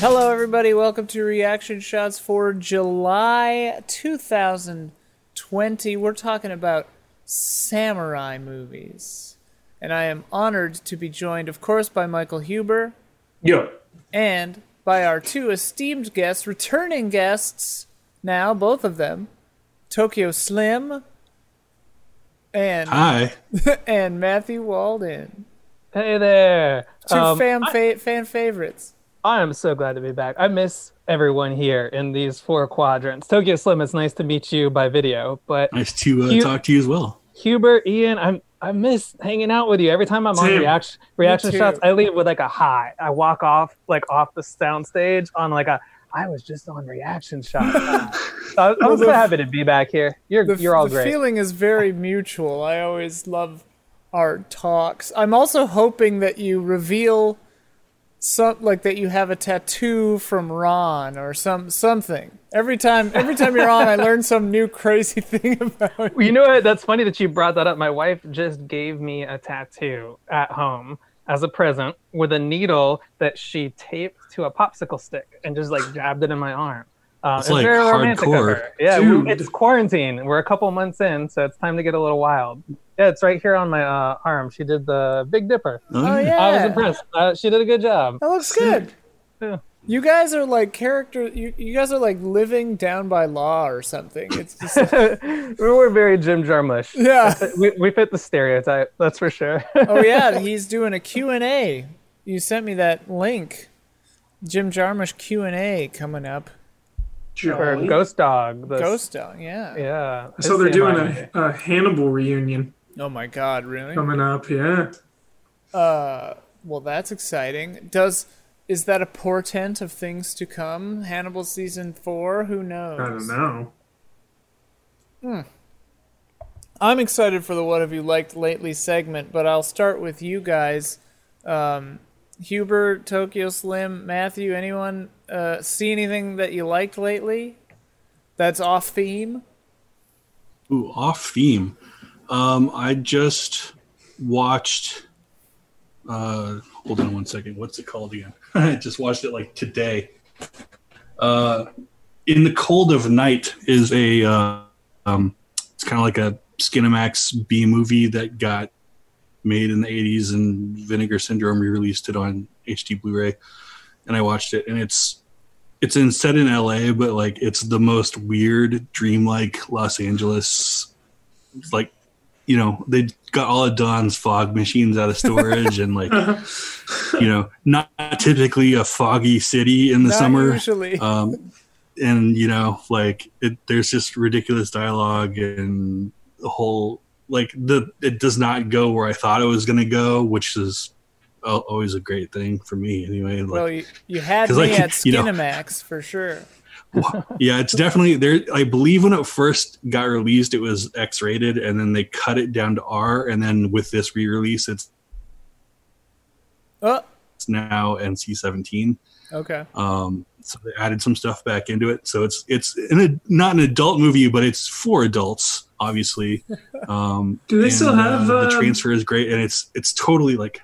Hello, everybody. Welcome to Reaction Shots for July 2020. We're talking about samurai movies. And I am honored to be joined, of course, by Michael Huber Yo. and by our two esteemed guests, returning guests now, both of them Tokyo Slim and, Hi. and Matthew Walden. Hey there. Two Um, fan, I, fa- fan favorites. I am so glad to be back. I miss everyone here in these four quadrants. Tokyo Slim, it's nice to meet you by video, but Nice to uh, You- talk to you as well. Hubert, Ian, I'm I miss hanging out with you. Every time I'm on reaction reaction shots, I leave with like a high. I walk off like off the sound stage on like a I was just on reaction shot. so I, I'm so happy to be back here. You're the, you're all the great. feeling is very mutual. I always love our talks. I'm also hoping that you reveal some like that you have a tattoo from Ron or some something. Every time every time you're on I learn some new crazy thing about you. You know what? That's funny that you brought that up. My wife just gave me a tattoo at home as a present with a needle that she taped to a popsicle stick and just like jabbed it in my arm. Uh, It's it's like very romantic of hardcore. her. Yeah, we- it's quarantine. We're a couple months in, so it's time to get a little wild. Yeah, it's right here on my uh, arm. She did the Big Dipper. Oh yeah. I was impressed. Uh, she did a good job. That looks good. Yeah. You guys are like character you, you guys are like living down by law or something. It's just we were very Jim Jarmusch. Yeah. We, we fit the stereotype, that's for sure. Oh yeah, he's doing a Q&A. You sent me that link. Jim Jarmusch Q&A coming up. For Jolly. Ghost Dog. the- Ghost Dog, yeah. Yeah. So it's they're doing a, a Hannibal reunion Oh my god, really? coming up. Yeah. Uh, well, that's exciting. Does is that a portent of things to come? Hannibal season four? Who knows? I don't know. Hmm. I'm excited for the "What Have You Liked Lately" segment, but I'll start with you guys. Um, Hubert, Tokyo Slim, Matthew. Anyone uh, see anything that you liked lately? That's off theme. Ooh, off theme. Um, I just watched. Uh, hold on one second. What's it called again? I just watched it like today. Uh, in the cold of night is a. Uh, um, it's kind of like a Skinamax B movie that got made in the 80s and Vinegar Syndrome re-released it on HD Blu-ray and I watched it and it's it's in set in LA but like it's the most weird dreamlike Los Angeles it's like you know they got all of Don's fog machines out of storage and like you know not typically a foggy city in the Not summer usually. um, and you know like it, there's just ridiculous dialogue and the whole like the it does not go where i thought it was going to go which is al- always a great thing for me anyway like, well, you, you had 'cause, me like, at you know- for sure. yeah it's definitely there i believe when it first got released it was x-rated and then they cut it down to r and then with this re-release it's, Oh, it's now nc-17 okay. Um, so they added some stuff back into it. So it's it's in a, not an adult movie, but it's for adults, obviously. Um, Do they and, still have, the um, transfer is great, and it's it's totally like.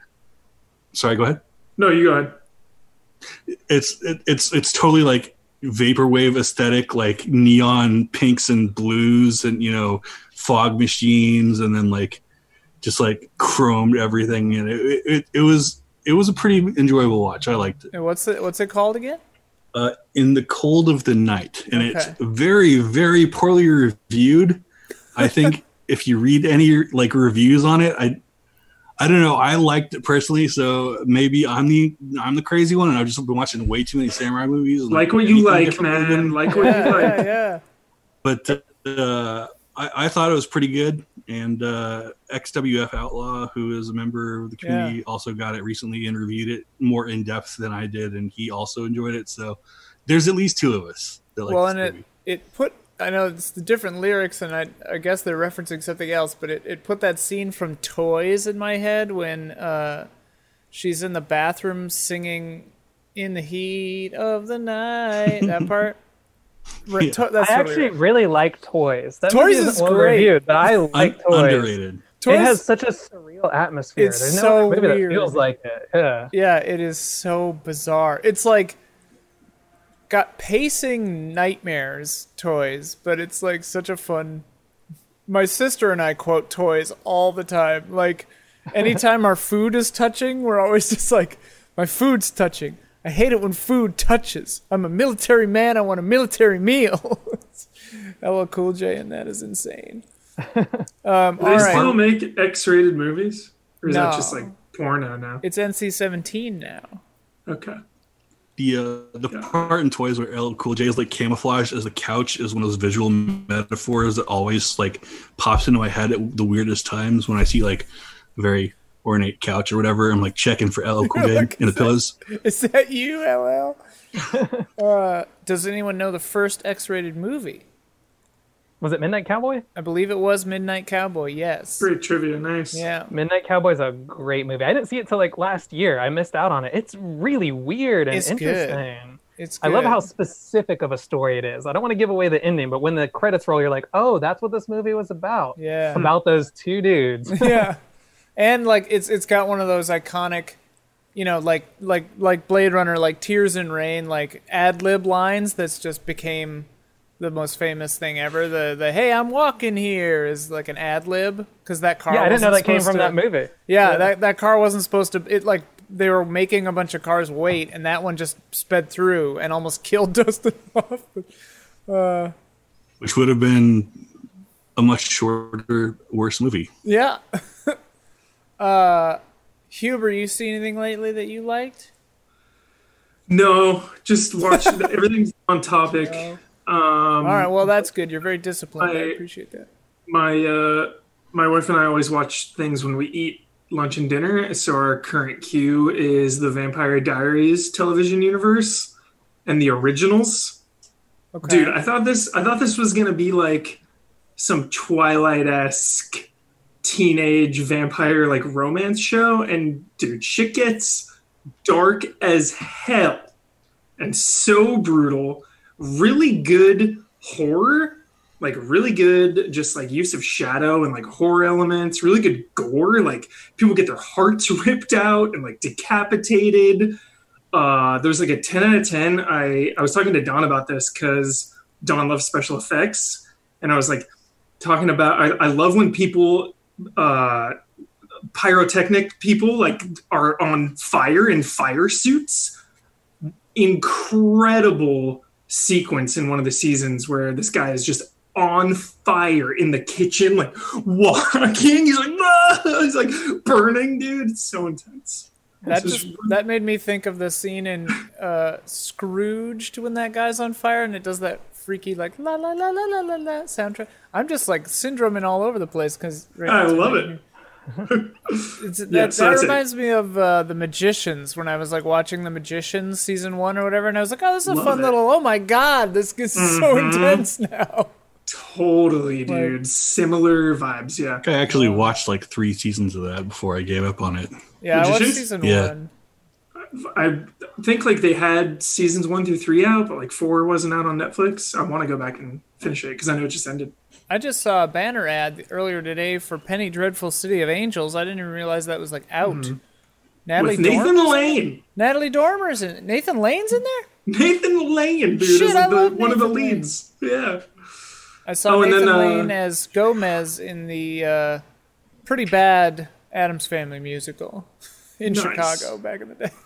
Sorry, go ahead. No, you go ahead. It's it, it's it's totally like vaporwave aesthetic, like neon pinks and blues, and you know fog machines, and then like just like chromed everything, and it it, it was it was a pretty enjoyable watch. I liked it. And what's it? What's it called again? uh, in the cold of the night, and it's very, very poorly reviewed. I think if you read any like reviews on it, I, I don't know. I liked it personally, so maybe I'm the I'm the crazy one, and I've just been watching way too many samurai movies. and, Like what you like, man. than- Like what Yeah, you yeah, like. yeah. yeah. But uh, I, I thought it was pretty good, and uh, XWF Outlaw, who is a member of the community, also got it recently and reviewed it more in depth than I did, and he also enjoyed it. So there's at least two of us that like well, this and it movie. it put I know it's the different lyrics, and I I guess they're referencing something else, but it, it put that scene from Toys in my head when uh, she's in the bathroom singing "In the Heat of the Night." That part. Yeah. to- that's I actually lyric. really like Toys. That Toys is great. reviewed, but I Un- like Toys. underrated. Toys, It has such a surreal atmosphere. It's There's so no other movie weird. that feels like it. Yeah. yeah, it is so bizarre. It's like got pacing nightmares toys, but it's like such a fun. My sister and I quote toys all the time. Like, anytime our food is touching, we're always just like, "My food's touching." I hate it when food touches. I'm a military man. I want a military meal. LL Cool J, and that is insane. Um, Do they right, still make X-rated movies, or is that just like porno now? it's NC-17 now. Okay. The uh, the Yeah. part in toys where LL Cool J is like camouflaged as the couch is one of those visual metaphors that always like pops into my head at the weirdest times when I see like a very ornate couch or whatever. I'm like checking for LL Cool J in the that- pillows. Is that you, LL? uh, does anyone know the first X-rated movie? Was it Midnight Cowboy? I believe it was Midnight Cowboy. Yes. Great trivia. Nice. Yeah. Midnight Cowboy's a great movie. I didn't see it till like last year. I missed out on it. It's really weird and It's good. interesting. It's. I love how specific of a story it is. I don't want to give away the ending, but when the credits roll, you're like, oh, that's what this movie was about. Yeah. About those two dudes. yeah. And like it's it's got one of those iconic, you know, like like like Blade Runner, like Tears in Rain, like ad lib lines that's just became the most famous thing ever. The the Hey, I'm walking here is like an ad lib because that car. yeah, I didn't know that came from to- that movie. Yeah, that that car wasn't supposed to. It like they were making a bunch of cars wait, and that one just sped through and almost killed Dustin Hoffman. which would have been a much shorter, worse movie. Yeah. uh, Huber, you see anything lately that you liked? No, just watch. everything's on topic. Um, All right, well that's good. You're very disciplined. I, I- appreciate that. my uh, my wife and I always watch things when we eat lunch and dinner. So our current queue is the Vampire Diaries television universe and the originals. Okay. Dude, I thought this I thought this was gonna be like some Twilight esque teenage vampire like romance show, and dude, shit gets dark as hell and so brutal. Really good horror, like really good, just like use of shadow and like horror elements. Really good gore, like people get their hearts ripped out and like decapitated uh there's like a 10 out of 10 i i was talking to don about this because don loves special effects and i was like talking about i, I love when people uh pyrotechnic people like are on fire in fire suits incredible sequence in one of the seasons where this guy is just on fire in the kitchen like walking he's like "Ah!" he's like burning dude it's so intense that just that made me think of the scene in uh, Scrooged when that guy's on fire and it does that freaky like la la la la la la la soundtrack. I'm just like syndroming all over the place because I love it. It's, that Yeah, so that that's it. reminds me of uh, the Magicians when I was like watching the Magicians season one or whatever, and I was like, "Oh, this is a Love fun it. little. Oh my god, this is so Mhm. intense now." Totally, dude. Similar vibes, yeah. I actually watched like three seasons of that before I gave up on it. Yeah, I watched season Yeah. one. I think like they had seasons one through three out, but like four wasn't out on Netflix. I want to go back and finish it because I know it just ended. I just saw a banner ad earlier today for Penny Dreadful City of Angels. I didn't even realize that was like out. Natalie Mm-hmm. With Nathan Dormer's- Lane. Natalie Dormer's in it. Nathan Lane's in there. Nathan Lane, dude, Shit, is I the, love one of the Nathan Lane. leads. Yeah. I saw Oh, and Nathan then, uh, Lane as Gomez in the uh, pretty bad Addams Family musical in Nice. Chicago back in the day.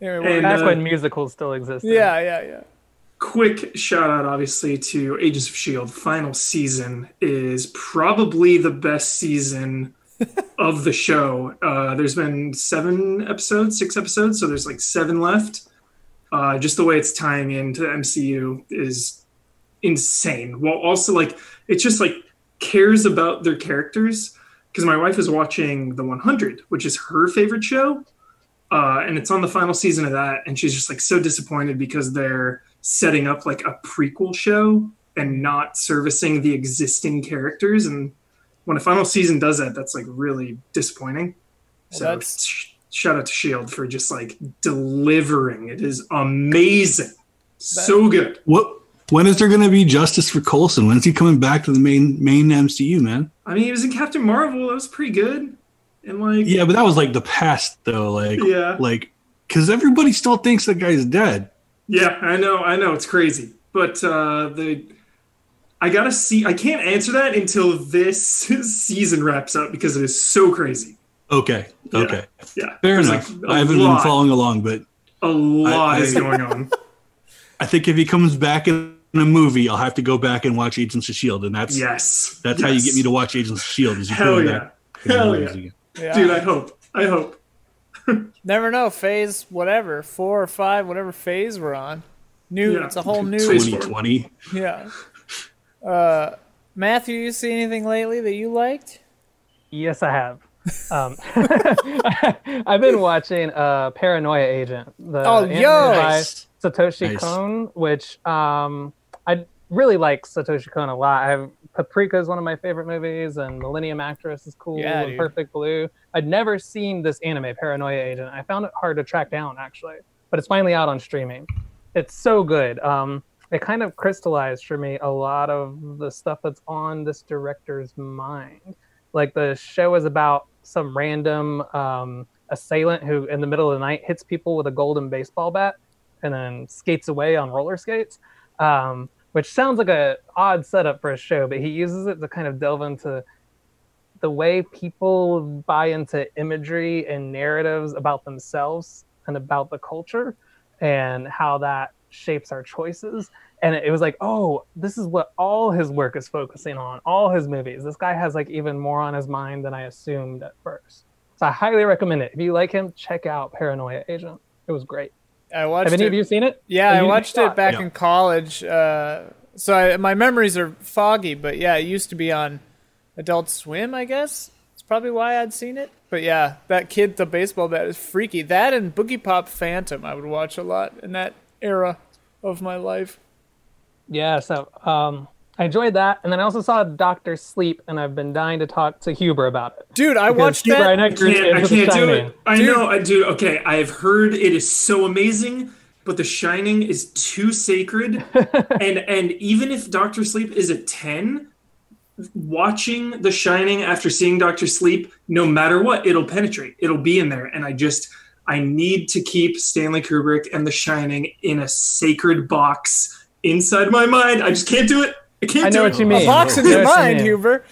Anyway, And, Back uh, when musicals still existed. yeah, yeah, yeah. Quick shout out, obviously, to Agents of S.H.I.E.L.D. Final season is probably the best season of the show. Uh, there's been seven episodes, six episodes, so there's like seven left. Uh, just the way it's tying into the MCU is insane. While also like it's just like cares about their characters because my wife is watching The 100, which is her favorite show, uh, and it's on the final season of that, and she's just like so disappointed because they're setting up like a prequel show and not servicing the existing characters and when a final season does that that's like really disappointing Well, so that's- sh- shout out to shield for just like delivering it is amazing so good What? When is there going to be justice for Coulson? When is he coming back to the main main MCU, man? i mean he was in captain marvel that was pretty good and like Yeah, but that was like the past, though. Like, Yeah. like because everybody still thinks that guy's dead. Yeah, I know, I know, it's crazy, but uh, the I gotta see. I can't answer that until this season wraps up because it is so crazy. Okay. Okay. Yeah, Fair There's, enough. like, a I haven't lot, been following along, but A lot I- is going on. I think if he comes back in a movie, I'll have to go back and watch Agents of Shield, and that's yes, that's how you get me to watch Agents of Shield. Is you Hell put me yeah, back hell yeah. Yeah. dude. I hope. I hope. Never know. Phase whatever, four or five, whatever phase we're on. New. Yeah. It's a whole new. 2020. Yeah. Uh, Matthew, you see anything lately that you liked? Yes, I have. Um, I've been watching uh, Paranoia Agent, the Oh, anime yo! by Satoshi Nice. Kon, which um, I really like Satoshi Kon a lot. I've, Paprika is one of my favorite movies, and Millennium Actress is cool, Yeah, and. Perfect Blue. I'd never seen this anime, Paranoia Agent. I found it hard to track down, actually, but it's finally out on streaming. It's so good. Um, it kind of crystallized for me a lot of the stuff that's on this director's mind. Like the show is about some random um, assailant who, in the middle of the night, hits people with a golden baseball bat and then skates away on roller skates. Um, which sounds like a odd setup for a show, but he uses it to kind of delve into the way people buy into imagery and narratives about themselves and about the culture and how that shapes our choices. And it was like, oh, this is what all his work is focusing on, all his movies. This guy has like even more on his mind than I assumed at first. So I highly recommend it. If you like him, check out Paranoia Agent. It was great. I watched Have any it. of you seen it? Yeah, Oh, I watched it back Yeah. in college. Uh, so I, my memories are foggy, but yeah, it used to be on Adult Swim, I guess. It's probably why I'd seen it. But yeah, that kid, the baseball bat, is freaky. That and Boogiepop Phantom, I would watch a lot in that era of my life. Yeah, so um, I enjoyed that, and then I also saw Doctor Sleep, and I've been dying to talk to Huber about it. Dude, I watched Huber, that. know I you're can't, I can't do it. I Dude. know, I do. Okay, I've heard it is so amazing, but The Shining is too sacred. and and even if Doctor Sleep is a ten, watching The Shining after seeing Doctor Sleep, no matter what, it'll penetrate. It'll be in there, and I just I need to keep Stanley Kubrick and The Shining in a sacred box inside my mind. I just can't do it. I can't I know it. what you mean. A mean. box in I your what you mind, mean. Huber.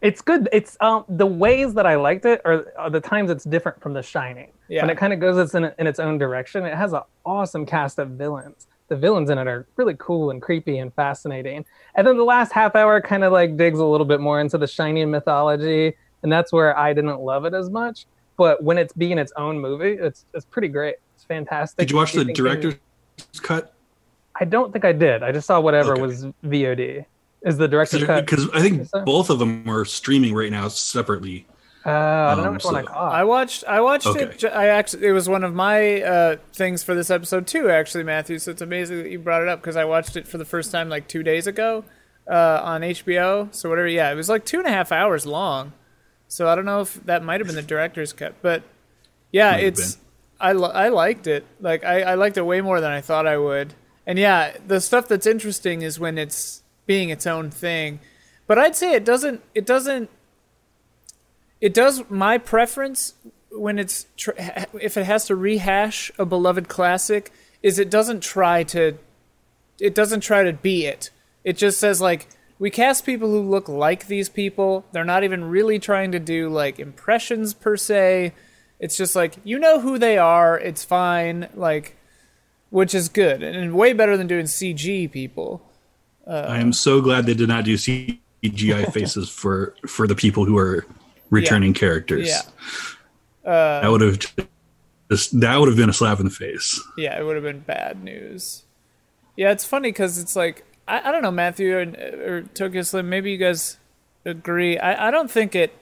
It's good. It's um the ways that I liked it are, are the times it's different from The Shining. Yeah. When it kind of goes its in, in its own direction, it has an awesome cast of villains. The villains in it are really cool and creepy and fascinating. And then the last half hour kind of like digs a little bit more into the Shining mythology, and that's where I didn't love it as much. But when it's being its own movie, it's it's pretty great. It's fantastic. Did you watch the director's cut? I don't think I did. I just saw whatever Okay. was VOD. Is the director's cut? Because I think both of them are streaming right now separately. Uh, I don't know Um, which one I so- caught. I watched. I watched Okay. it. I actually. It was one of my uh, things for this episode too. Actually, Matthew. So it's amazing that you brought it up because I watched it for the first time like two days ago uh, on HBO. So whatever. Yeah, it was like two and a half hours long. So I don't know if that might have been the director's cut, but yeah, Might it's. I li- I liked it. Like I, I liked it way more than I thought I would. And yeah, the stuff that's interesting is when it's being its own thing. But I'd say it doesn't. It doesn't it does my preference when it's tr- if it has to rehash a beloved classic is it doesn't try to it doesn't try to be it it just says like we cast people who look like these people they're not even really trying to do like impressions per se it's just like you know who they are it's fine like which is good and way better than doing cg people I am so glad they did not do CGI faces for for the people who are returning characters. yeah that would have just that would have been a slap in the face. Yeah, it would have been bad news. Yeah, it's funny because it's like I, I don't know, Matthew uh, or, or Tokyo Slim. Maybe you guys agree. I, I don't think it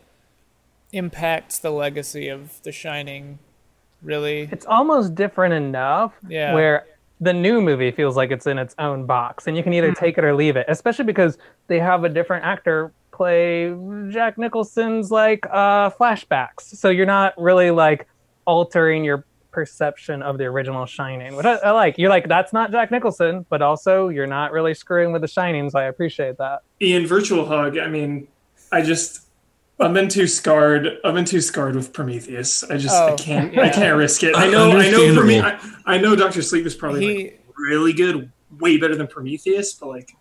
impacts the legacy of The Shining. Really, it's almost different enough Yeah. where the new movie feels like it's in its own box and you can Hmm. either take it or leave it especially because they have a different actor play jack nicholson's like uh flashbacks so you're not really like altering your perception of the original shining which I, I like you're like that's not jack nicholson but also you're not really screwing with the shining so i appreciate that Ian Virtual Hug. I mean, I just I've been too scarred. I've been too scarred with Prometheus. I just I Oh, can't. I can't risk it. I know. I know. for me I, I know. Doctor Sleep is probably He- like really good, way better than Prometheus, but like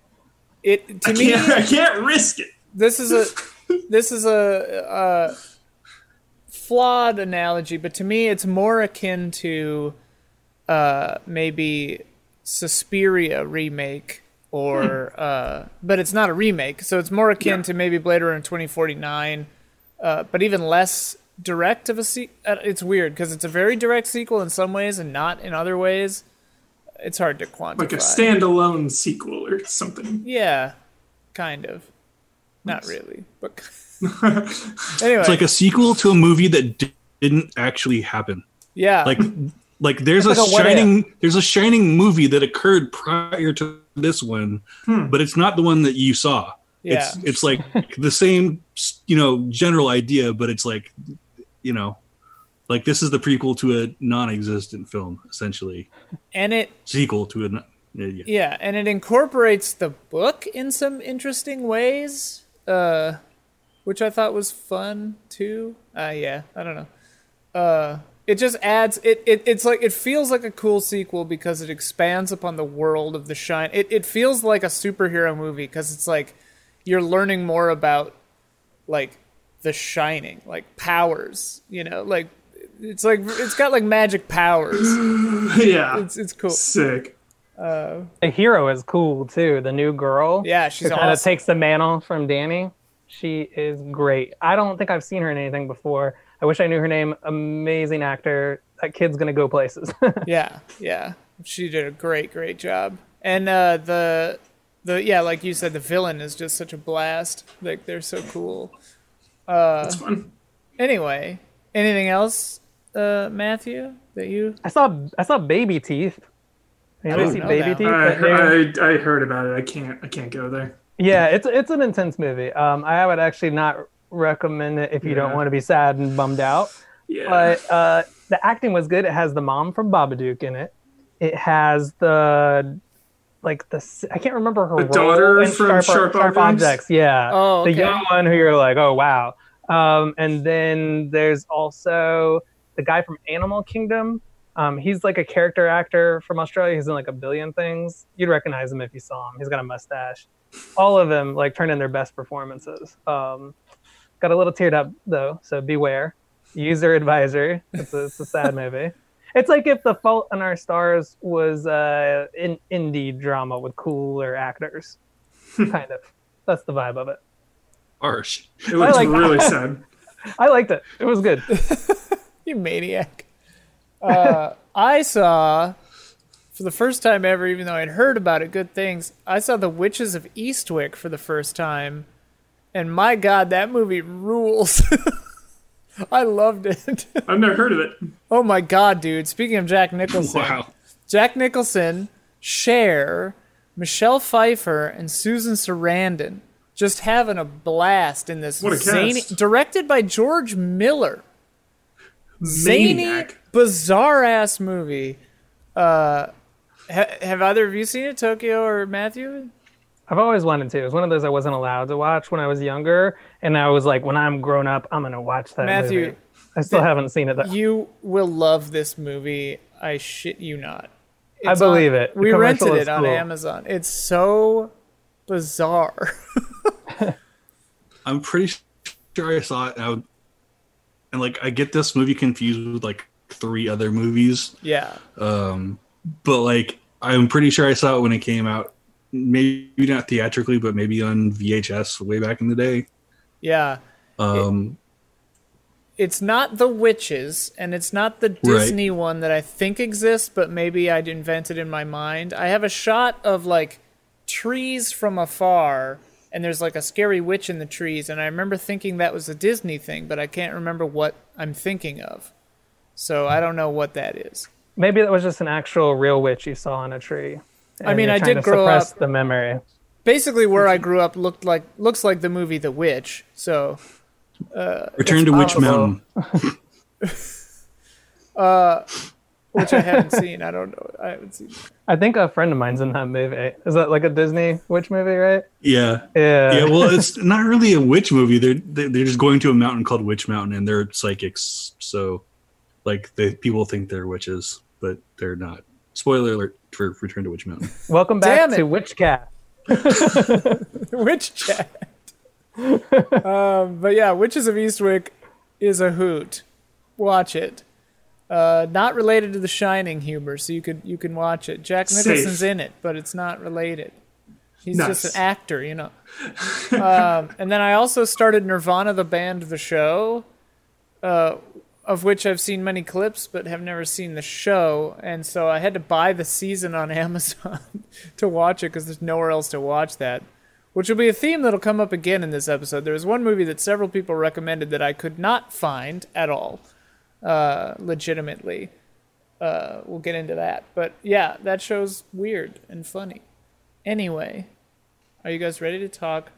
It to I me, can't. I can't risk it. this is a this is a, a flawed analogy, but to me, it's more akin to uh, maybe Suspiria remake, or uh, but it's not a remake, so it's more akin Yeah. to maybe Blade Runner twenty forty nine, uh, but even less direct of a se- uh, It's weird because it's a very direct sequel in some ways and not in other ways. It's hard to quantify. Like a standalone sequel or something. Yeah, kind of. Not really, but anyway. It's like a sequel to a movie that d- didn't actually happen. yeah, Like, like there's a, like a shining, there's a shining movie that occurred prior to this one, but it's not the one that you saw. It's Yeah. it's it's like the same, you know, general idea, but it's like, you know, like this is the prequel to a non-existent film, essentially and it sequel to a. Yeah, yeah. yeah, and it incorporates the book in some interesting ways, uh, which I thought was fun too. Uh, yeah, I don't know. Uh, it just adds it, it. It's like it feels like a cool sequel because it expands upon the world of the Shine. It it feels like a superhero movie because it's like you're learning more about like the Shining, like powers. You know, like it's like it's got like magic powers. yeah. It's it's cool. Sick. The hero is cool too. The new girl. Yeah, she's who kind of awesome. takes the mantle from Danny. She is great. I don't think I've seen her in anything before. I wish I knew her name. Amazing actor. That kid's gonna go places. Yeah, yeah. She did a great, great job. And uh, the the yeah, like you said, the villain is just such a blast. Like they're so cool. That's fun. Anyway, anything else, uh, Matthew? That you? I saw I saw Baby Teeth. You ever didn't see Baby that. Teeth? I, I, I heard about it. I can't. I can't go there. Yeah, it's it's an intense movie. Um, I would actually not recommend it if you don't want to be sad and bummed out. Yeah. But uh, the acting was good. It has the mom from Babadook in it. It has the like the I can't remember her The daughter from Sharp Objects? Yeah. Oh, the young one who you're like, oh wow. Um, and then there's also the guy from Animal Kingdom. Um, he's like a character actor from Australia. He's in like a billion things. You'd recognize him if you saw him. He's got a mustache. All of them like turn in their best performances. Um, got a little teared up though, so beware. User advisor. It's a, it's a sad movie. It's like if The Fault in Our Stars was uh, an indie drama with cooler actors, kind of. That's the vibe of it. Harsh. it looks like- really sad. I liked it. It was good. You maniac. Uh, I saw for the first time ever, even though I'd heard about it, good things. I saw The Witches of Eastwick for the first time, and my God, that movie rules. I loved it. I've never heard of it. oh my God, dude! Speaking of Jack Nicholson, Wow. Jack Nicholson, Cher, Michelle Pfeiffer, and Susan Sarandon just having a blast in this What a zany, cast. directed by George Miller. Zany, bizarre ass movie. Uh, ha- have either of you seen it, Tokyo or Matthew? I've always wanted to. It was one of those I wasn't allowed to watch when I was younger, and I was like, when I'm grown up, I'm gonna watch that Matthew, movie. I still haven't seen it. Though. You will love this movie. I shit you not. I believe on- it. The We rented it it is on. Amazon. It's so bizarre. I'm pretty sure I saw it. And, I would, and like, I get this movie confused with like three other movies. yeah. Um, but like, I'm pretty sure I saw it when it came out. Maybe not theatrically, but maybe on VHS way back in the day. Yeah. Um, It's not the witches, and it's not the Disney one that I think exists, but maybe I'd invented in my mind. I have a shot of like trees from afar, and there's like a scary witch in the trees, and I remember thinking that was a Disney thing, but I can't remember what I'm thinking of. So I don't know what that is. Maybe that was just an actual real witch you saw on a tree. I mean, I did to grow suppress up- the memory. Basically, where I grew up looked like looks like the movie The Witch. So uh, Return to Witch. Mountain. What uh, which I haven't seen. I don't know. I haven't seen. I think a friend of mine's in that movie. Is that like a Disney witch movie, right? Yeah. Yeah. Yeah, well, it's not really a witch movie. They're they- they're just going to a mountain called Witch Mountain, and they're psychics. So, like, the people think they're witches, but they're not. Spoiler alert for Return to Witch Mountain. Welcome back Damn it. to Witchcast. Witch chat. um, but yeah, Witches of Eastwick is a hoot. Watch it. Uh, not related to The Shining humor, so you could you can watch it. Jack Safe. Nicholson's in it, but it's not related. He's just an actor, you know. um, and then I also started Nirvana the band, the show, uh, of which I've seen many clips, but have never seen the show. And so I had to buy the season on Amazon to watch it because there's nowhere else to watch that. Which will be a theme that'll come up again in this episode. There was one movie that several people recommended that I could not find at all, uh, legitimately. Uh, we'll get into that. But yeah, that show's weird and funny. Anyway, are you guys ready to talk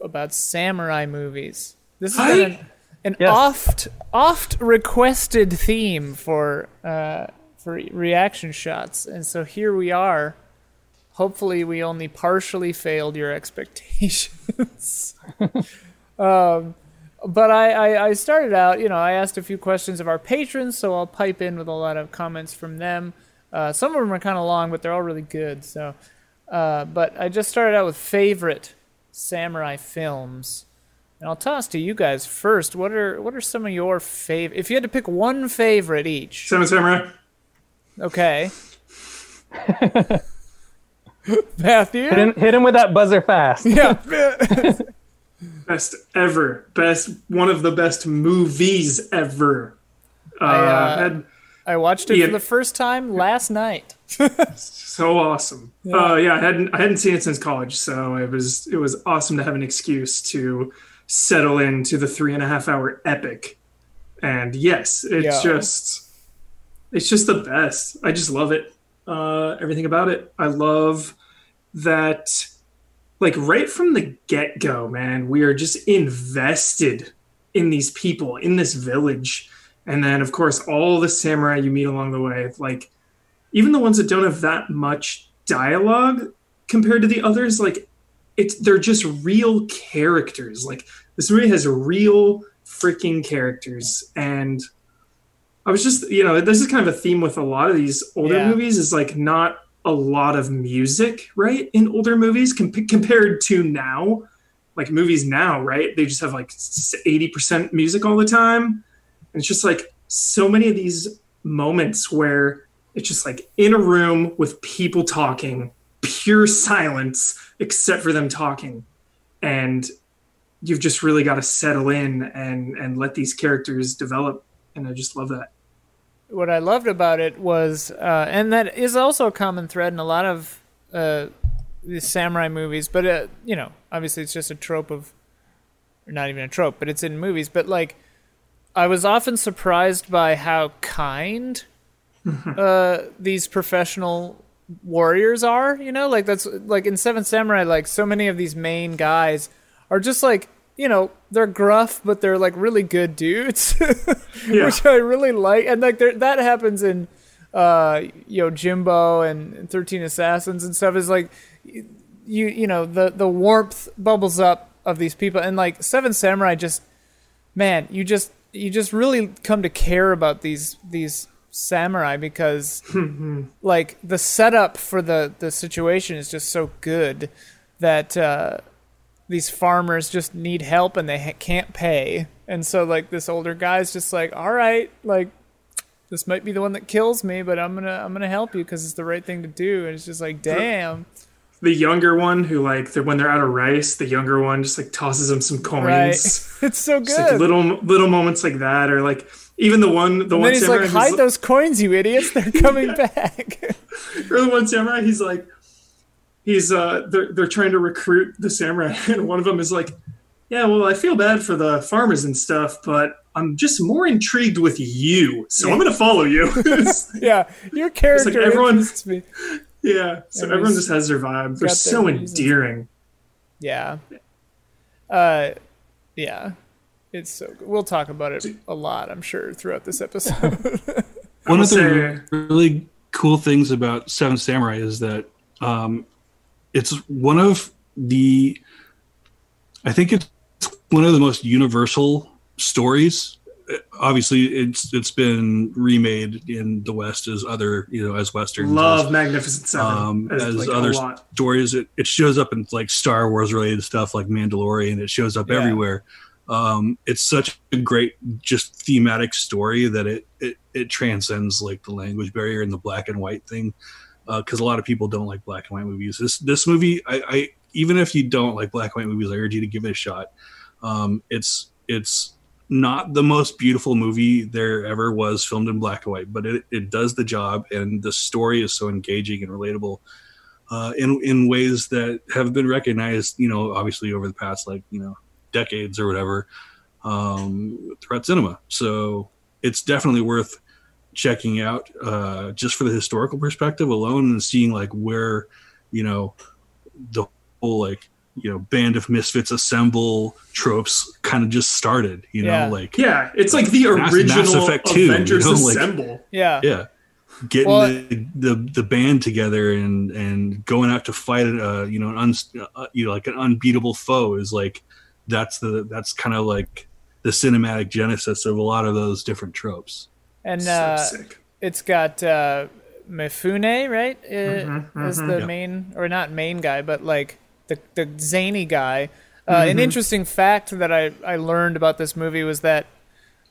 about samurai movies? This been an, Yes. oft oft requested theme for uh, for reaction shots, and so here we are. Hopefully, we only partially failed your expectations. um, but I, I, I started out, you know, I asked a few questions of our patrons, so I'll pipe in with a lot of comments from them. Uh, some of them are kind of long, but they're all really good. So, uh, but I just started out with favorite samurai films, and I'll toss to you guys first. What are what are some of your favorite? If you had to pick one favorite each, Seven Samurai. okay. Matthew, Hit him, hit him with that buzzer fast. yeah, Best ever. Best one of the best movies ever. Uh, uh, had- I watched it Yeah. for the first time last night. so awesome. Yeah. Uh, yeah, I hadn't I hadn't seen it since college, so it was it was awesome to have an excuse to settle into the three and a half hour epic. And yes, it's Yeah. just it's just the best. I just love it. Uh, everything about it. I love that like right from the get go, man, we are just invested in these people, in this village. And then of course all the samurai you meet along the way, like even the ones that don't have that much dialogue compared to the others, like it's they're just real characters. Like this movie has real freaking characters and I was just, you know, this is kind of a theme with a lot of these older Yeah. movies is like not a lot of music, right? In older movies com- compared to now, like movies now, right? They just have like 80% music all the time. And it's just like so many of these moments where it's just like in a room with people talking, pure silence except for them talking. And you've just really got to settle in and and let these characters develop and I just love that. what I loved about it was, uh, and that is also a common thread in a lot of uh, the samurai movies. But uh, you know, obviously, it's just a trope of, or not even a trope, but it's in movies. But like, I was often surprised by how kind uh, these professional warriors are. You know, like that's like in Seven Samurai, like so many of these main guys are just like. You know, they're gruff, but they're like really good dudes. Yeah. which I really like. And like that happens in uh you know Jimbo and Thirteen Assassins and stuff. Is like you you know the the warmth bubbles up of these people and like Seven Samurai just man you just you just really come to care about these these samurai because like the setup for the the situation is just so good that uh these farmers just need help and they ha- can't pay. And so like this older guy's just like, "All right, like this might be the one that kills me, but I'm going to I'm going to help you because it's the right thing to do." And it's just like, "Damn." The younger one who like the, when they're out of rice, the younger one just like tosses them some coins. Right. it's so Just, like good. little little moments like that or like even the one the and one he's samurai like, "Hide those coins, you idiots. They're coming back." or the one samurai he's like he's uh they're they're trying to recruit the samurai and one of them is like yeah well i feel bad for the farmers and stuff but i'm just more intrigued with you so i'm gonna follow you yeah, your character everyone- interests me. yeah so Everybody's everyone just has their vibe they're so their endearing Yeah. Uh, yeah. It's so good. We'll talk about it a lot, I'm sure, throughout this episode. one of the say- really cool things about Seven Samurai is that um, it's one of the, I think it's one of the most universal stories. Obviously, it's it's been remade in the West as other you know as westerns. Love as, Magnificent Seven um, as, as like, other stories. It, it shows up in like Star Wars related stuff like Mandalorian. It shows up Yeah. everywhere. Um, it's such a great just thematic story that it, it it transcends like the language barrier and the black and white thing. Because a lot of people don't like black and white movies. This this movie, I, I even if you don't like black and white movies, I urge you to give it a shot. Um, it's it's not the most beautiful movie there ever was filmed in black and white, but it, it does the job, and the story is so engaging and relatable uh, in in ways that have been recognized. You know, obviously over the past like you know decades or whatever um, throughout cinema. So it's definitely worth checking out uh, just for the historical perspective alone and seeing like where you know the whole like you know band of misfits assemble tropes kind of just started you know like Yeah, it's like the Mass- original Mass Effect 2, you Avengers know, like- Assemble. Yeah. yeah getting Well- the, the the band together and and going out to fight uh you know an un, uh, you know like an unbeatable foe is like that's the that's kind of like the cinematic genesis of a lot of those different tropes And So uh, sick. it's got uh, Mifune, right? Uh, Mhm, Is mhm. the Yeah. main, or not main guy, but like the the zany guy. Uh, Mm-hmm. An interesting fact that I I learned about this movie was that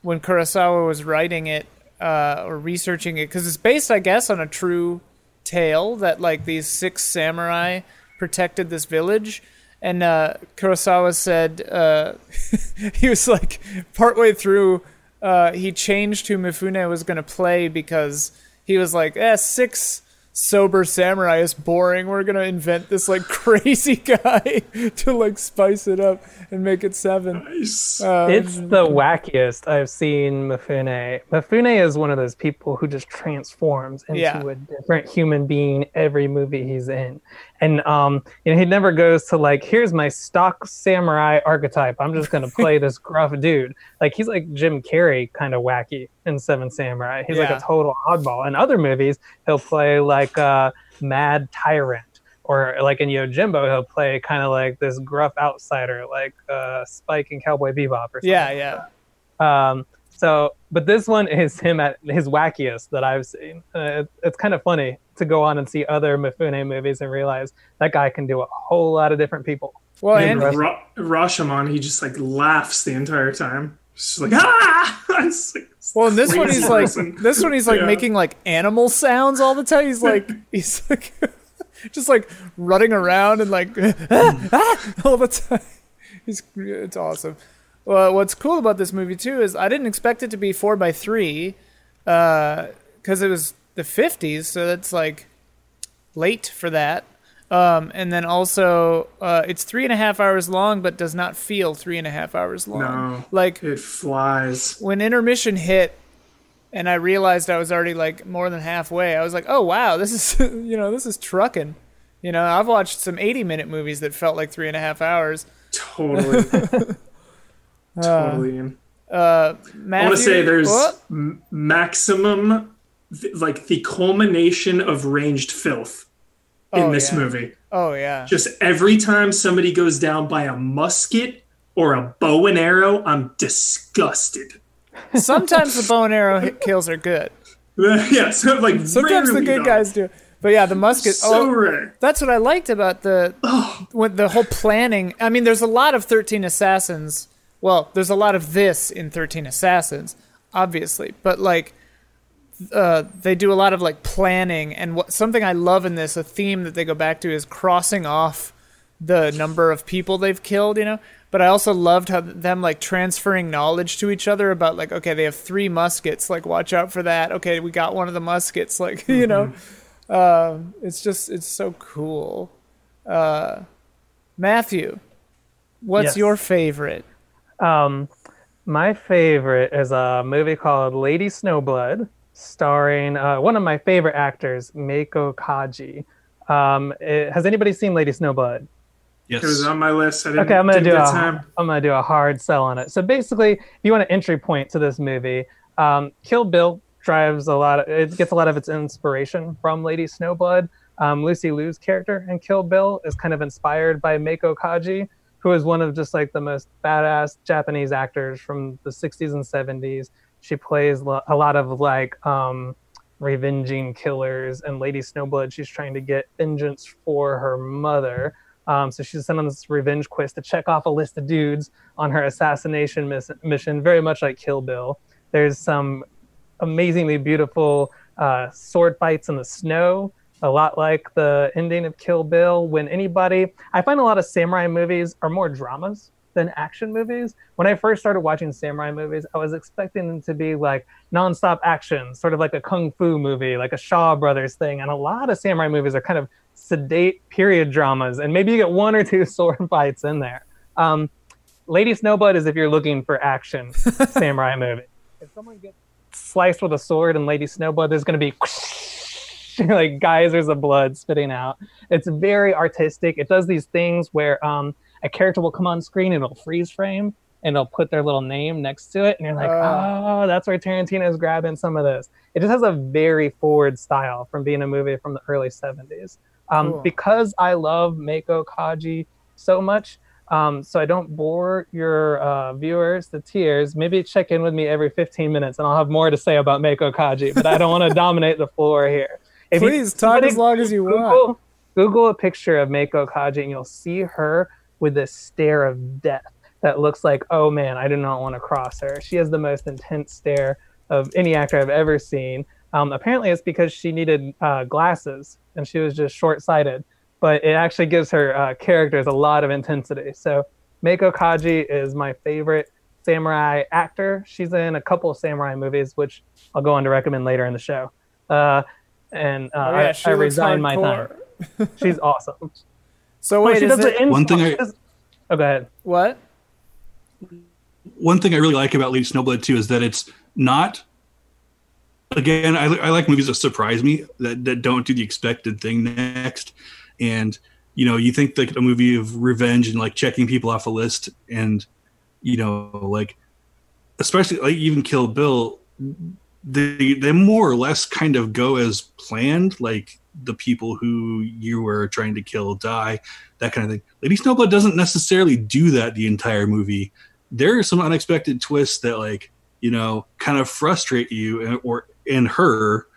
when Kurosawa was writing it uh, or researching it, because it's based, I guess, on a true tale that like these six samurai protected this village. And uh, Kurosawa said uh, he was like partway through, uh, he changed who Mifune was going to play because he was like, eh, six sober samurai is boring. We're going to invent this like crazy guy to like spice it up and make it seven. Nice. Uh, It's the wackiest I've seen Mifune. Mifune is one of those people who just transforms into Yeah. a different human being every movie he's in. And um, you know, he never goes to like, here's my stock samurai archetype. I'm just gonna play this gruff dude. Like he's like Jim Carrey kind of wacky in Seven Samurai. He's like a total oddball. In other movies, he'll play like a mad tyrant. Or like in Yojimbo, he'll play kind of like this gruff outsider, like uh, Spike in Cowboy Bebop or something. yeah, yeah. Um, so, but this one is him at his wackiest that I've seen. Uh, it, it's kind of funny to go on and see other Mifune movies and realize that guy can do a whole lot of different people. Well, and and Ra- Rashomon, he just like laughs the entire time. Just like ah! It's like, Well, in this one crazy he's like this one he's like Yeah. making like animal sounds all the time. He's like he's like just like running around and like ah, ah, all the time. He's it's awesome. Well, what's cool about this movie too is I didn't expect it to be four by three, because it was the fifties, so that's like late for that. Um, and then also, uh, it's three and a half hours long, but does not feel three and a half hours long. No. Like it flies. when intermission hit and I realized I was already like more than halfway, I was like, oh wow, this is you know this is trucking. You know, I've watched some 80 minute movies that felt like three and a half hours. Totally, totally. Uh, I Matthew, want to say there's m- maximum, th- like the culmination of ranged filth in Oh, this yeah. movie. Oh yeah, Just every time somebody goes down by a musket or a bow and arrow, I'm disgusted. sometimes the bow and arrow kills are good. yeah, so like Sometimes the good though. guys do. But yeah, the musket. So oh, rare. that's what I liked about the Oh, the whole planning. I mean, there's a lot of Thirteen Assassins. Well, there's a lot of this in Thirteen Assassins, obviously, but like, uh, they do a lot of like planning. And what something I love in this, a theme that they go back to, is crossing off the number of people they've killed. You know. But I also loved how them like transferring knowledge to each other about like, okay, they have three muskets. Like, watch out for that. Okay, we got one of the muskets. Like, you know, um, it's just it's so cool. Uh, Matthew, what's Yes. your favorite? Um, my favorite is a movie called Lady Snowblood, starring uh, one of my favorite actors, Meiko Kaji. Um, it- has anybody seen Lady Snowblood? Yes. It was on my list. I didn't, Okay, I'm gonna didn't do get a time. am gonna do a hard sell on it. So basically, if you want an entry point to this movie, um, Kill Bill drives a lot of it gets a lot of its inspiration from Lady Snowblood. Um, Lucy Liu's character in Kill Bill is kind of inspired by Meiko Kaji, who is one of just like the most badass Japanese actors from the 60s and 70s. She plays lo- a lot of like um, revenging killers, and Lady Snowblood, she's trying to get vengeance for her mother. Um, so she's sent on this revenge quest to check off a list of dudes on her assassination miss- mission, very much like Kill Bill. There's some amazingly beautiful uh, sword fights in the snow, a lot like the ending of Kill Bill. When anybody, I find a lot of samurai movies are more dramas than action movies. When I first started watching samurai movies, I was expecting them to be like nonstop action, sort of like a kung fu movie, like a Shaw Brothers thing. And a lot of samurai movies are kind of sedate period dramas, and maybe you get one or two sword fights in there. Um, Lady Snowblood is if you're looking for action samurai movie. If someone gets sliced with a sword in Lady Snowblood, there's going to be like geysers of blood spitting out. It's very artistic. It does these things where um, a character will come on screen and it'll freeze frame and it'll put their little name next to it, and you're like, Uh. oh, that's where Tarantino's grabbing some of this. It just has a very forward style from being a movie from the early 70s. Um, Cool. Because I love Meiko Kaji so much, um, so I don't bore your uh, viewers to tears. Maybe check in with me every 15 minutes, and I'll have more to say about Meiko Kaji. But I don't want to dominate the floor here. If you- Please talk somebody as long as you want. Google, Google a picture of Meiko Kaji, and you'll see her with this stare of death that looks like, oh man, I do not want to cross her. She has the most intense stare of any actor I've ever seen. Um, apparently, it's because she needed uh, glasses and she was just short sighted, but it actually gives her uh, characters a lot of intensity. So, Meiko Kaji is my favorite samurai actor. She's in a couple of samurai movies, which I'll go on to recommend later in the show. Uh, and uh, Oh, yeah, I, she I looks resign my time. She's awesome. So wait, she is does it, it in One thing I- Oh, go ahead. what? one thing I really like about Lady Snowblood too is that it's not. Again, I, I like movies that surprise me that, that don't do the expected thing next, and you know you think like a movie of revenge and like checking people off a list, and you know like especially like even Kill Bill, they they more or less kind of go as planned. Like the people who you were trying to kill die, that kind of thing. Lady Snowblood doesn't necessarily do that the entire movie there are some unexpected twists that like you know kind of frustrate you and, or in her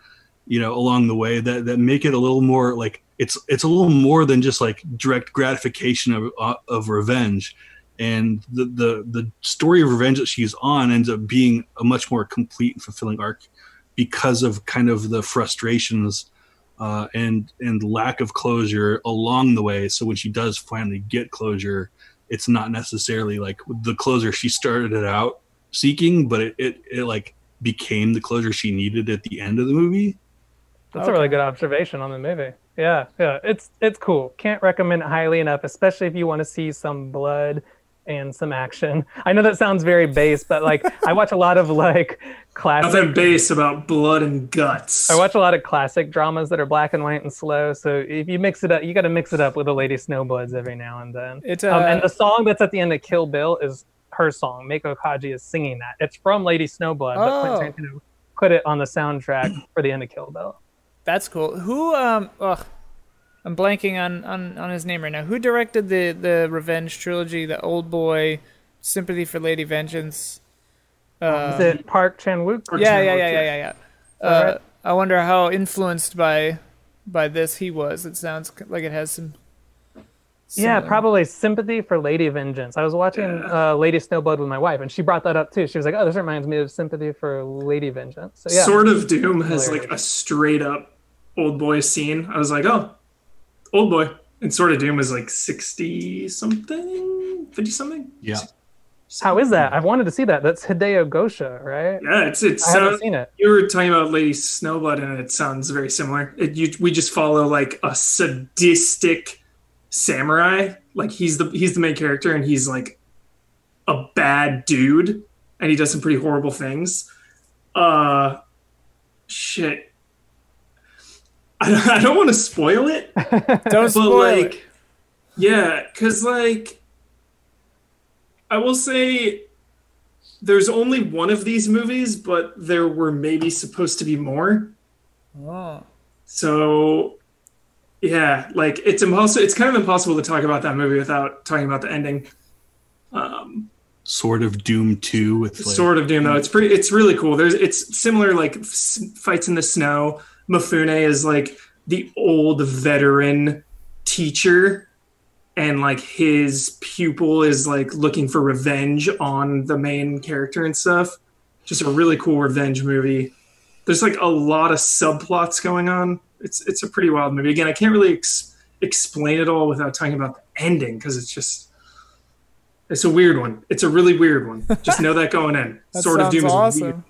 you know along the way that that make it a little more like it's it's a little more than just like direct gratification of uh, of revenge and the the the story of revenge that she's on ends up being a much more complete and fulfilling arc because of kind of the frustrations uh, and and lack of closure along the way so when she does finally get closure it's not necessarily like the closure she started it out seeking, but it, it, it like became the closure she needed at the end of the movie. That's a really good observation on the movie. Yeah, yeah, it's it's cool. Can't recommend it highly enough, especially if you want to see some blood and some action. I know that sounds very base, but like I watch a lot of like classic. Nothing base about blood and guts. I watch a lot of classic dramas that are black and white and slow. So if you mix it up, you got to mix it up with the Lady Snowbloods every now and then. It, um, and uh, the song that's at the end of Kill Bill is her song. Meiko Kaji is singing that. It's from Lady Snowblood, but Oh. Quentin Tarantino put it on the soundtrack for the end of Kill Bill. That's cool. Who um ugh, I'm blanking on, on on his name right now. Who directed the the Revenge trilogy, the Old Boy, Sympathy for Lady Vengeance? Uh, Is it Park Chan Wook? Yeah, yeah, yeah, yeah. yeah, yeah, yeah. Uh, right. I wonder how influenced by by this he was. It sounds like it has some. Yeah, probably sympathy for Lady Vengeance. I was watching uh, Lady Snowblood with my wife, and she brought that up too. She was like, "Oh, this reminds me of sympathy for Lady Vengeance." So yeah, Sword of Doom has like a straight up old boy scene. I was like, oh, old boy. And Sword of Doom is like 60 something, 50 something. Yeah. how is that? I've wanted to see that. That's Hideo Gosha, right? Yeah, it's it's. I haven't sounds. seen it. You were talking about Lady Snowblood, and it sounds very similar. It, you, we just follow like a sadistic samurai. Like he's the he's the main character, and he's like a bad dude, and he does some pretty horrible things. Uh, shit. I, I don't want to spoil it, Don't spoil like, it. yeah, because like, I will say, there's only one of these movies, but there were maybe supposed to be more. Oh. So yeah, like it's impossible. It's kind of impossible to talk about that movie without talking about the ending. Um, Sword of Doom Two with like, Sword of Doom though. It's pretty. It's really cool. There's. It's similar like s- fights in the snow. Mifune is like the old veteran teacher, and like his pupil is like looking for revenge on the main character and stuff. Just a really cool revenge movie. There's like a lot of subplots going on. It's it's a pretty wild movie. Again, I can't really ex- explain it all without talking about the ending because it's just. It's a weird one. It's a really weird one. Just know that going in. That Sword of Doom is awesome. weird.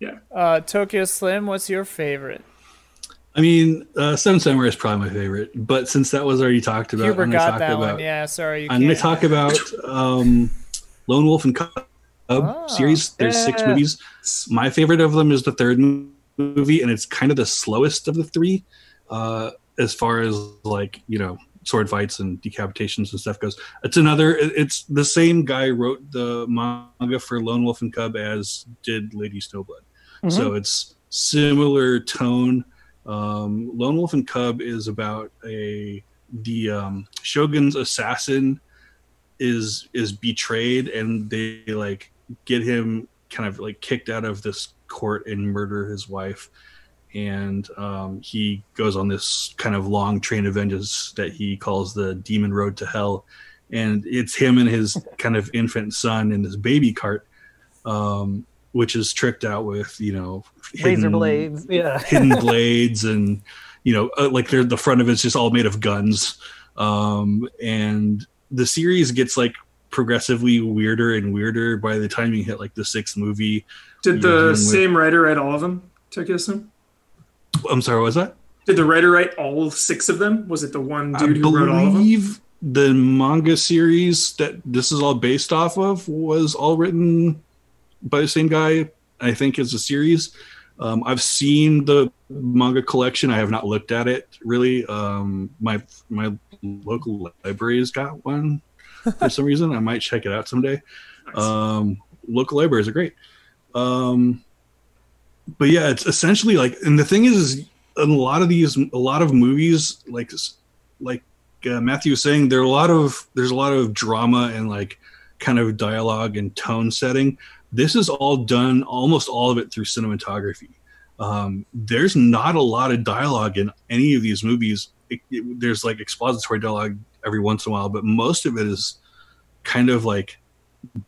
Yeah. Uh, Tokyo Slim, what's your favorite? I mean, uh, Seven Samurai is probably my favorite, but since that was already talked about, Huber I'm going to talk about. one. Yeah, sorry. You I'm going to talk about um, Lone Wolf and Cub Oh, series. There's six movies. My favorite of them is the third movie, and it's kind of the slowest of the three, uh, as far as like you know sword fights and decapitations and stuff goes. It's another. It's the same guy wrote the manga for Lone Wolf and Cub as did Lady Snowblood. So it's similar tone. Um, Lone Wolf and Cub is about a the um, Shogun's assassin is is betrayed, and they like get him kind of like kicked out of this court and murder his wife. And um, he goes on this kind of long train of vengeance that he calls the Demon Road to Hell. And it's him and his kind of infant son in this baby cart, um, which is tricked out with, you know, Razor hidden- blades. Yeah. hidden blades and you know uh, like they're the front of it's just all made of guns um and the series gets like progressively weirder and weirder by the time you hit like the sixth movie Did You're dealing the with- same writer write all of them? Tokyo Slim? i'm sorry what was that Did the writer write all six of them? Was it the one i dude who wrote all of them? the manga series that this is all based off of was all written by the same guy i think is a series. Um, i've seen the manga collection. I have not looked at it really. Um, my my local library's got one for some reason. I might check it out someday. Nice. um, local libraries are great. Um, but yeah it's essentially like and the thing is, is a lot of these a lot of movies like like uh, matthew was saying there are a lot of there's a lot of drama and like kind of dialogue and tone setting this is all done almost all of it through cinematography um, there's not a lot of dialogue in any of these movies It- it- there's like expository dialogue every once in a while but most of it is kind of like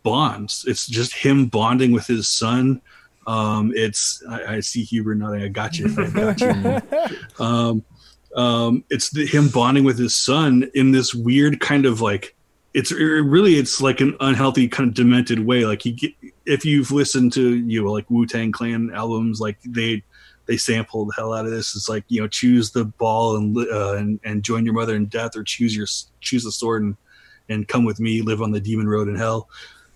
bonds it's just him bonding with his son um, it's I, I see Huber nodding. I got you. I got you. um, um, it's the, him bonding with his son in this weird kind of like it's it really it's like an unhealthy kind of demented way. Like he, get- if you've listened to you know like Wu Tang Clan albums, like they they sample the hell out of this. It's like you know choose the ball and uh, and and join your mother in death, or choose your choose the sword and and come with me, live on the demon road in hell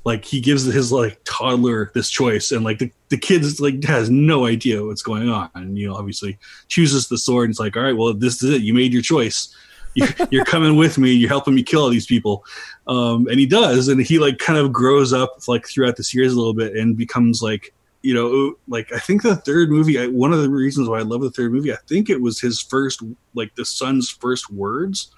like he gives his like toddler this choice and like the, the kid's like has no idea what's going on and you know obviously chooses the sword and it's like all right well this is it you made your choice you're, coming with me. You're helping me kill all these people. Um, and he does. And he like kind of grows up like throughout the series a little bit and becomes like you know like i think the third movie I, one of the reasons why i love the third movie i think it was his first like the son's first words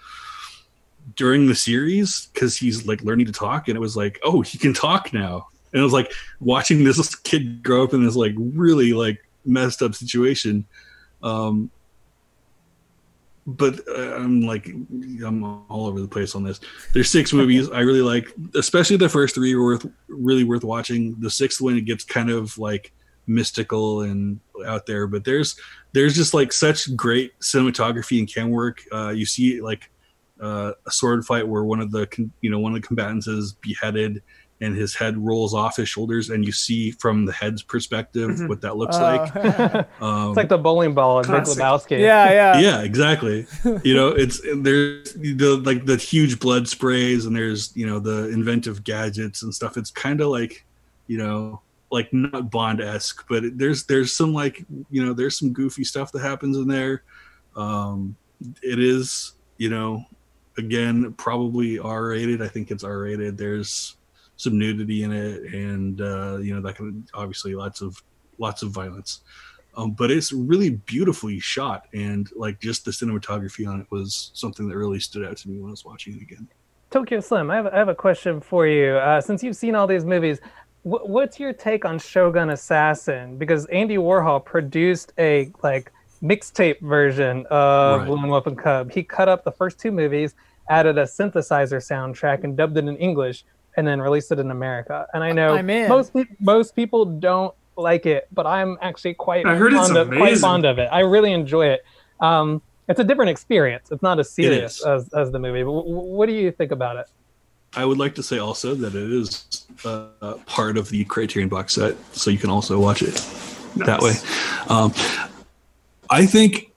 during the series because he's like learning to talk. And it was like oh he can talk now. And it was like watching this kid grow up in this like really like messed up situation. Um but uh, i'm like i'm all over the place on this. There's six movies i really like especially the first three are worth really worth watching. The sixth one it gets kind of like mystical and out there but there's there's just like such great cinematography and cam work. Uh you see like uh, a sword fight where one of the you know one of the combatants is beheaded and his head rolls off his shoulders and you see from the head's perspective Mhm. what that looks Oh. like um, It's like the bowling ball in Big Lebowski. yeah, yeah. yeah exactly you know it's there's the like the huge blood sprays and there's you know the inventive gadgets and stuff it's kind of like you know like not bond-esque but it- there's there's some like you know there's some goofy stuff that happens in there um it is you know again probably r-rated i think it's r-rated there's some nudity in it, and uh, you know that can obviously lots of lots of violence. Um, but it's really beautifully shot, and like just the cinematography on it was something that really stood out to me when I was watching it again. Tokyo Slim, I have, I have a question for you. Uh, since you've seen all these movies, wh- what's your take on Shogun Assassin? Because Andy Warhol produced a like mixtape version of Right. Lone Wolf and Cub. He cut up the first two movies, added a synthesizer soundtrack, and dubbed it in English, and then released it in America. And I know I'm in. most pe- most people don't like it, but I'm actually quite I heard it's fond of, quite fond of it. I really enjoy it. Um, it's a different experience. It's not as serious as, as the movie. But w- w- what do you think about it? I would like to say also that it is uh, part of the Criterion box set, so you can also watch it that way. Um, I think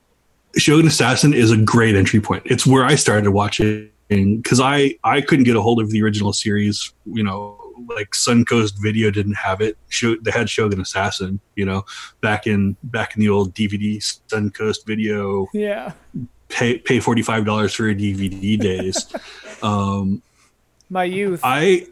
Shogun Assassin is a great entry point. It's where I started watching because I I couldn't get a hold of the original series. You know, like Suncoast Video didn't have it. Sho- they had Shogun Assassin. You know, back in back in the old DVD Suncoast Video Yeah. pay pay forty five dollars for a DVD days. um, My youth. I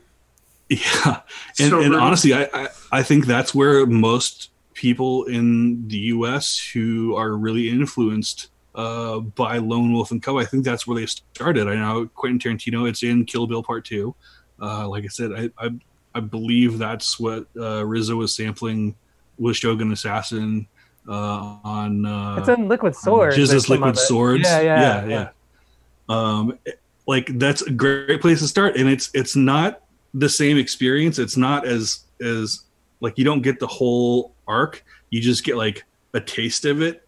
yeah, and, So and honestly, I, I I think that's where most people in the U.S. who are really influenced uh, by Lone Wolf and Cub, I think that's where they started. I know Quentin Tarantino. It's in Kill Bill Part Two. Uh, like I said, I, I I believe that's what uh, RZA was sampling with Shogun Assassin uh, on. Uh, It's in Liquid Swords. Just or as some liquid swords. Yeah, yeah, yeah, yeah. Um, like that's a great place to start, and it's it's not the same experience. It's not as as like you don't get the whole arc. You just get like a taste of it,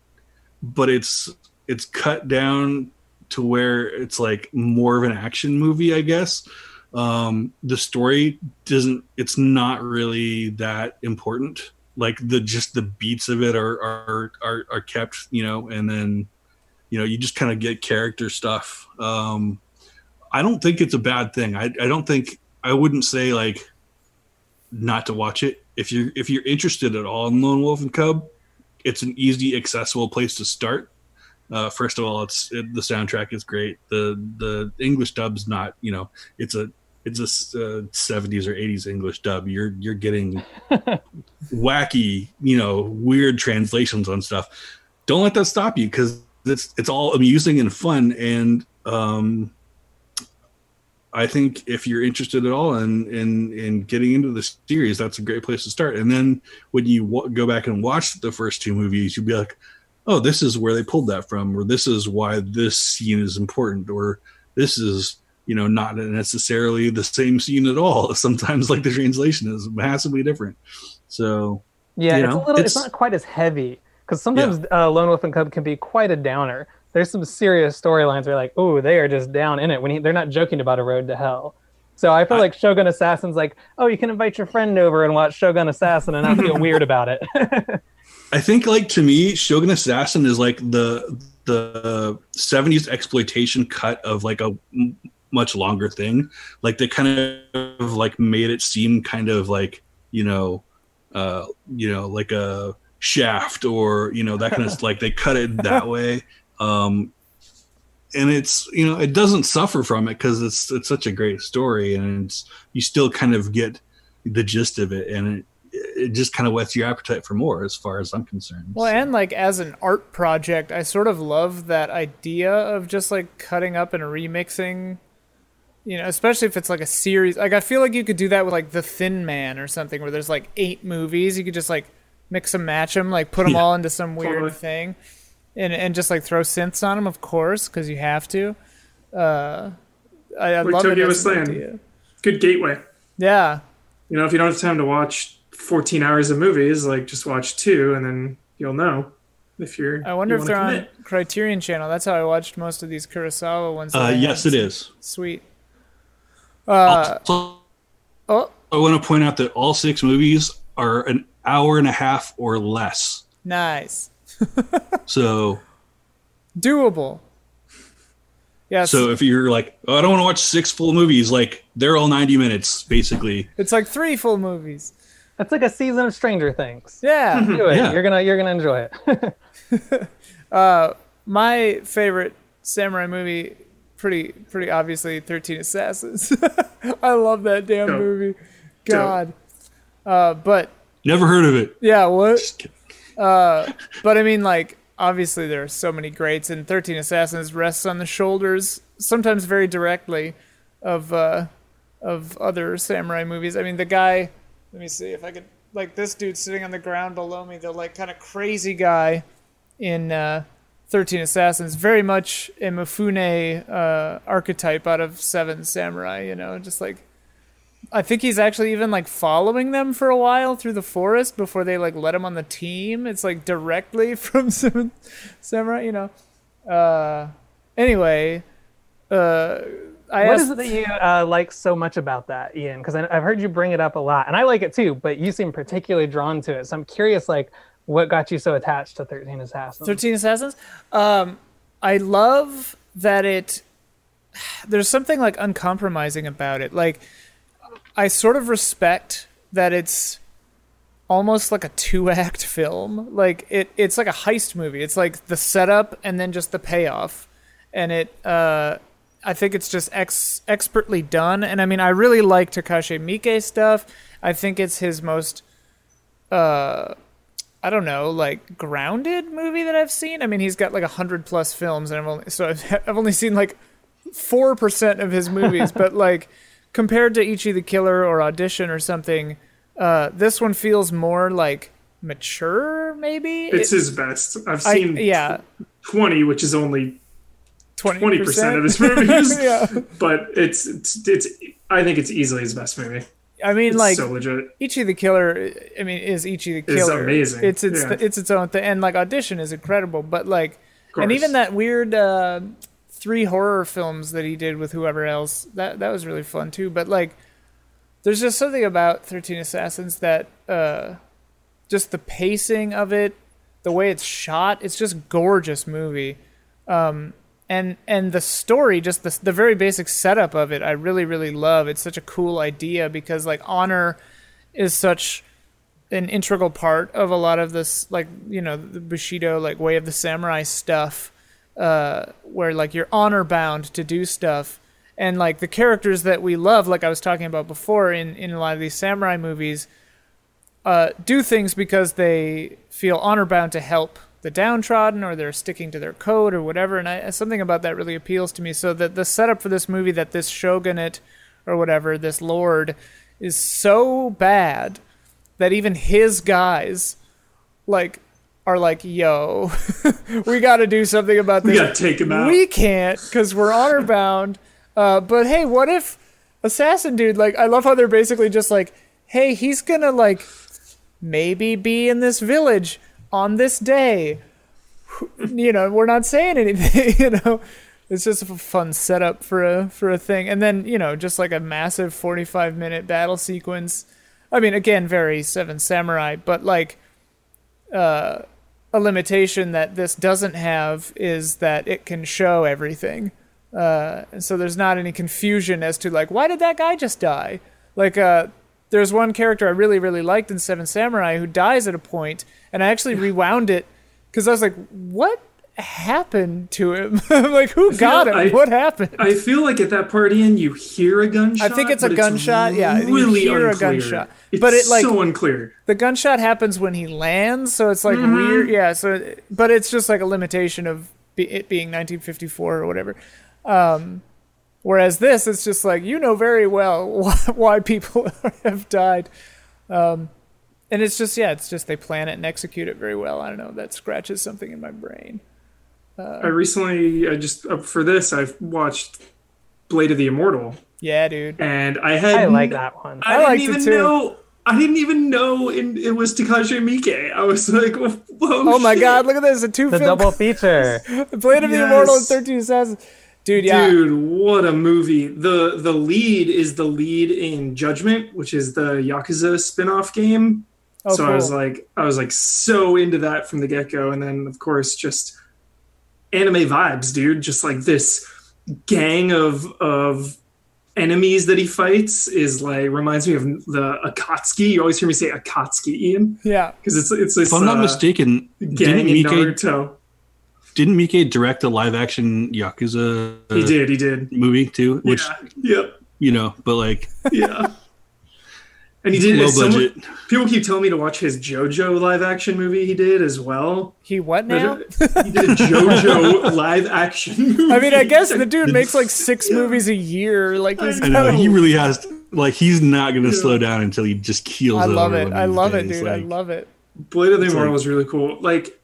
but it's it's cut down to where it's like more of an action movie, I guess. Um, the story doesn't. It's not really that important. Like the just the beats of it are are are, are kept, you know, and then you know you just kind of get character stuff. Um, I don't think it's a bad thing. I I don't think I wouldn't say like not to watch it if you're if you're interested at all in Lone Wolf and Cub. It's an easy, accessible place to start. Uh, first of all, it's it, the soundtrack is great. the The English dub's not, you know, it's a it's a uh, 70s or 80s English dub. You're you're getting wacky, you know, weird translations on stuff. Don't let that stop you because it's it's all amusing and fun. And um, I think if you're interested at all in in in getting into the series, that's a great place to start. And then when you w- go back and watch the first two movies, you'll be like, oh, this is where they pulled that from, or this is why this scene is important, or this is you know not necessarily the same scene at all. Sometimes like the translation is massively different. So Yeah, it's know, a little. It's, it's- not quite as heavy because sometimes uh, Lone Wolf and Cub can be quite a downer. There's some serious storylines where like, oh, they are just down in it when he, they're not joking about a road to hell. So I feel I- like Shogun Assassin's like, oh, you can invite your friend over and watch Shogun Assassin and not feel weird about it. I think like to me, Shogun Assassin is like the the '70s exploitation cut of like a m- much longer thing. Like they kind of like made it seem kind of like you know, uh, you know, like a shaft or you know that kind of like they cut it that way. Um, and it's you know it doesn't suffer from it because it's it's such a great story and it's you still kind of get the gist of it and it it just kind of whets your appetite for more as far as I'm concerned. Well, So- and like as an art project, I sort of love that idea of just like cutting up and remixing. You know, especially if it's like a series. Like I feel like you could do that with like The Thin Man or something, where there's like eight movies. You could just like mix and match them, like put them Yeah. all into some weird Totally. thing, and and just like throw synths on them, of course, because you have to. Uh, I, I Like love it Tokyo as was an saying. idea. Good gateway. Yeah, You know, if you don't have time to watch 14 hours of movies, like just watch two, and then you'll know if you're. I wonder you if they're on. Criterion Channel. That's how I watched most of these Kurosawa ones. uh, yes, haven't it seen. is. Sweet. Uh, Also, oh, I want to point out that all six movies are an hour and a half or less. nice. So, Doable. Yes. so if you're like, oh, I don't want to watch six full movies, like they're all 90 minutes basically. it's like three full movies. It's like a season of Stranger Things. Yeah. Do it. Yeah. You're gonna you're gonna enjoy it. My favorite samurai movie pretty pretty obviously Thirteen Assassins. I love that damn Dope. movie. God. Uh, but Never heard of it. yeah, what? Just kidding. But I mean, like, obviously there are so many greats, and Thirteen Assassins rests on the shoulders, sometimes very directly, of uh, of other samurai movies. I mean, the guy. Let me see if I could. Like this dude sitting on the ground below me, the like kind of crazy guy in uh, Thirteen Assassins, very much a Mifune uh, archetype out of Seven Samurai. You know, just like I think he's actually even like following them for a while through the forest before they like let him on the team. It's like directly from Seven Samurai, you know. Uh, anyway, uh, I What asked, is it that you uh, like so much about that, Ian? Because I've heard you bring it up a lot, and I like it too. But you seem particularly drawn to it, so I'm curious, like, what got you so attached to Thirteen Assassins? 13 Assassins. Um, I love that it. There's something like uncompromising about it. Like, I sort of respect that it's almost like a two act film. Like it, it's like a heist movie. It's like the setup and then just the payoff, and it. Uh, I think it's just ex- expertly done. And I mean, I really like Takashi Miike stuff. I think it's his most. Uh, I don't know, like grounded movie that I've seen. I mean, he's got like a hundred plus films, and I've only so I've, I've only seen like four percent of his movies. but like compared to Ichi the Killer or Audition or something, uh, this one feels more like mature. Maybe It's It- his best. I've I, seen yeah, 20, which is only twenty 20% of his movies. yeah, but it's, it's it's I think it's easily his best movie. I mean, It's like so legit. Ichi the Killer. I mean, is Ichi the It's Killer? amazing. It's it's Yeah. it's its own thing, and like Audition is incredible. But like, and even that weird uh, three horror films that he did with whoever else that that was really fun too. But like, there's just something about Thirteen Assassins that uh, just the pacing of it, the way it's shot, it's just gorgeous movie. Um, and and the story, just the the very basic setup of it, I really really love. It's such a cool idea because like honor is such an integral part of a lot of this like you know the bushido like way of the samurai stuff uh where like you're honor bound to do stuff and like the characters that we love like i was talking about before in in a lot of these samurai movies uh do things because they feel honor bound to help the downtrodden or they're sticking to their code or whatever and I, something about that really appeals to me so that the setup for this movie that this shogunate or whatever this lord is so bad that even his guys like are like yo we got to do something about this. We gotta take him out. we can't because we're honor bound uh, but hey what if assassin dude like i love how they're basically just like hey he's gonna like maybe be in this village on this day you know we're not saying anything you know. It's just a fun setup for a for a thing. And then you know just like a massive 45 minute battle sequence. I mean again very seven samurai but like uh a limitation that this doesn't have is that it can show everything. Uh and so there's not any confusion as to like why did that guy just die? Like uh there's one character I really, really liked in Seven Samurai who dies at a point, and I actually rewound it because I was like, "What happened to him? I'm like, who got him? I- what happened?" I feel like at that party in you hear a gunshot. I think it's a gunshot, yeah, you really hear a gunshot. It's But it, like- so unclear. the gunshot happens when he lands, so it's like weird. Yeah, so but it's just like a limitation of it being 1954 or whatever. Um, whereas this, it's just like you know very well why, why people have died. Um, and it's just yeah, it's just they plan it and execute it very well. I don't know. That scratches something in my brain. I recently, I just uh, for this, I've watched Blade of the Immortal, Yeah, dude. and I had I like that one. I, I didn't it even too. know. I didn't even know in, it was Takashi Miike. I was like, whoa, Oh my god, look at this! A two The film double feature. Blade of the Immortal and Yes. 13 Assassins. Dude, yeah. Dude, what a movie. The the lead is the lead in Judgment, which is the Yakuza spin-off game. Oh, so I was like I was like so into that from the get-go and then of course just anime vibes, dude. Just like this gang of of enemies that he fights is like reminds me of the Akatsuki. You always hear me say Akatsuki, Ian, Yeah. because it's it's this If I'm not uh, mistaken, gang didn't in Miike Naruto. didn't Miike direct a live action Yakuza He did. He did. movie too? Which yeah. Yep. you know, but like Yeah. And he did. low someone- budget. people keep telling me to watch his JoJo live action movie. He did as well. He what now? he did a JoJo live action movie. I mean, I guess the dude makes like six movies a year. Like he's I know he really has. To, like he's not going to slow down until he just keels. I love it. I these love it, days, dude. I love it. Blade of the Immortal like- was really cool. Like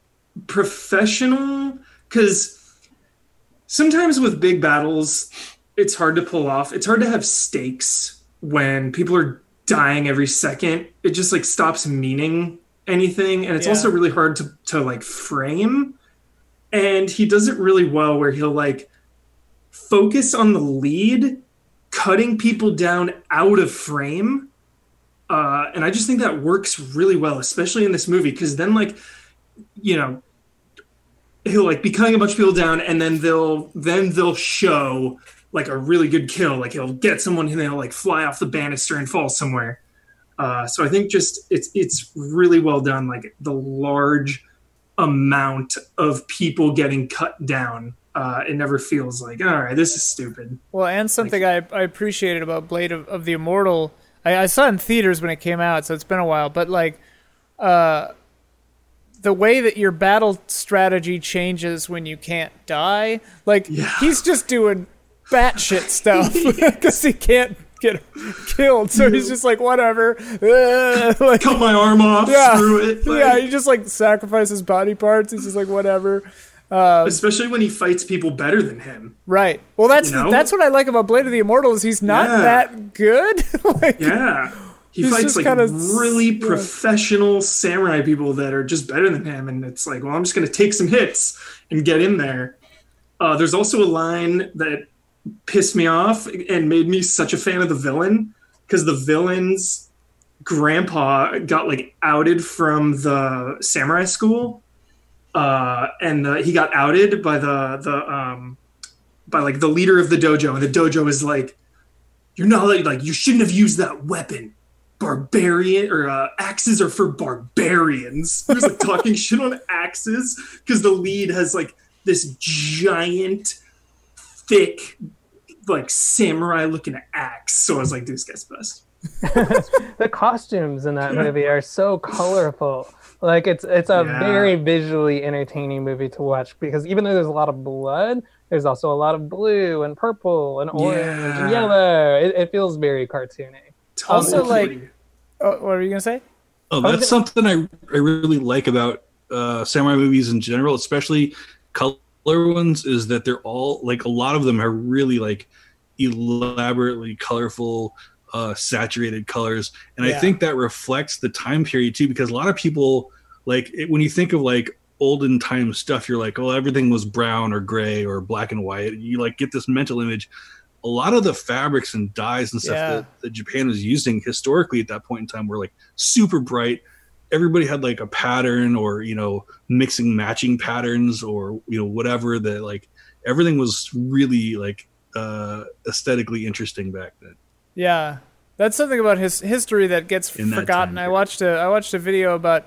professional, because sometimes with big battles, it's hard to pull off. It's hard to have stakes when people are dying every second. It just like stops meaning anything, and it's Yeah. also really hard to to like frame. And he does it really well, where he'll like focus on the lead, cutting people down out of frame uh, and I just think that works really well, especially in this movie, because then like, you know, he'll like be cutting a bunch of people down, and then they'll then they'll show like a really good kill, like he'll get someone and they'll like fly off the banister and fall somewhere. Uh, so I think just it's it's really well done, like the large amount of people getting cut down. Uh, it never feels like all right, this is stupid. Well, and something I, I appreciated about Blade of, of the Immortal, I, I saw it in theaters when it came out, so it's been a while. But like, uh, the way that your battle strategy changes when you can't die, like he's just doing batshit stuff because he can't get killed. So he's just like whatever. Uh, like, Cut my arm off, Yeah. screw it. like- yeah, he just like sacrifices body parts. He's just like whatever. especially when he fights people better than him. Right. Well, that's You know? that's what I like about Blade of the Immortal is he's not Yeah. that good. like, Yeah. He He's fights like kinda- really yeah. professional samurai people that are just better than him, and it's like, well, I'm just gonna take some hits and get in there. Uh, there's also a line that pissed me off and made me such a fan of the villain because the villain's grandpa got like outed from the samurai school, uh, and uh, he got outed by the the um, by like the leader of the dojo, and the dojo is like, "You're not like, like you shouldn't have used that weapon." Barbarian or uh, axes are for barbarians. He was like talking shit on axes because the lead has like this giant, thick, like samurai looking axe. So I was like, this guy's best. the costumes in that movie are so colorful. Like it's it's a Yeah. very visually entertaining movie to watch because even though there's a lot of blood, there's also a lot of blue and purple and orange Yeah. and yellow. It, it feels very cartoony. Also, like- oh, what are you gonna say? Oh, was that's something I, I really like about uh, samurai movies in general, especially color ones, is that they're all like a lot of them are really like elaborately colorful, uh, saturated colors, and Yeah. I think that reflects the time period too, because a lot of people like it, when you think of like olden time stuff, you're like, oh, everything was brown or gray or black and white. You like get this mental image. A lot of the fabrics and dyes and stuff Yeah. that, that Japan was using historically at that point in time were like super bright. Everybody had like a pattern or, you know, mixing matching patterns or, you know, whatever that like everything was really like uh aesthetically interesting back then. Yeah, that's something about his history that gets In forgotten. time I watched a I watched a video about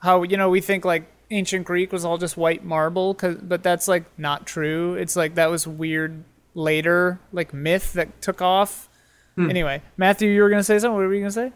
how you know we think like ancient Greek was all just white marble, 'cause- but that's like not true. It's like that was weird later like myth that took off. Hmm. Anyway, Matthew, you were gonna say something. What were you gonna say?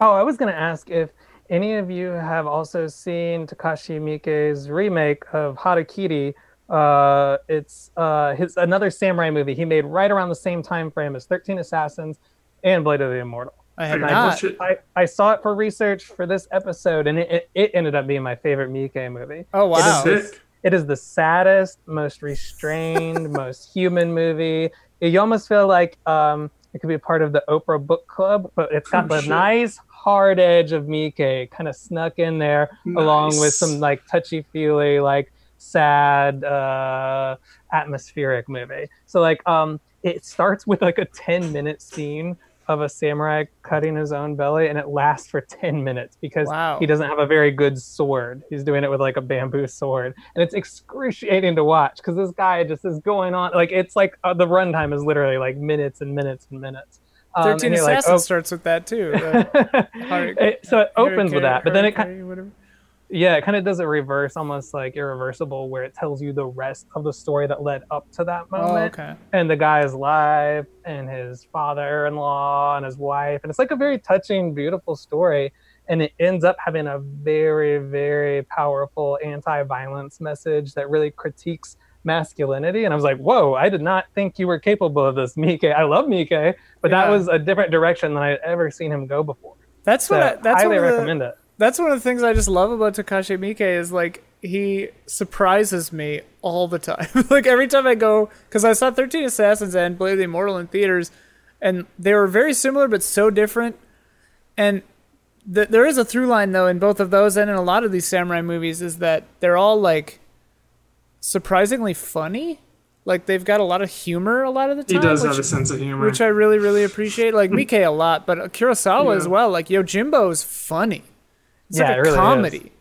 Oh, I was going to ask if any of you have also seen Takashi Miike's remake of Harakiri. Uh, it's uh, his another samurai movie he made right around the same time frame as 13 Assassins and Blade of the Immortal. I have I not. I, I saw it for research for this episode, and it, it, it ended up being my favorite Miike movie. Oh wow! Sick. It is the saddest, most restrained, most human movie. You almost feel like um, it could be a part of the Oprah Book Club, but it's got Oh, the shit. nice hard edge of Miike kind of snuck in there, along with some like touchy feely, like sad, uh, atmospheric movie. So like, um, it starts with like a ten minute scene of a samurai cutting his own belly, and it lasts for ten minutes because Wow. he doesn't have a very good sword. He's doing it with like a bamboo sword, and it's excruciating to watch because this guy just is going on like it's like uh, the runtime is literally like minutes and minutes and minutes. Um, Thirteen you're like, oh. starts with that too. It- so it opens with that, but then it kind whatever. Yeah, it kind of does a reverse, almost like irreversible, where it tells you the rest of the story that led up to that Oh, moment okay. and the guy's life and his father-in-law and his wife and it's like a very touching beautiful story and it ends up having a very very powerful anti-violence message that really critiques masculinity. And i was like whoa i did not think you were capable of this Miike i love Miike but that was a different direction than i'd ever seen him go before. That's so what I, that's highly one of the- recommend it. that's one of the things I just love about Takashi Miike is like he surprises me all the time. like every time I go, because I saw Thirteen Assassins and Blade of the Immortal in theaters, and they were very similar but so different. And th- there is a through line though in both of those and in a lot of these samurai movies is that they're all like surprisingly funny. Like they've got a lot of humor a lot of the time. He time. does which- have a sense of humor. which I really, really appreciate. Like Miike a lot, but Kurosawa Yeah. as well. Like Yojimbo is funny. It's Yeah, like it a really is. comedy.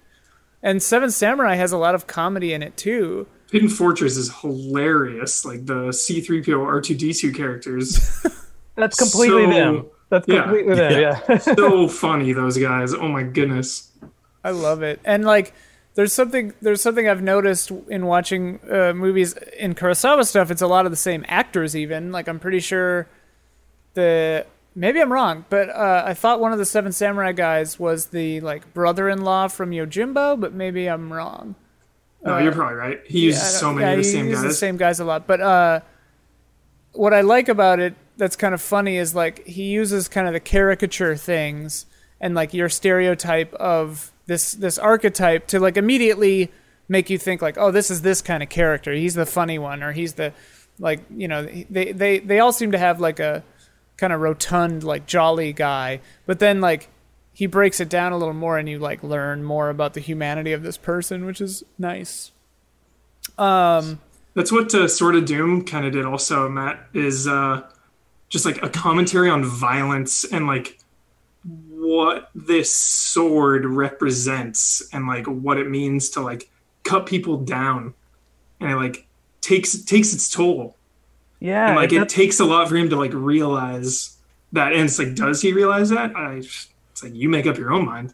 And Seven Samurai has a lot of comedy in it too. Hidden Fortress is hilarious. Like the C3PO R2D2 characters. that's completely So- them that's yeah. completely them yeah, so funny, those guys. Oh my goodness. I love it. And like there's something there's something I've noticed in watching uh, movies in Kurosawa stuff. It's a lot of the same actors. Even like I'm pretty sure the maybe I'm wrong, but uh, I thought one of the Seven Samurai guys was the like brother-in-law from Yojimbo, but maybe I'm wrong. No, you're probably right. He uses Uh, Yeah, so many yeah, of the he same uses guys. the same guys a lot. But uh, what I like about it that's kind of funny is like he uses kind of the caricature things and like your stereotype of this this archetype to like immediately make you think like, oh, this is this kind of character. He's the funny one, or he's the like you know they they they all seem to have like a kind of rotund like jolly guy, but then like he breaks it down a little more and you like learn more about the humanity of this person, which is nice. Um. That's what uh, Sword of Doom kind of did also, Matt, is uh, just like a commentary on violence and like what this sword represents and like what it means to like cut people down. And it like takes takes its toll. yeah And like it takes a lot for him to like realize that. And it's like, does he realize that? I, it's like you make up your own mind.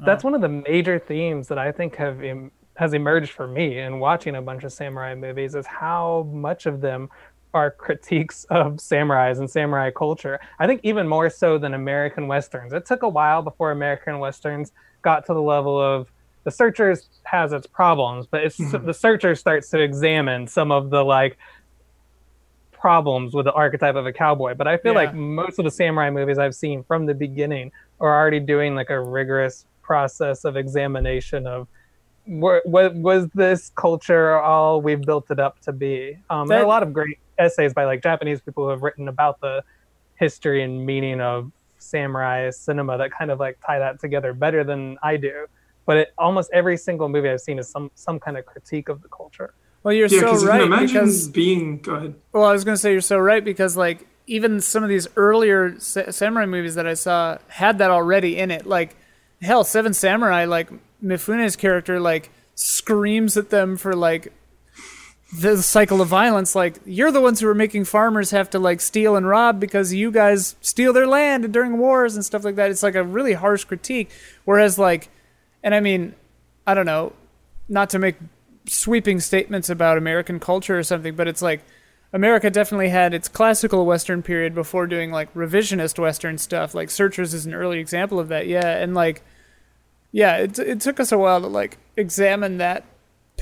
that's one of the major themes that I think have em- has emerged for me in watching a bunch of samurai movies is how much of them are critiques of samurais and samurai culture. I think even more so than American westerns. It took a while before American westerns got to the level of the searchers has its problems, but it's Mhm. the searcher starts to examine some of the like problems with the archetype of a cowboy. But I feel Yeah. like most of the samurai movies I've seen from the beginning are already doing like a rigorous process of examination of what, what was this culture all we've built it up to be. Um, there are a lot of great essays by like Japanese people who have written about the history and meaning of samurai cinema that kind of like tie that together better than I do. But it, almost every single movie I've seen is some some kind of critique of the culture. Well, you're Yeah, so right you imagine because being. Go ahead. Well, I was going to say you're so right because like even some of these earlier sa- samurai movies that I saw had that already in it. Like hell, Seven Samurai, like Mifune's character like screams at them for like the cycle of violence like you're the ones who are making farmers have to like steal and rob because you guys steal their land during wars and stuff like that. It's like a really harsh critique. Whereas like and i mean i don't know not to make sweeping statements about american culture or something but it's like america definitely had its classical western period before doing like revisionist western stuff. Like searchers is an early example of that. Yeah and like yeah it, it took us a while to like examine that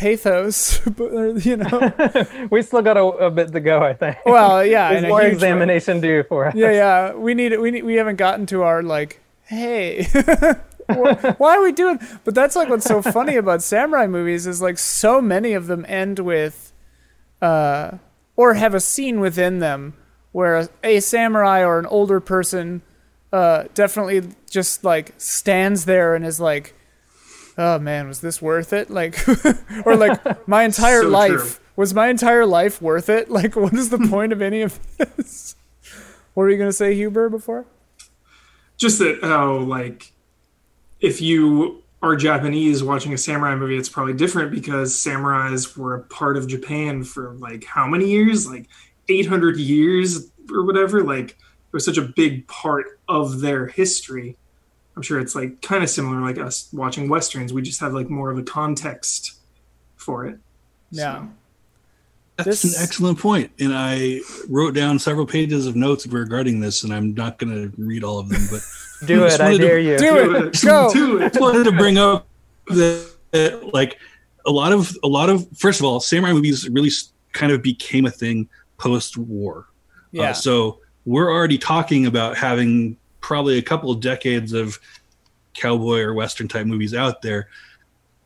pathos but, uh, you know we still got a, a bit to go, I think. well yeah There's more huge way. examination due for us. yeah yeah we need we need we haven't gotten to our like hey why are we doing but that's like what's so funny about samurai movies is like so many of them end with uh or have a scene within them where a, a samurai or an older person uh definitely just like stands there and is like oh man was this worth it like or like my entire So life true. was my entire life worth it like what is the point of any of this what were you gonna say huber before just that how like if you are Japanese watching a samurai movie, it's probably different because samurais were a part of Japan for like how many years? Like 800 years or whatever. Like it was such a big part of their history I'm sure it's like kind of similar like us watching westerns. We just have like more of a context for it. Yeah. So, That's This- an excellent point, and I wrote down several pages of notes regarding this, and I'm not going to read all of them, but Do it, I wanted to- dare you. Do it. Go. Do I just wanted to bring up that, that, like a lot of a lot of first of all, samurai movies really kind of became a thing post war. Yeah. Uh, so we're already talking about having probably a couple of decades of cowboy or western type movies out there.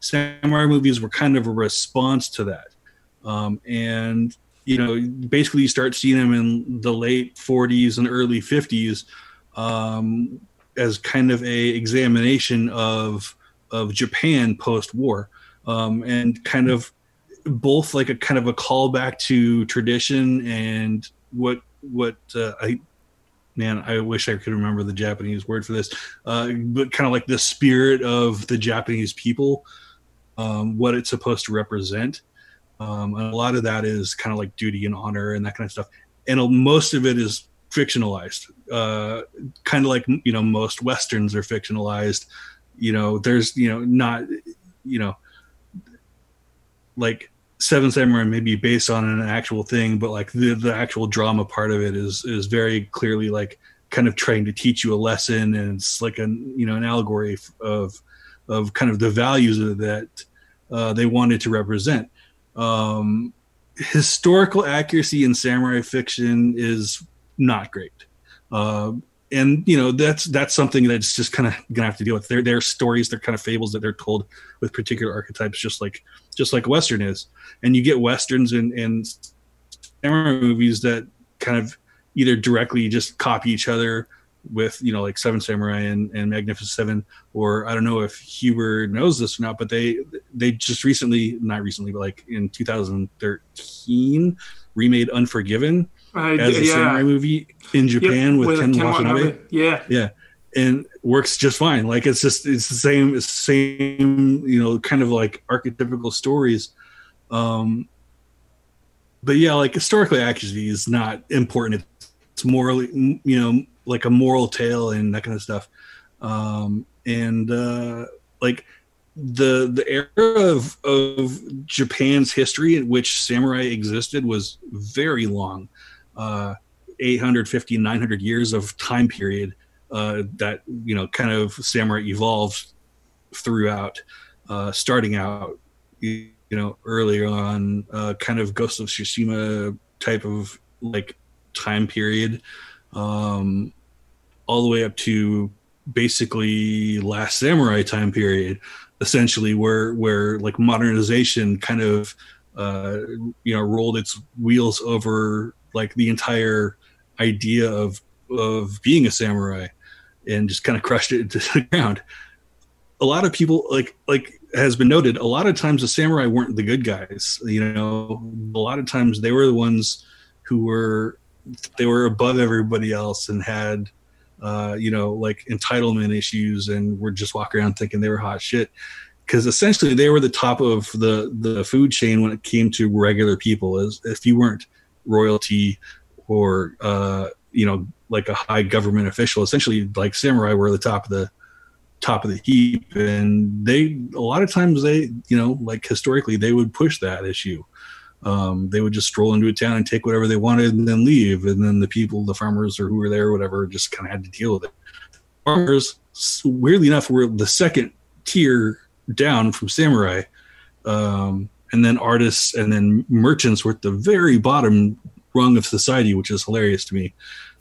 Samurai movies were kind of a response to that, um, and you know, basically, you start seeing them in the late 40s and early 50s um, as kind of a examination of of Japan post war, um, and kind of both like a kind of a callback to tradition and what what uh, I man I wish I could remember the Japanese word for this, uh, but kind of like the spirit of the Japanese people, um, what it's supposed to represent. Um, and a lot of that is kind of like duty and honor and that kind of stuff. And most of it is fictionalized, uh, kind of like you know most westerns are fictionalized. You know, there's you know not you know like Seven Samurai may be based on an actual thing, but like the the actual drama part of it is is very clearly like kind of trying to teach you a lesson, and it's like an you know an allegory of of kind of the values that uh, they wanted to represent. Um, historical accuracy in samurai fiction is not great. Uh, and you know that's that's something that's just kind of gonna have to deal with. They're, they're stories, they're kind of fables that they're told with particular archetypes, just like just like Western is. And you get westerns and, and samurai movies that kind of either directly just copy each other with you know like Seven Samurai and, and Magnificent Seven, or I don't know if Huber knows this or not, but they they just recently, not recently, but like in 2013, remade Unforgiven I, as a yeah. samurai movie in Yep, Japan with, Ken, Ken Watanabe. Yeah. Yeah. And works just fine. Like it's just it's the same it's the same you know kind of like archetypical stories. Um, but yeah, like historically accuracy is not important. It's morally you know like a moral tale and that kind of stuff. Um, and uh, like the the era of of Japan's history in which samurai existed was very long. Uh, 850 900 years of time period uh, that you know kind of samurai evolved throughout uh, starting out you, you know earlier on uh, kind of ghost of tsushima type of like time period um, all the way up to basically last samurai time period essentially where where like modernization kind of uh, you know rolled its wheels over like the entire idea of of being a samurai and just kind of crushed it into the ground. A lot of people like like has been noted. A lot of times the samurai weren't the good guys. You know, a lot of times they were the ones who were they were above everybody else and had uh, you know like entitlement issues and were just walking around thinking they were hot shit because essentially they were the top of the the food chain when it came to regular people. As if you weren't royalty or uh, you know like a high government official essentially like samurai were the top of the top of the heap. And they a lot of times they you know like historically they would push that issue. Um, they would just stroll into a town and take whatever they wanted and then leave. And then the people the farmers or who were there whatever just kind of had to deal with it. Farmers weirdly enough were the second tier down from samurai. Um, and then artists and then merchants were at the very bottom rung of society which is hilarious to me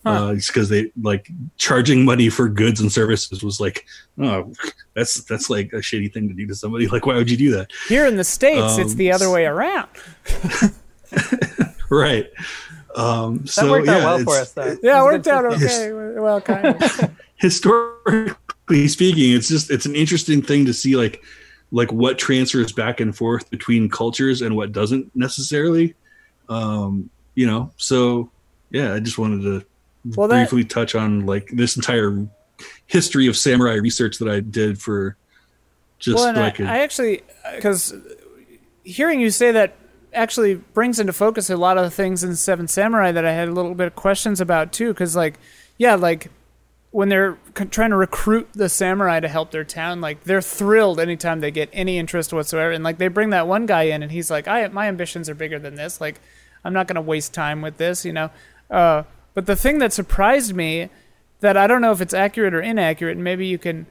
Huh. uh, it's because they like charging money for goods and services was like, oh, that's that's like a shitty thing to do to somebody. Like, why would you do that? Here in the states, it's Um, the other way around. Right. Um, That so worked yeah, out well it's- for us, though. Yeah, it It worked out system. okay. Well, kind of. historically speaking, it's just it's an interesting thing to see like like what transfers back and forth between cultures and what doesn't necessarily. Um, you know, so yeah, I just wanted to Well, that- briefly touch on like this entire history of samurai research that I did for just well, so I could I actually, because hearing you say that actually brings into focus a lot of the things in Seven Samurai that I had a little bit of questions about too. Because like, yeah, like when they're trying to recruit the samurai to help their town, like they're thrilled anytime they get any interest whatsoever. And like they bring that one guy in, and he's like, "I my ambitions are bigger than this. Like, I'm not gonna waste time with this, you know." Uh, but the thing that surprised me, that I don't know if it's accurate or inaccurate, and maybe you can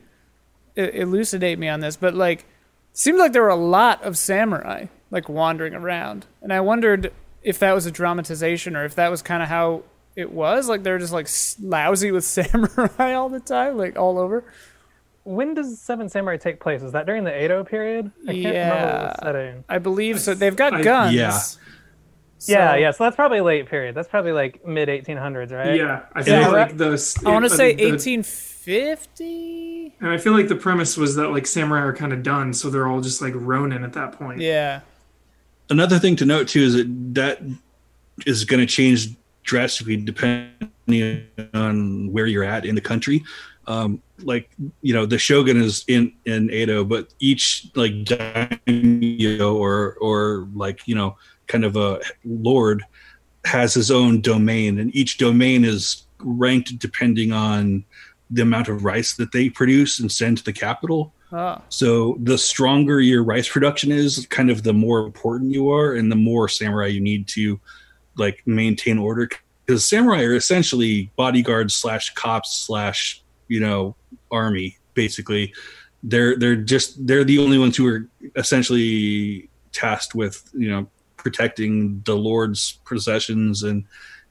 elucidate me on this, but like, seemed like there were a lot of samurai like wandering around, and I wondered if that was a dramatization or if that was kind of how it was. Like they're just like s- lousy with samurai all the time, like all over. When does Seven Samurai take place? Is that during the Edo period? I can't remember Yeah. the setting. I believe so. They've got I- guns. Yeah. So- yeah, yeah. So that's probably late period. That's probably like mid 1800s, right? Yeah, I feel Yeah. like the. I want to say the- 1850. And I feel like the premise was that like samurai are kind of done, so they're all just like Ronin at that point. Yeah. Another thing to note too is that that is going to change drastically depending on where you're at in the country. Um, like you know, the shogun is in in Edo, but each like daimyo or or like you know, kind of a lord has his own domain, and each domain is ranked depending on the amount of rice that they produce and send to the capital. Oh. So the stronger your rice production is, kind of the more important you are, and the more samurai you need to like maintain order. Because samurai are essentially bodyguards slash cops slash you know army. Basically, they're they're just they're the only ones who are essentially tasked with you know protecting the lord's possessions and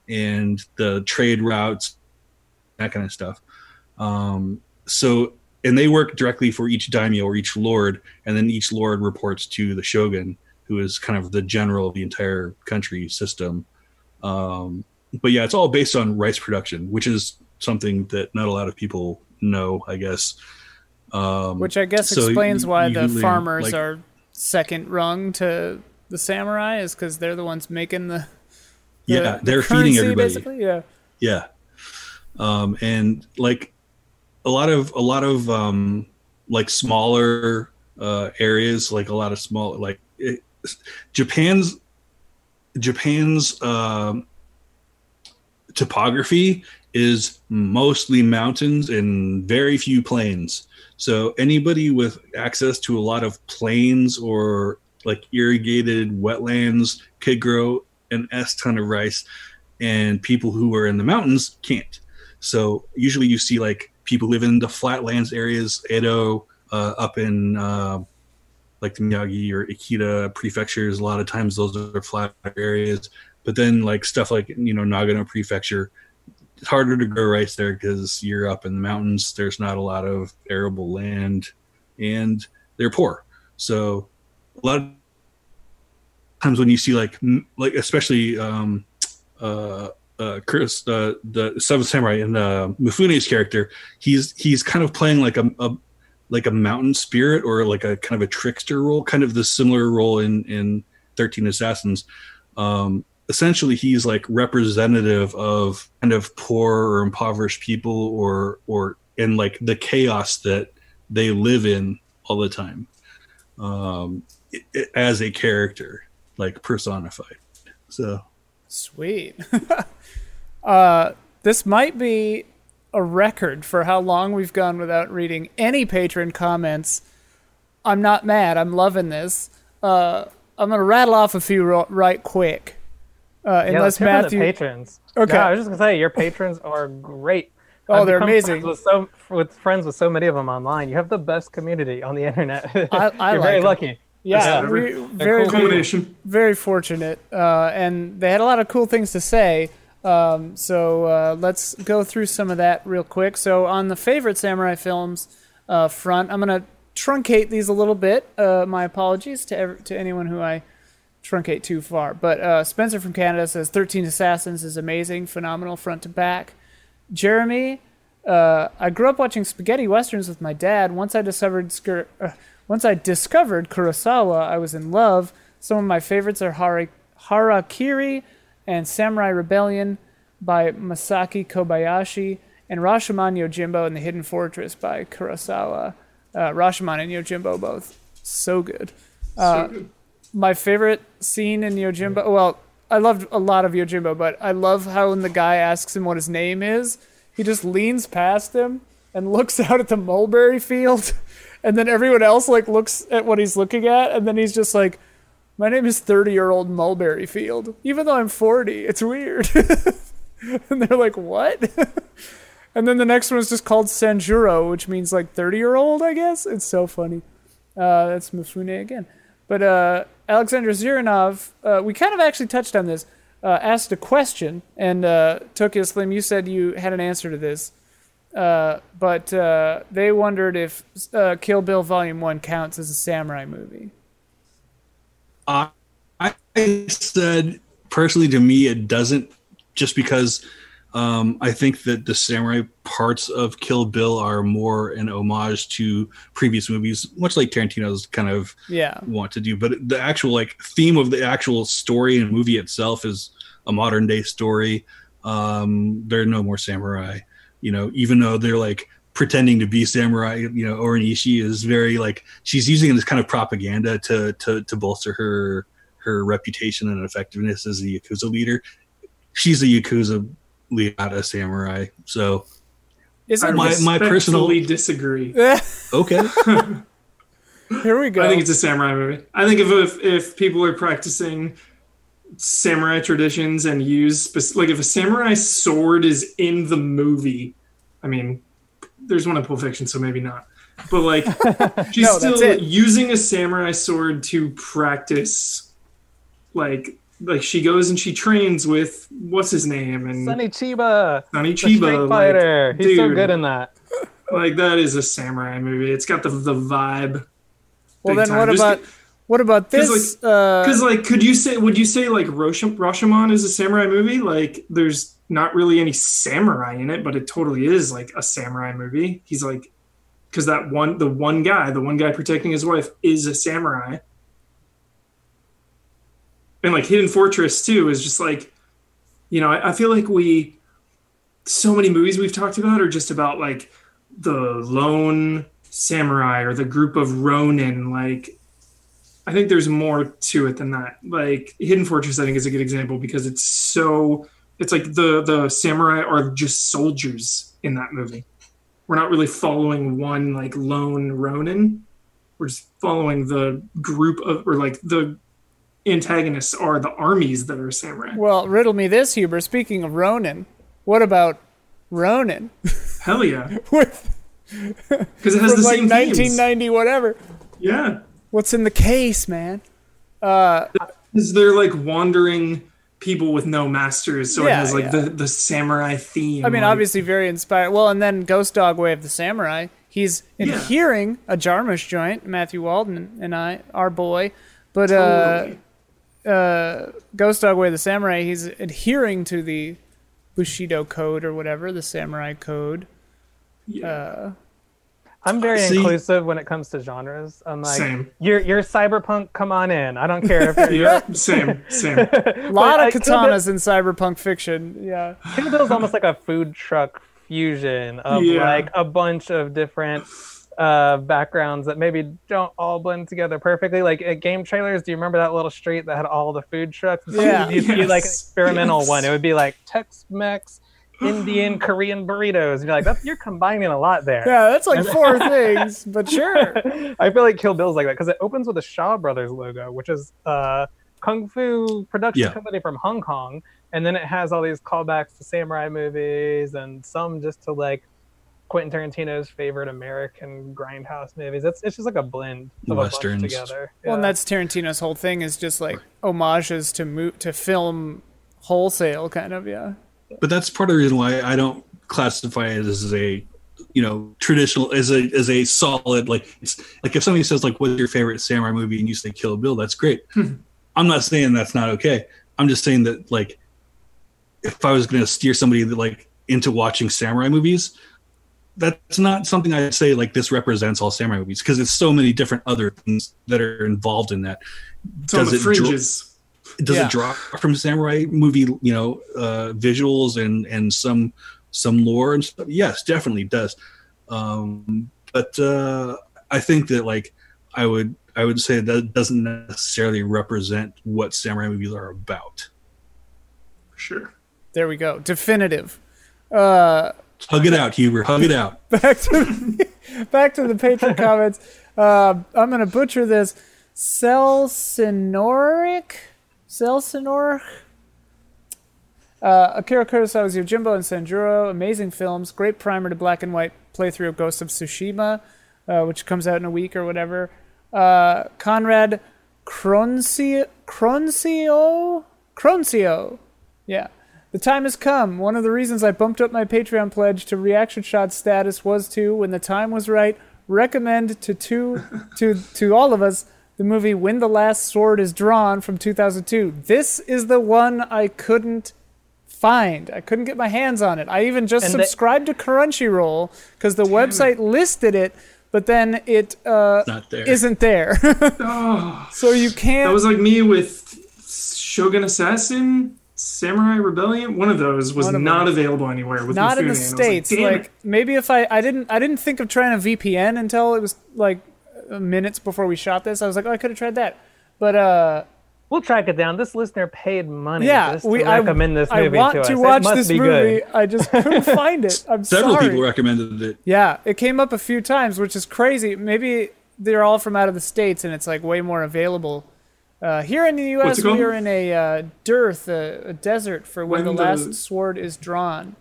and the trade routes, that kind of stuff. Um, so and they work directly for each daimyo or each lord, and then each lord reports to the shogun, who is kind of the general of the entire country system. Um, but yeah, it's all based on rice production, which is something that not a lot of people know, I guess. Um, Which I guess so explains you- why you the farmers like- are second rung to the samurai, is because they're the ones making the. the- yeah, they're currency, feeding everybody. Basically, yeah. Yeah. Um, and like a lot of a lot of um, like smaller uh, areas, like a lot of small like it, Japan's Japan's um, topography is mostly mountains and very few plains. So anybody with access to a lot of plains or like irrigated wetlands could grow an S ton of rice and people who are in the mountains can't. So usually you see like people live in the flatlands areas, Edo, uh, up in uh, like the Miyagi or Akita prefectures. A lot of times those are flat areas. But then like stuff like you know Nagano prefecture, it's harder to grow rice there because you're up in the mountains. There's not a lot of arable land, and they're poor. So a lot of times when you see like like especially um, uh, uh, Chris, uh, the Seventh Samurai, and uh, Mifune's character, he's he's kind of playing like a, a like a mountain spirit or like a kind of a trickster role, kind of the similar role in in Thirteen Assassins. Um, essentially, he's like representative of kind of poor or impoverished people, or or in like the chaos that they live in all the time, um, i- i- as a character, like personified. So Sweet. uh, this might be a record for how long we've gone without reading any patron comments. I'm not mad. I'm loving this. Uh, I'm gonna rattle off a few ro- right quick. Uh, Yeah, unless let's hear from Matthew. the patrons. Okay. No, I was just gonna say your patrons are great. Oh, I've they're amazing. Friends with so with friends with so many of them online. You have the best community on the internet. I- I You're like very 'em. lucky. yeah, Yeah. we, very, cool. very, very fortunate, uh, and they had a lot of cool things to say. Um, so uh, let's go through some of that real quick. So on the favorite samurai films uh, front, I'm gonna truncate these a little bit. Uh, my apologies to ev- to anyone who I truncate too far. But uh, Spencer from Canada says 13 Assassins is amazing, phenomenal front to back. Jeremy, uh, I grew up watching spaghetti westerns with my dad. Once I discovered Skur- uh, once I discovered Kurosawa, I was in love. Some of my favorites are Hari- Harakiri and Samurai Rebellion by Masaki Kobayashi and Rashomon Yojimbo and the Hidden Fortress by Kurosawa. Uh, Rashomon and Yojimbo both so good so good. my favorite scene in Yojimbo. Well, I loved a lot of Yojimbo, but I love how when the guy asks him what his name is, he just leans past him and looks out at the mulberry field, and then everyone else like looks at what he's looking at, and then he's just like, "My name is thirty-year-old mulberry field, even though I'm forty. It's weird." and they're like, "What?" and then the next one is just called Sanjuro, which means like thirty-year-old, I guess. It's so funny. Uh, that's Mifune again. But uh, Alexander Zirinov, uh, we kind of actually touched on this, uh, asked a question, and uh, Tokyo Slim, you said you had an answer to this. Uh, but uh, they wondered if Kill Bill Volume 1 counts as a samurai movie. I, I said personally to me it doesn't just because um, I think that the samurai parts of Kill Bill are more an homage to previous movies, much like Tarantino's kind of Yeah. want to do. But the actual like theme of the actual story and movie itself is a modern day story. Um, there are no more samurai, you know, even though they're like pretending to be samurai. You know, O-Ren Ishii is very like she's using this kind of propaganda to to to bolster her her reputation and effectiveness as a yakuza leader. She's a yakuza lead, not a samurai. So Isn't My- my personal- respectfully disagree. okay, Here we go. I think it's a samurai movie. I think if if, if people are practicing samurai traditions and use like if a samurai sword is in the movie, I mean, there's one in Pulp Fiction, so maybe not. But like, she's No, still using a samurai sword to practice. Like, like she goes and she trains with what's his name and Sonny Chiba, Sonny Chiba. Fighter. Like, He's so good in that. like that is a samurai movie. It's got the the vibe. well, then time. what Just about what about this? uh, Because like, could you say? Would you say like Rosh- Rashomon is a samurai movie? Like, there's not really any samurai in it, but it totally is like a samurai movie. He's like, because that one, the one guy, the one guy protecting his wife, is a samurai. And like Hidden Fortress too is just like, you know, I, I feel like we, so many movies we've talked about are just about like the lone samurai or the group of ronin like I think there's more to it than that. Like Hidden Fortress, I think is a good example because it's so it's like the the samurai are just soldiers in that movie. We're not really following one like lone Ronin. We're just following the group of or like the antagonists are the armies that are samurai. well, riddle me this, Huber. Speaking of Ronin, what about Ronin Hell yeah, with because it has the like same themes. 1990 whatever? Yeah, What's in the case, man? Uh, because they're like wandering people with no masters, so it has like yeah. the the samurai theme. I mean, like- obviously very inspired. Well, and then Ghost Dog Way of the Samurai. He's Yeah. adhering a Jarmusch joint. Matthew Walden and I, our boy, but uh, uh, Ghost Dog Way of the Samurai. He's adhering to the Bushido code or whatever the Samurai code. yeah. Uh, I'm very See- inclusive when it comes to genres. I'm like, Same. you're you're cyberpunk. Come on in. I don't care if you're. Yeah, same, same. a lot I- of Kill katanas in cyberpunk fiction. Yeah. Kill Bill is almost like a food truck fusion of Yeah. like a bunch of different uh, backgrounds that maybe don't all blend together perfectly. Like at game trailers, do you remember that little street that had all the food trucks? Yeah. you'd see like an experimental Yes. one. It would be like Tex-Mex, Indian, Korean burritos. And you're like, that's, you're combining a lot there. Yeah, that's like four things, but sure. I feel like Kill Bill's like that because it opens with a Shaw Brothers logo, which is a kung fu production Yeah. company from Hong Kong, and then it has all these callbacks to samurai movies and some just to like Quentin Tarantino's favorite American grindhouse movies. It's it's just like a blend of Westerns. a bunch together. Well, and that's Tarantino's whole thing is just like homages to mo- to film wholesale, kind of. Yeah. But that's part of the reason why I don't classify it as a you know traditional as a as a solid like it's like if somebody says like what's your favorite samurai movie and you say Kill Bill that's great. Hmm. I'm not saying that's not okay. I'm just saying that like if I was going to steer somebody that like into watching samurai movies, that's not something I'd say like this represents all samurai movies because it's so many different other things that are involved in that. It's on the fringes. Does Yeah. it draw from samurai movie you know uh visuals and and some some lore and stuff yes definitely does um but uh i think that like i would i would say that doesn't necessarily represent what samurai movies are about sure. There we go. Definitive. Uh, Hug it out, Huber. Hug it out. back to the, back to the patron comments. Uh, I'm gonna butcher this. Celsinoric, Celsinoric. Uh, Akira Kurosawa's Yojimbo and Sanjuro, amazing films, great primer to black and white playthrough of Ghost of Tsushima, uh, which comes out in a week or whatever. Uh, Conrad Croncio, Croncio, Croncio, yeah. The time has come. One of the reasons I bumped up my Patreon pledge to reaction shot status was to, when the time was right, recommend to two, to to all of us the movie When the Last Sword is Drawn from 2002. This is the one I couldn't find. I couldn't get my hands on it. I even just And the- subscribed to Crunchyroll because the website listed it, but then it uh, Not there. isn't there. Oh, so you can't. that was like me with Shogun Assassin, Samurai Rebellion. One of those was One of them. not available anywhere. With not in the and I states. Like, Like, maybe if I I didn't I didn't think of trying a VPN until it was like minutes before we shot this. I was like, oh, I could have tried that. But uh, We'll track it down. This listener paid money yeah, just to we I, recommend this I movie want to us. to watch this movie. good. I just couldn't find it. I'm Several sorry. people recommended it. Yeah, it came up a few times, which is crazy. Maybe they're all from out of the states, and it's like way more available. Uh, here in the U.S., we are in a uh, dearth, a, a desert for when, When the, the- last sword is drawn.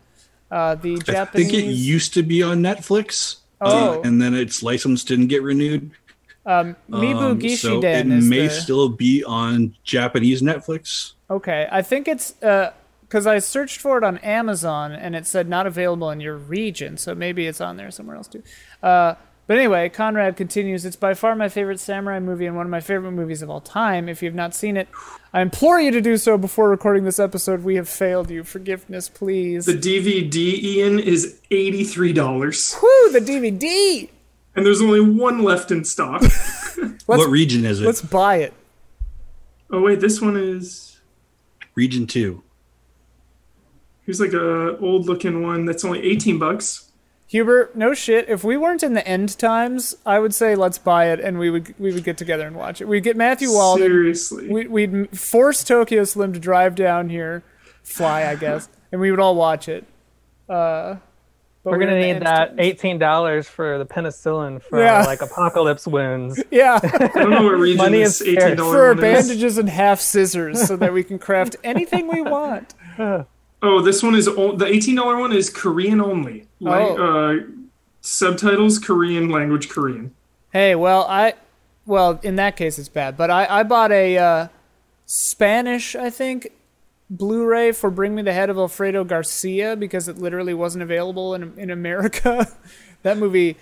Uh, the I think it used to be on Netflix. Oh. uh, and then its license didn't get renewed. Um, Mibu Um, so it may the, still be on Japanese Netflix. Okay, I think it's because I searched for it on Amazon and it said not available in your region, so maybe it's on there somewhere else too. Uh, but anyway, Conrad continues. It's by far my favorite samurai movie and one of my favorite movies of all time. If you have not seen it, I implore you to do so before recording this episode. We have failed you. Forgiveness, please. The DVD, Ian, is eighty-three dollars, Whoo! the DVD. And there's only one left in stock. What region is it? Let's buy it. oh wait, this one is. Region two. Here's like a old-looking one that's only eighteen bucks. Hubert, no shit. If we weren't in the end times, I would say let's buy it and we would we would get together and watch it. We'd get Matthew Walden. Seriously. we, we'd force Tokyo Slim to drive down here, fly, I guess, and we would all watch it. Uh, but We're gonna need that eighteen dollars for the penicillin for Yeah. like apocalypse wounds. Yeah, I don't know what region Money this is scarce. eighteen for our dollar one is. bandages and half scissors, so that we can craft anything we want. Oh, this one is o- the eighteen dollar one is Korean only. Lang- Oh. uh, subtitles Korean, language Korean. Hey, well, I, well, in that case, it's bad. But I, I bought a uh, Spanish, I think, Blu-ray for Bring Me the Head of Alfredo Garcia because it literally wasn't available in in America. that movie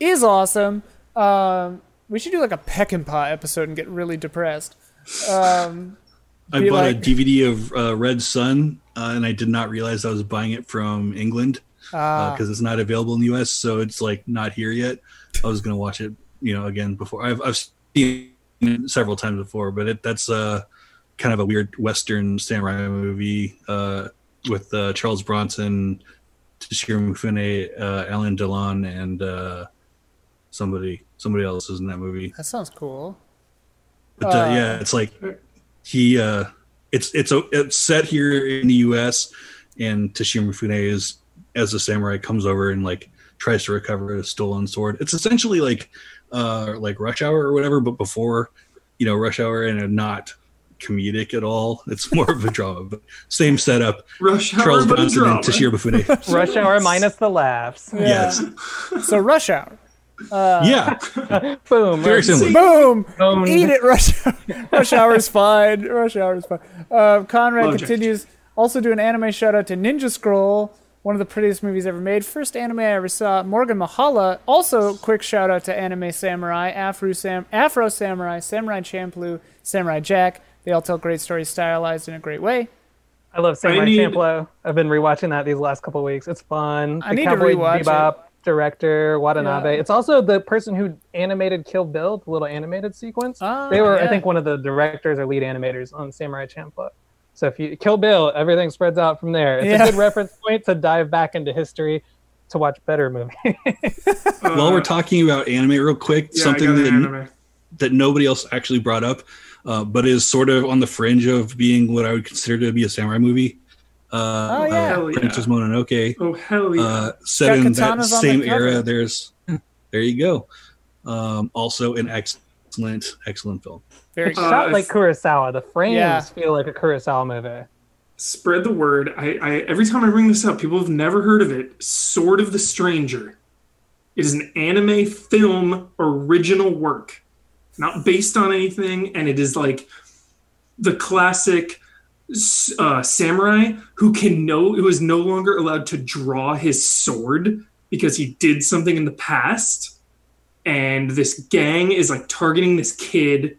is awesome. Um, we should do like a Peckinpah episode and get really depressed. Um, I bought like- a DVD of uh, Red Sun, uh, and I did not realize I was buying it from England ah, because it's not available in the U.S. So it's like not here yet. I was gonna watch it, you know, again before. I've I've seen it several times before, but it that's uh, kind of a weird Western samurai movie uh, with uh, Charles Bronson, Toshiro Mifune, uh, Alain Delon, and uh, somebody somebody else is in that movie. that sounds cool. But uh, yeah, it's like he uh it's it's a, it's set here in the US and Toshiro Mifune is as a samurai comes over and like tries to recover a stolen sword. It's essentially like uh like Rush Hour or whatever, but before you know Rush Hour and not comedic at all. It's more of a drama, but same setup. Rush Hour, Charles but a Bronson drama. and Toshiro Mifune. Rush hour minus the laughs. Yeah. Yes. So Rush Hour. yeah. Boom. Very right. similar. Boom! Boom. Eat it, Rush Hour. Rush Hour is fine. Rush Hour is fine. Uh, Conrad Love continues. Also, do an anime shout out to Ninja Scroll, one of the prettiest movies ever made. First anime I ever saw. Morgan Mahala. Also, quick shout out to Anime Samurai, Afro Sam, Afro Samurai, Samurai Champloo, Samurai Jack. They all tell great stories, stylized in a great way. I love Samurai need- Champloo. I've been rewatching that these last couple weeks. It's fun. I The need to Cowboy rewatch it. Director Watanabe. Yeah. It's also the person who animated Kill Bill, the little animated sequence. Ah, they were, yeah. I think, one of the directors or lead animators on Samurai Champloo. So if you Kill Bill, everything spreads out from there. It's Yeah. a good reference point to dive back into history to watch better movies. While we're talking about anime real quick, yeah, something that anime. that nobody else actually brought up, uh, but is sort of on the fringe of being what I would consider to be a samurai movie. Uh, Oh, yeah. Hell yeah. Princess Mononoke. Oh hell yeah! Uh, set Got in that katanas on same the era. There's there you go. Um, also an excellent, excellent film. Very It's Uh, shot like if- Kurosawa. The frames Yeah. feel like a Kurosawa movie. Spread the word. I, I every time I bring this up, people have never heard of it. Sword of the Stranger. It is an anime film original work, not based on anything, and it is like the classic uh, samurai who can no who is no longer allowed to draw his sword because he did something in the past, and this gang is like targeting this kid.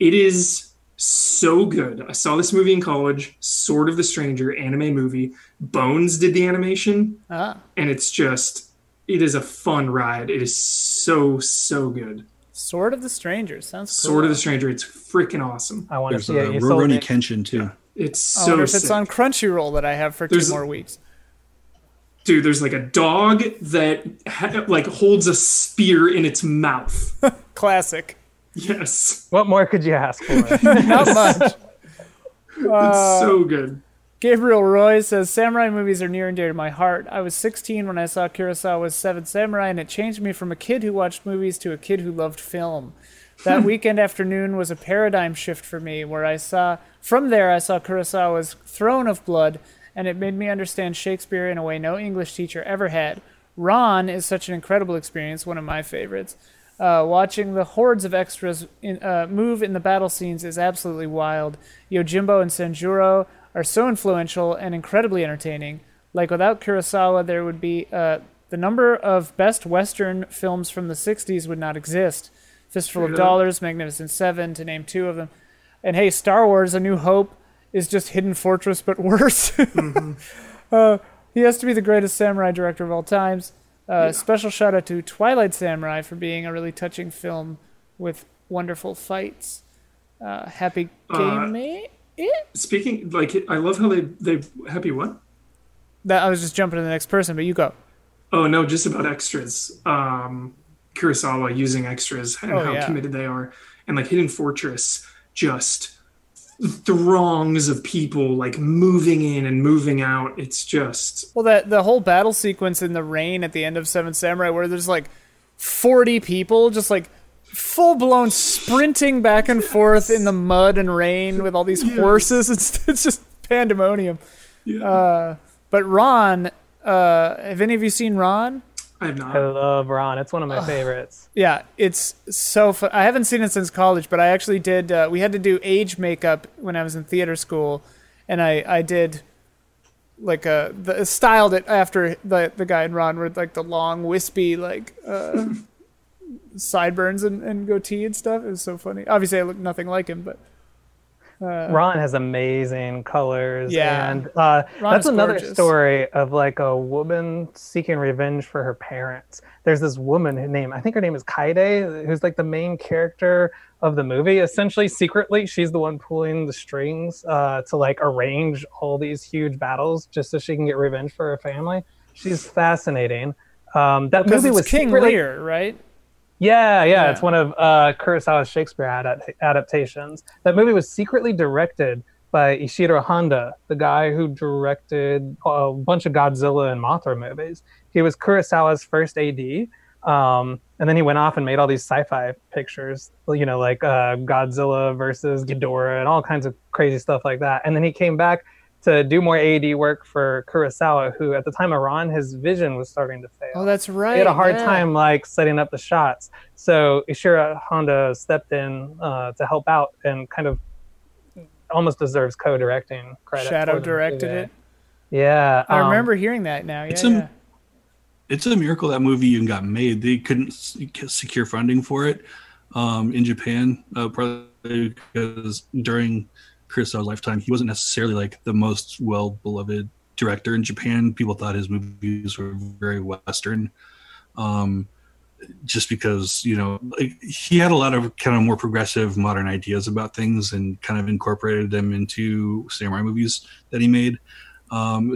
It is so good. I saw this movie in college, Sword of the Stranger anime movie. Bones did the animation, ah, and it's just it is a fun ride. It is so so good. Sword of the Stranger sounds cool. Sword of the Stranger, it's freaking awesome. I want to see uh, it. You sold Rurouni me. Kenshin too. It's I so wonder if it's on Crunchyroll that I have for There's- two more weeks. Dude, there's like a dog that ha- like holds a spear in its mouth. Classic. yes, What more could you ask for? Not much. it's so good. Gabriel Roy says samurai movies are near and dear to my heart. I was 16 when I saw Kurosawa's Seven Samurai, and it changed me from a kid who watched movies to a kid who loved film. That weekend afternoon was a paradigm shift for me, where I saw from there I saw Kurosawa's Throne of Blood, and it made me understand Shakespeare in a way no English teacher ever had. Ran is such an incredible experience, one of my favorites. Uh, watching the hordes of extras in, uh, move in the battle scenes is absolutely wild. Yojimbo and Sanjuro are so influential and incredibly entertaining. Like without Kurosawa, there would be uh, the number of best Western films from the '60s would not exist. Fistful of Dollars, Magnificent Seven, to name two of them. And hey, Star Wars: A New Hope is just Hidden Fortress, but worse. uh, he has to be the greatest samurai director of all times. Uh, Special shout out to Twilight Samurai for being a really touching film with wonderful fights. Uh, happy Uh, gaming. Speaking like I love how they they happy what? That I was just jumping to the next person, but you go. Oh no, just about extras. Um, Kurosawa using extras and Oh, how yeah. committed they are, and like Hidden Fortress, just throngs of people like moving in and moving out. It's just Well, that the whole battle sequence in the rain at the end of Seven Samurai, where there's like forty people just like full blown sprinting back and forth in the mud and rain with all these horses. It's it's just pandemonium. yeah. Uh, but Ran, uh, have any of you seen Ran? I have not. I love Ran. It's one of my favorites. Yeah, it's so fun. I haven't seen it since college, but I actually did. Uh, we had to do age makeup when I was in theater school, and I I did like uh the styled it after the the guy in Ran with like the long wispy like uh sideburns and, and goatee and stuff. It was so funny. Obviously, I look nothing like him, but Ran has amazing colors. Yeah. And uh, that's another gorgeous. story of like a woman seeking revenge for her parents. There's this woman who name I think her name is Kaede, who's like the main character of the movie. Essentially, secretly, she's the one pulling the strings uh, to like arrange all these huge battles just so she can get revenge for her family. She's fascinating. Um, that movie was King secretly- Lear, right? Yeah, yeah, Yeah. it's one of uh, Kurosawa's Shakespeare adapt- adaptations. That movie was secretly directed by Ishiro Honda, the guy who directed a bunch of Godzilla and Mothra movies. He was Kurosawa's first AD, um, and then he went off and made all these sci-fi pictures, you know, like uh, Godzilla versus Ghidorah and all kinds of crazy stuff like that. And then he came back to do more AD work for Kurosawa, who at the time of Ran, his vision was starting to fail Oh, that's right. he had a hard yeah. time like setting up the shots. So Ishiro Honda stepped in uh, to help out and kind of almost deserves co-directing credit. Shadow directed it. Yeah, I um, remember hearing that now. Yeah, It's a- yeah. It's a miracle that movie even got made. They couldn't secure funding for it um, in Japan, uh, probably because during Kurosawa's lifetime, he wasn't necessarily like the most well beloved director in Japan. People thought his movies were very Western, um, just because you know like, he had a lot of kind of more progressive, modern ideas about things and kind of incorporated them into samurai movies that he made. Um,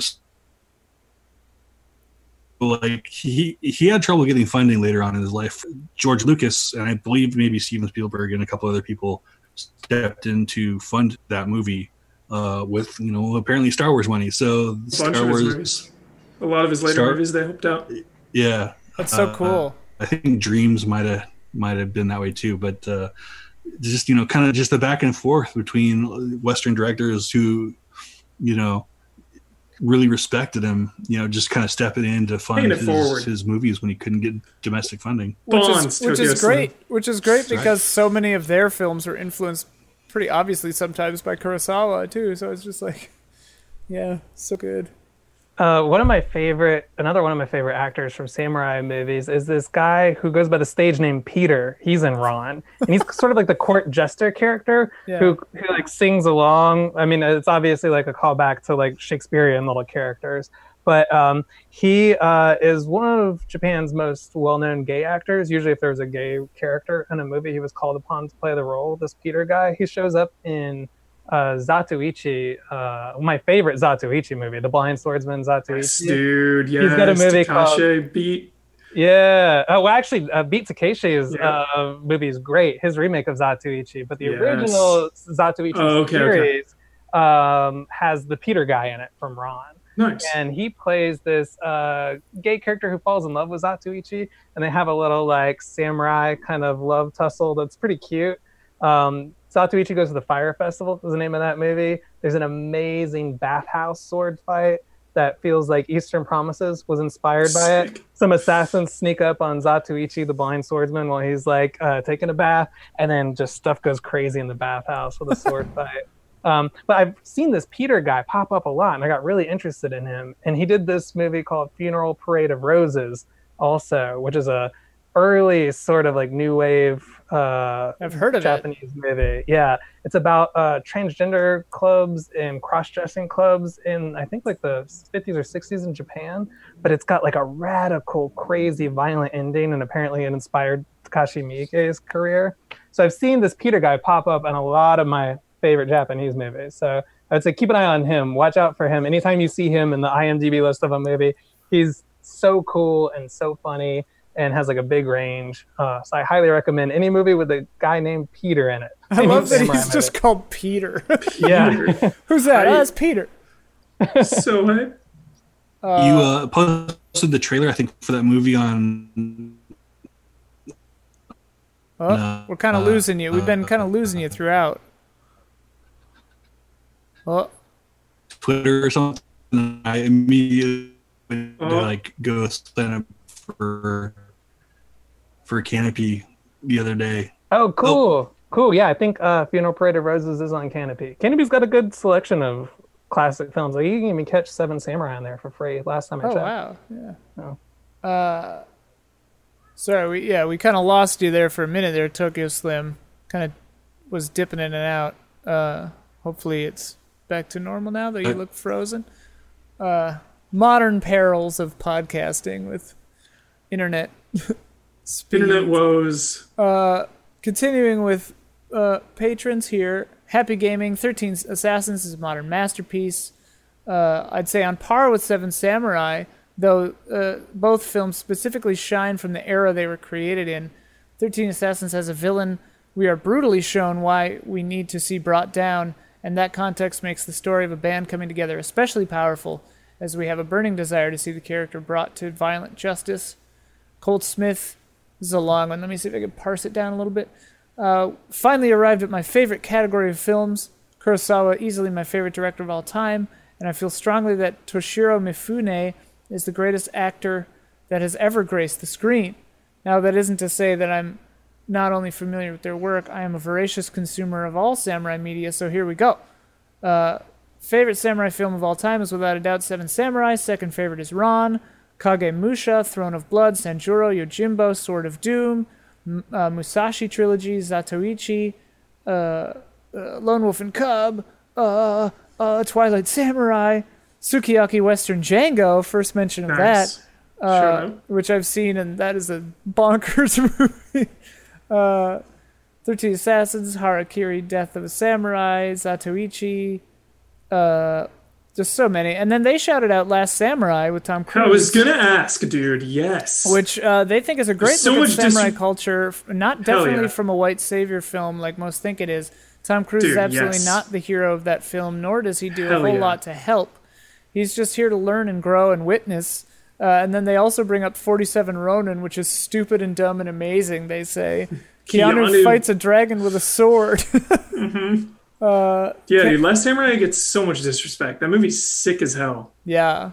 like he he had trouble getting funding later on in his life. George Lucas and I believe maybe Steven Spielberg and a couple other people stepped in to fund that movie uh, with you know apparently Star Wars money. So A bunch Star of his Wars. A lot of his later Star- movies they helped out. yeah, That's so Uh, cool. I think Dreams might have might have been that way too, but uh, just you know, kind of just the back and forth between Western directors who, you know, really respected him. You know, just kind of stepping in to fund his, his movies when he couldn't get domestic funding. which Bonds, is which is great. Which is great Right. because so many of their films were influenced pretty obviously sometimes by Kurosawa too. So it's just like, yeah, so good. Uh, one of my favorite, another one of my favorite actors from samurai movies is this guy who goes by the stage name Peter. He's in Ran, and he's sort of like the court jester character Yeah. who who like sings along. I mean, it's obviously like a callback to like Shakespearean little characters, but um, he uh, is one of Japan's most well-known gay actors. Usually, if there's a gay character in a movie, he was called upon to play the role. This Peter guy, he shows up in uh, Zatoichi, uh, my favorite Zatoichi movie, The Blind Swordsman Zatoichi. Dude. Yes. He's got a movie called- Takashi beat. Yeah. Oh, well, actually, uh, Beat Takeshi's Yeah. uh, movie is great. His remake of Zatoichi, but the Yes. original Zatoichi Oh, okay, okay. series um, has the Peter guy in it from Ran, Nice. and he plays this uh, gay character who falls in love with Zatoichi, and they have a little like samurai kind of love tussle that's pretty cute. Um, Zatoichi goes to the fire festival. Is the name of that movie. There's an amazing bathhouse sword fight that feels like Eastern Promises was inspired by it some assassins sneak up on Zatoichi, the blind swordsman, while he's like uh, taking a bath, and then just stuff goes crazy in the bathhouse with a sword fight. Um, but I've seen this Peter guy pop up a lot, and I got really interested in him. And he did this movie called Funeral Parade of Roses, also, which is a early sort of like new wave uh, I've heard of it. Japanese movie. Yeah, it's about uh, transgender clubs and cross-dressing clubs in I think like the 50s or 60s in Japan. But it's got like a radical, crazy, violent ending, and apparently it inspired Takashi Miike's career. So I've seen this Peter guy pop up in a lot of my favorite Japanese movies. So I would say keep an eye on him. Watch out for him. Anytime you see him in the IMDb list of a movie, he's so cool and so funny and has like a big range. Uh, so I highly recommend any movie with a guy named Peter in it. I Any love that he's just movie. called Peter. yeah. Who's that? Right. Oh, it's Peter. so hype. Uh, you uh, posted the trailer, I think, for that movie on. oh, no, we're kind of uh, losing you. We've been uh, kind of losing you throughout. Oh, Twitter or something. I immediately Oh. to like go sign up for for Kanopy the other day. Oh, cool. Cool. Yeah, I think uh, Funeral Parade of Roses is on Kanopy. Kanopy's got a good selection of classic films. Like you can even catch Seven Samurai on there for free. Last time I oh checked. wow. Yeah. Oh. Uh, sorry. We yeah we kind of lost you there for a minute there. Tokyo Slim kind of was dipping in and out. Uh, hopefully it's back to normal now that you Uh, look frozen. Uh, modern perils of podcasting with internet. speed. Internet woes. Uh, continuing with uh, patrons here. Happy Gaming, 13 Assassins is a modern masterpiece. Uh, I'd say on par with Seven Samurai, though uh, both films specifically shine from the era they were created in. 13 Assassins has a villain we are brutally shown why we need to see brought down, and that context makes the story of a band coming together especially powerful, as we have a burning desire to see the character brought to violent justice. Colt Smith this is a long one. Let me see if I can parse it down a little bit. Uh, finally arrived at my favorite category of films. Kurosawa, easily my favorite director of all time, and I feel strongly that Toshiro Mifune is the greatest actor that has ever graced the screen. Now, that isn't to say that I'm not only familiar with their work, I am a voracious consumer of all samurai media, so here we go. Uh, favorite samurai film of all time is without a doubt Seven Samurai. Second favorite is Ran. Kagemusha, Throne of Blood, Sanjuro, Yojimbo, Sword of Doom, M- uh, Musashi Trilogy, Zatoichi, uh, uh, Lone Wolf and Cub, uh, uh, Twilight Samurai, Sukiyaki Western Django, first mention of Nice. that, uh, Sure which I've seen, and that is a bonkers movie. uh, 13 Assassins, Harakiri, Death of a Samurai, Zatoichi, uh, just so many. And then they shouted out Last Samurai with Tom Cruise. I was gonna ask, dude. Yes. Which uh, they think is a great so look at much dis- samurai culture, not definitely yeah. from a white savior film like most think it is. Tom Cruise is absolutely yes. not the hero of that film, nor does he do a whole yeah. lot to help. He's just here to learn and grow and witness. Uh, and then they also bring up 47 Ronin, which is stupid and dumb and amazing, they say. Keanu, Keanu- fights a dragon with a sword. Yeah, dude, Last Samurai gets so much disrespect. That movie's sick as hell. yeah.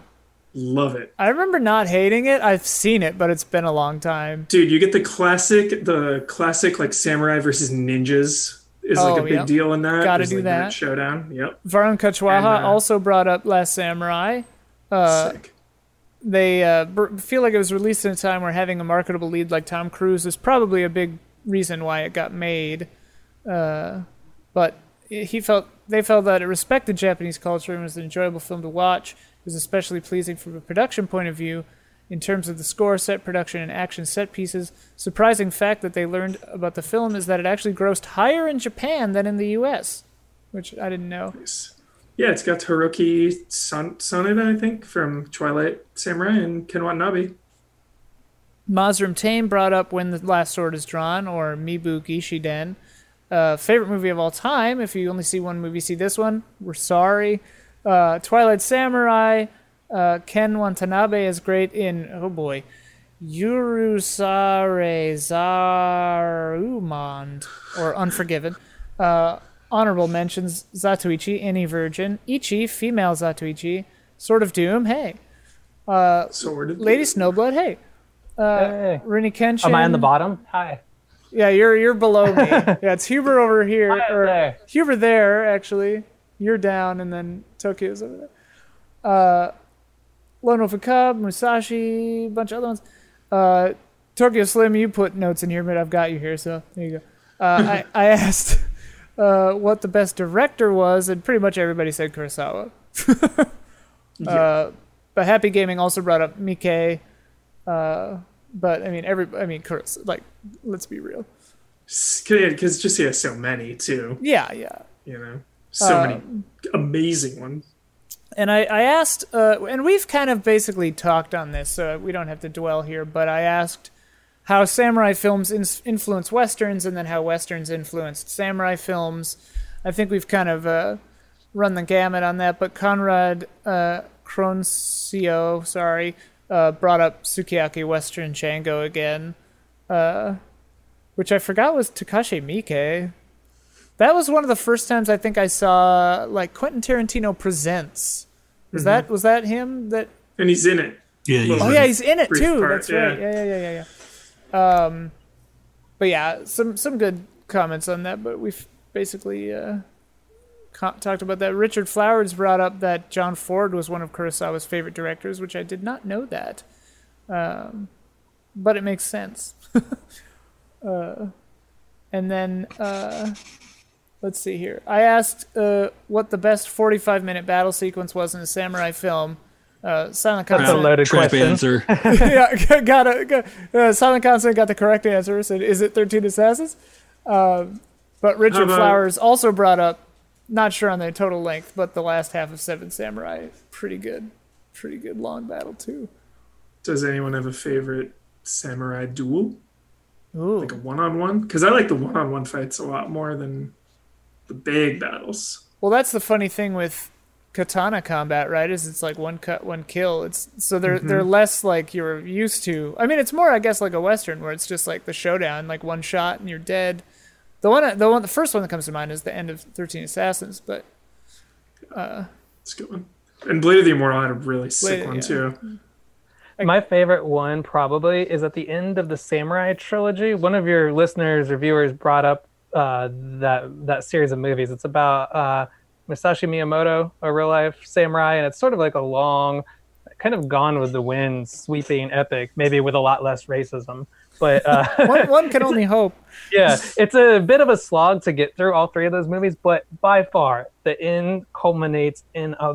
Love it. I remember not hating it. I've seen it, but it's been a long time. Dude, you get the classic, the classic like samurai versus ninjas is like Oh, a big yep. deal in that. Gotta There's, do like, that. showdown. Yep. Varun Kachwaha uh, also brought up Last Samurai. Uh, sick. they uh, feel like it was released in a time where having a marketable lead like Tom Cruise is probably a big reason why it got made. Uh, but he felt they felt that it respected Japanese culture and was an enjoyable film to watch. It was especially pleasing from a production point of view. In terms of the score, set production, and action set pieces, surprising fact that they learned about the film is that it actually grossed higher in Japan than in the U.S., which I didn't know. Yeah, it's got Haruki Son- Sonada, I think, from Twilight Samurai and Ken Watanabe. Mazrim Tame brought up When the Last Sword is Drawn or Mibu Gishiden. Uh, favorite movie of all time. If you only see one movie, see this one. We're sorry. Uh, Twilight Samurai. Uh, Ken Watanabe is great in, oh boy, Yurusare Zarumand or Unforgiven. Uh, honorable mentions Zatoichi, Any Virgin. Ichi, female Zatoichi. Sword of Doom, hey. Sword. of- Lady Snowblood, hey. Hey. Rini Kenshin. Am I on the bottom? Hi. Yeah, you're you're below me. yeah, it's Huber over here, or there. Huber there actually. You're down, and then Tokyo's over there. Uh, Lone Wolf and Cub, Musashi, a bunch of other ones. Uh, Tokyo Slim, you put notes in here, but I've got you here, so there you go. Uh, I I asked uh, what the best director was, and pretty much everybody said Kurosawa. uh, but Happy Gaming also brought up Miike. But I mean, every I mean, Kuros, like, let's be real. Because just he has so many, too. Yeah, yeah. You know? So Uh, many amazing ones. And I, I asked, uh, and we've kind of basically talked on this, so we don't have to dwell here, but I asked how samurai films in, influence westerns and then how westerns influenced samurai films. I think we've kind of uh, run the gamut on that, but Conrad uh, Croncio, sorry, uh, brought up Sukiyaki Western Django again, uh, which I forgot was Takashi Miike. That was one of the first times I think I saw like Quentin Tarantino presents. Was that was that him? That And he's in it. Yeah, he's oh in yeah, he's in it too. part, That's right. yeah. Yeah, yeah, yeah, yeah, yeah. Um, but yeah, some some good comments on that. But we've basically uh, co- talked about that. Richard Flowers brought up that John Ford was one of Kurosawa's favorite directors, which I did not know that. Um, but it makes sense. uh, and then uh, let's see here. I asked uh, what the best 45 minute battle sequence was in a samurai film. Uh, Silent That's a Consonant. loaded Trap question. answer. yeah, got it. Got, uh, Silent Consonant got the correct answer. Said, "Is it 13 Assassins?" Um, but Richard about- Flowers also brought up, not sure on the total length, but the last half of Seven Samurai, pretty good, pretty good long battle too. Does anyone have a favorite samurai duel? Ooh, Like a one on one? Because I like the one on one fights a lot more than the big battles. well, that's the funny thing with katana combat, right? Is it's like one cut, one kill. It's so they're they're mm-hmm. less like you're used to. I mean, it's more, I guess, like a western where it's just like the showdown, like one shot and you're dead. The one, the one, the first one that comes to mind is the end of Thirteen Assassins, but It's a good one. And Blade of the Immortal had a really sick Blade- one yeah. too. My favorite one probably is at the end of the Samurai trilogy. One of your listeners or viewers brought up uh, that that series of movies. It's about uh, Musashi Miyamoto, a real life samurai, and it's sort of like a long, kind of Gone with the Wind, sweeping epic, maybe with a lot less racism. But uh, one, one can only hope. yeah, it's a bit of a slog to get through all three of those movies, but by far the end culminates in a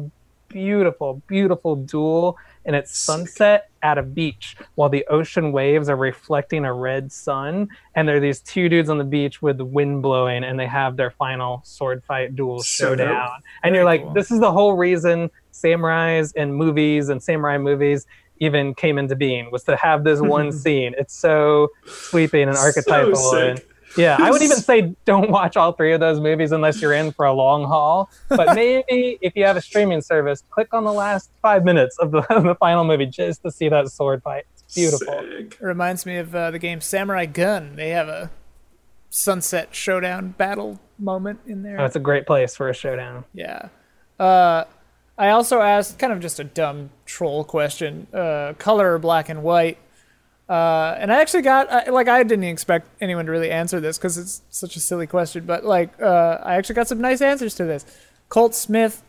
beautiful, beautiful duel, and it's sunset at a beach while the ocean waves are reflecting a red sun, and there are these two dudes on the beach with the wind blowing, and they have their final sword fight duel So dope. showdown, and you're like, cool. this is the whole reason samurais and movies and samurai movies even came into being was to have this one scene. It's so sweeping and So archetypal sick. and Yeah, I would even say don't watch all three of those movies unless you're in for a long haul. But maybe if you have a streaming service, click on the last five minutes of the, of the final movie just to see that sword fight. It's beautiful. Sick. It reminds me of uh, the game Samurai Gun. They have a sunset showdown battle moment in there. Oh, it's a great place for a showdown. Yeah. Uh, I also asked kind of just a dumb troll question: uh, color black and white? Uh, and I actually got I, like I didn't expect anyone to really answer this because it's such a silly question, but like uh, I actually got some nice answers to this. Colt Smith,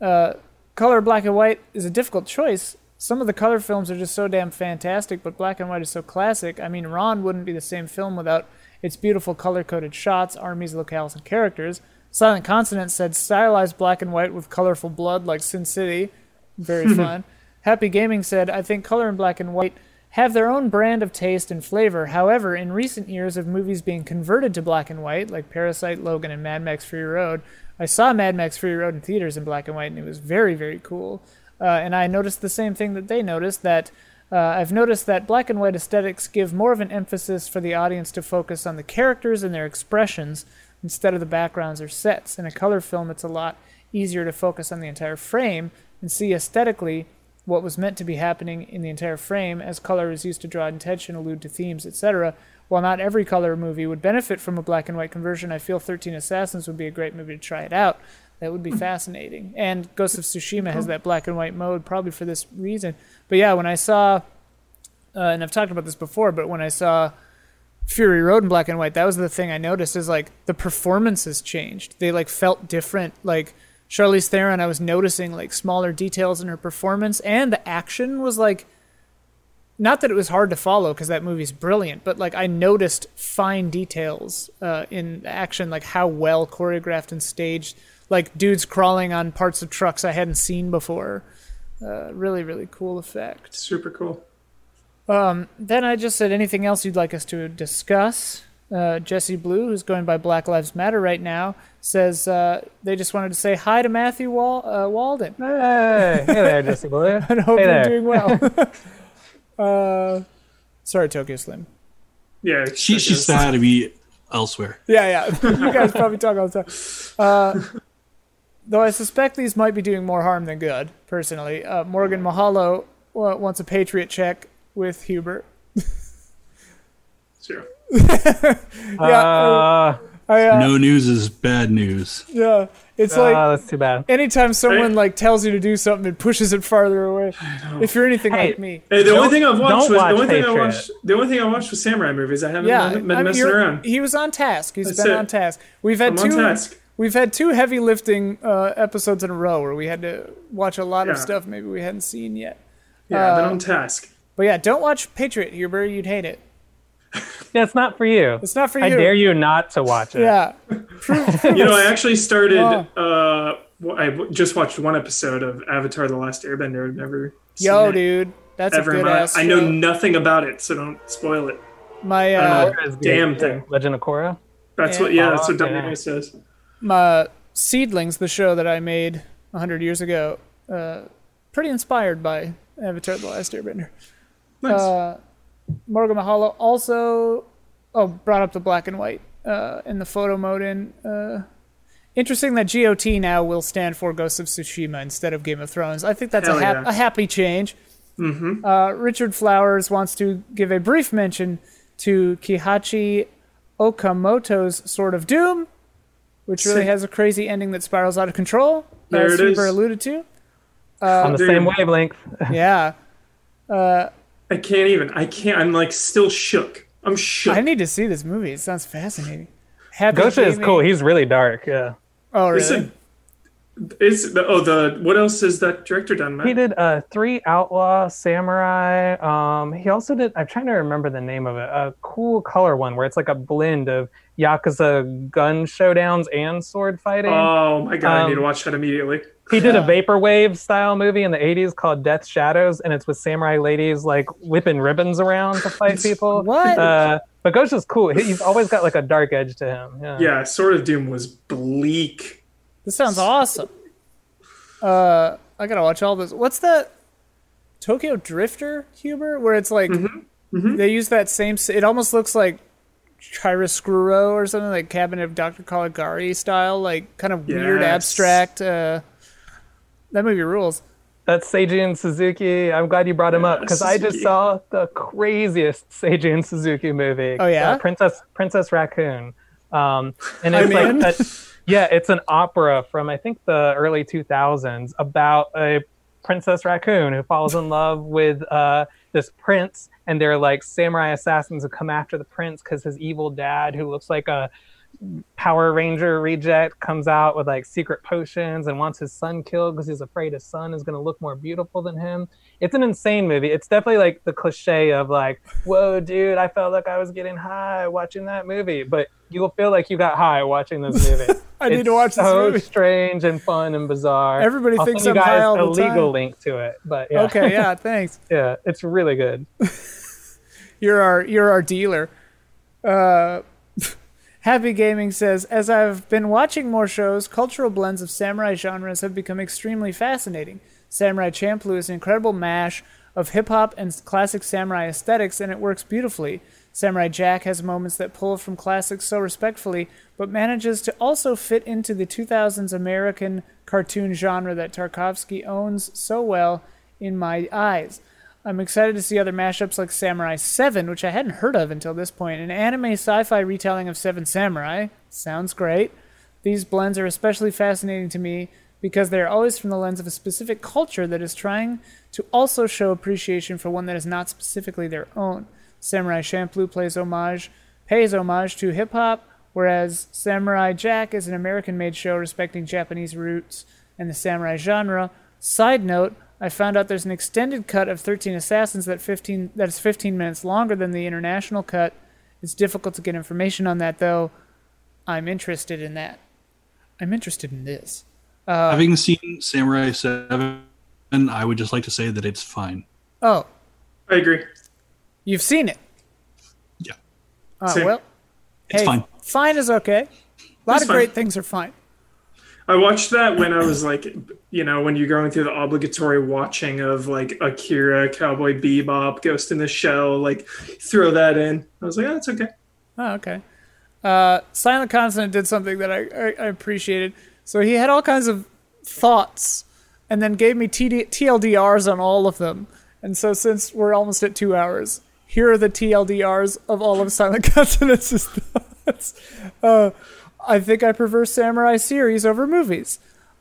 uh, color black and white is a difficult choice. Some of the color films are just so damn fantastic, but black and white is so classic. I mean, Ran wouldn't be the same film without its beautiful color coded shots, armies, locales, and characters. Silent Consonant said stylized black and white with colorful blood like Sin City. Very fun. Happy Gaming said, I think color and black and white have their own brand of taste and flavor. However, in recent years of movies being converted to black and white, like Parasite, Logan, and Mad Max Fury Road, I saw Mad Max Fury Road in theaters in black and white, and it was very, very cool. Uh, and I noticed the same thing that they noticed that uh, I've noticed that black and white aesthetics give more of an emphasis for the audience to focus on the characters and their expressions instead of the backgrounds or sets. In a color film, it's a lot easier to focus on the entire frame and see aesthetically what was meant to be happening in the entire frame, as color is used to draw attention, allude to themes, etc. While not every color movie would benefit from a black and white conversion, I feel 13 Assassins would be a great movie to try it out. That would be fascinating. And Ghost of Tsushima has that black and white mode, probably for this reason. But yeah, when I saw, uh, and I've talked about this before, but when I saw Fury Road in black and white, that was the thing I noticed is like the performances changed. They like felt different. Like Charlize Theron, I was noticing like smaller details in her performance, and the action was like not that it was hard to follow because that movie's brilliant, but like I noticed fine details uh, in action, like how well choreographed and staged, like dudes crawling on parts of trucks I hadn't seen before. Uh, really, really cool effect. Super cool. Then I just said anything else you'd like us to discuss. Uh, Jesse Blue, who's going by Black Lives Matter right now, says uh, they just wanted to say hi to Matthew Wal- uh, Walden Hey, hey there, Jesse Blue. and hope hey you're there. doing well. uh, sorry, Tokyo Slim. Yeah. She, she's sad to be elsewhere. Yeah, yeah. you guys probably talk all the time. Uh, though I suspect these might be doing more harm than good, personally. Uh, Morgan Mahalo wants a Patriot check with Hubert. Sure. Uh, I, uh, No news is bad news. Yeah, it's oh, like that's too bad. anytime someone Right. like tells you to do something, it pushes it farther away. If you're anything Hey. like me, Hey, the Don't- only thing I've watched don't was the watch only thing I watched. The only thing I watched was samurai movies. I haven't yeah, been, I mean, messing around. he was on task. He's That's been it. on task. We've had I'm on two. task. We've had two heavy lifting uh, episodes in a row where we had to watch a lot of stuff maybe we hadn't seen yet. Yeah, I've been uh, on task. But yeah, don't watch Patriot, Huber. You'd hate it. Yeah, it's not for you. It's not for you. I dare you not to watch it. Yeah. You know, I actually started. Uh, well, I w- just watched one episode of Avatar: The Last Airbender. I've never. seen Yo, it dude, that's Ever a good my, ass. I know show. nothing about it, so don't spoil it. my I uh, know. Korra is good. Damn thing. Legend of Korra. That's Yeah. what. Yeah, that's Oh, what W yeah. says. my Seedlings, the show that I made hundred years ago, uh, pretty inspired by Avatar: The Last Airbender. Nice. Uh, Morgan Mahalo also oh brought up the black and white uh, in the photo mode in. Uh, interesting that GOT now will stand for Ghost of Tsushima instead of Game of Thrones. I think that's a, hap- yeah. a happy change. Mm-hmm. Uh, Richard Flowers wants to give a brief mention to Kihachi Okamoto's Sword of Doom, which really has a crazy ending that spirals out of control, There as it is. Huber alluded to. on the dude. same wavelength. Yeah, I can't even. I can't. I'm like still shook. I'm shook. I need to see this movie. It sounds fascinating. Happy Gosha is cool. He's really dark. Yeah. Oh, It's really? a- Is the, oh the what else has that director done, He did uh, three Outlaw Samurai. Um, he also did. I'm trying to remember the name of it. A cool color one where it's like a blend of Yakuza gun showdowns and sword fighting. Oh my god, I need to Um, watch that immediately. He did a vaporwave style movie in the 80s called Death Shadows, and it's with samurai ladies like whipping ribbons around to fight people. What? Uh, but Gosha's cool. He's always got like a dark edge to him. Yeah. Yeah, Sword of Doom was bleak. This sounds awesome. Uh, I gotta watch all this. What's that? Tokyo Drifter, Huber, where it's like Mm-hmm. they use that same. It almost looks like chiaroscuro or something like Cabinet of Dr. Caligari style, like kind of weird Yes. abstract. Uh, that movie rules. That's Seijun Suzuki. I'm glad you brought him up because I just saw the craziest Seijun Suzuki movie. Oh, yeah? uh, Princess Princess Raccoon. Um, and I'm it's like in. a- yeah, it's an opera from I think the early 2000s about a princess raccoon who falls in love with uh, this prince, and they're like samurai assassins who come after the prince because his evil dad, who looks like a Power Ranger reject comes out with like secret potions and wants his son killed because he's afraid his son is going to look more beautiful than him. It's an insane movie. It's definitely like the cliche of like, whoa, dude, I felt like I was getting high watching that movie. But you'll feel like you got high watching this movie. I need to watch this movie. so strange and fun and bizarre. Everybody I'll thinks send I'm you guys a legal time. link to it. But yeah, Okay, yeah, thanks. yeah, it's really good. You're our you're our dealer. Uh, Happy Gaming says, as I've been watching more shows, cultural blends of samurai genres have become extremely fascinating. Samurai Champloo is an incredible mash of hip hop and classic samurai aesthetics, and it works beautifully. Samurai Jack has moments that pull from classics so respectfully, but manages to also fit into the 2000s American cartoon genre that Tartakovsky owns so well in my eyes. I'm excited to see other mashups like Samurai 7, which I hadn't heard of until this point, an anime sci fi retelling of Seven Samurai. Sounds great. These blends are especially fascinating to me because they are always from the lens of a specific culture that is trying to also show appreciation for one that is not specifically their own. Samurai Champloo plays homage, pays homage to hip hop, whereas Samurai Jack is an American made show respecting Japanese roots and the samurai genre. Side note, I found out there's an extended cut of 13 Assassins that 15 that is 15 minutes longer than the international cut. It's difficult to get information on that though. I'm interested in that. I'm interested in this. Having seen Samurai Seven, I would just like to say that it's fine. Oh, I agree. you've seen it. Yeah, Uh, Same. well, it's hey, fine. Fine is okay. A lot It's of fine. great things are fine. I watched that when I was like, you know, when you're going through the obligatory watching of like Akira, Cowboy Bebop, Ghost in the Shell, like throw that in. I was like, oh, that's okay. Oh, okay. Uh, Silent Consonant did something that I, I, I appreciated. So he had all kinds of thoughts and then gave me TD, TLDRs on all of them. And so since we're almost at two hours, here are the TLDRs of all of Silent Consonant's thoughts. Uh, I think I prefer samurai series over movies.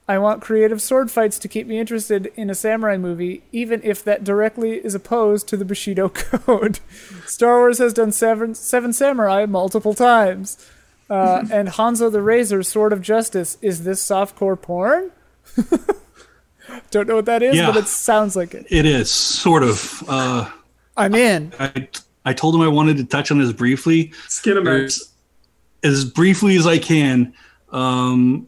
I want creative sword fights to keep me interested in a samurai movie, even if that directly is opposed to the Bushido Code. Star Wars has done Seven, seven Samurai multiple times. Uh, and Hanzo the Razor, Sword of Justice. Is this softcore porn? Don't know what that is, but it sounds like it. It is sort of. Uh, I'm in. I I told him I wanted to touch on this briefly. Skinamax. As briefly as I can, um,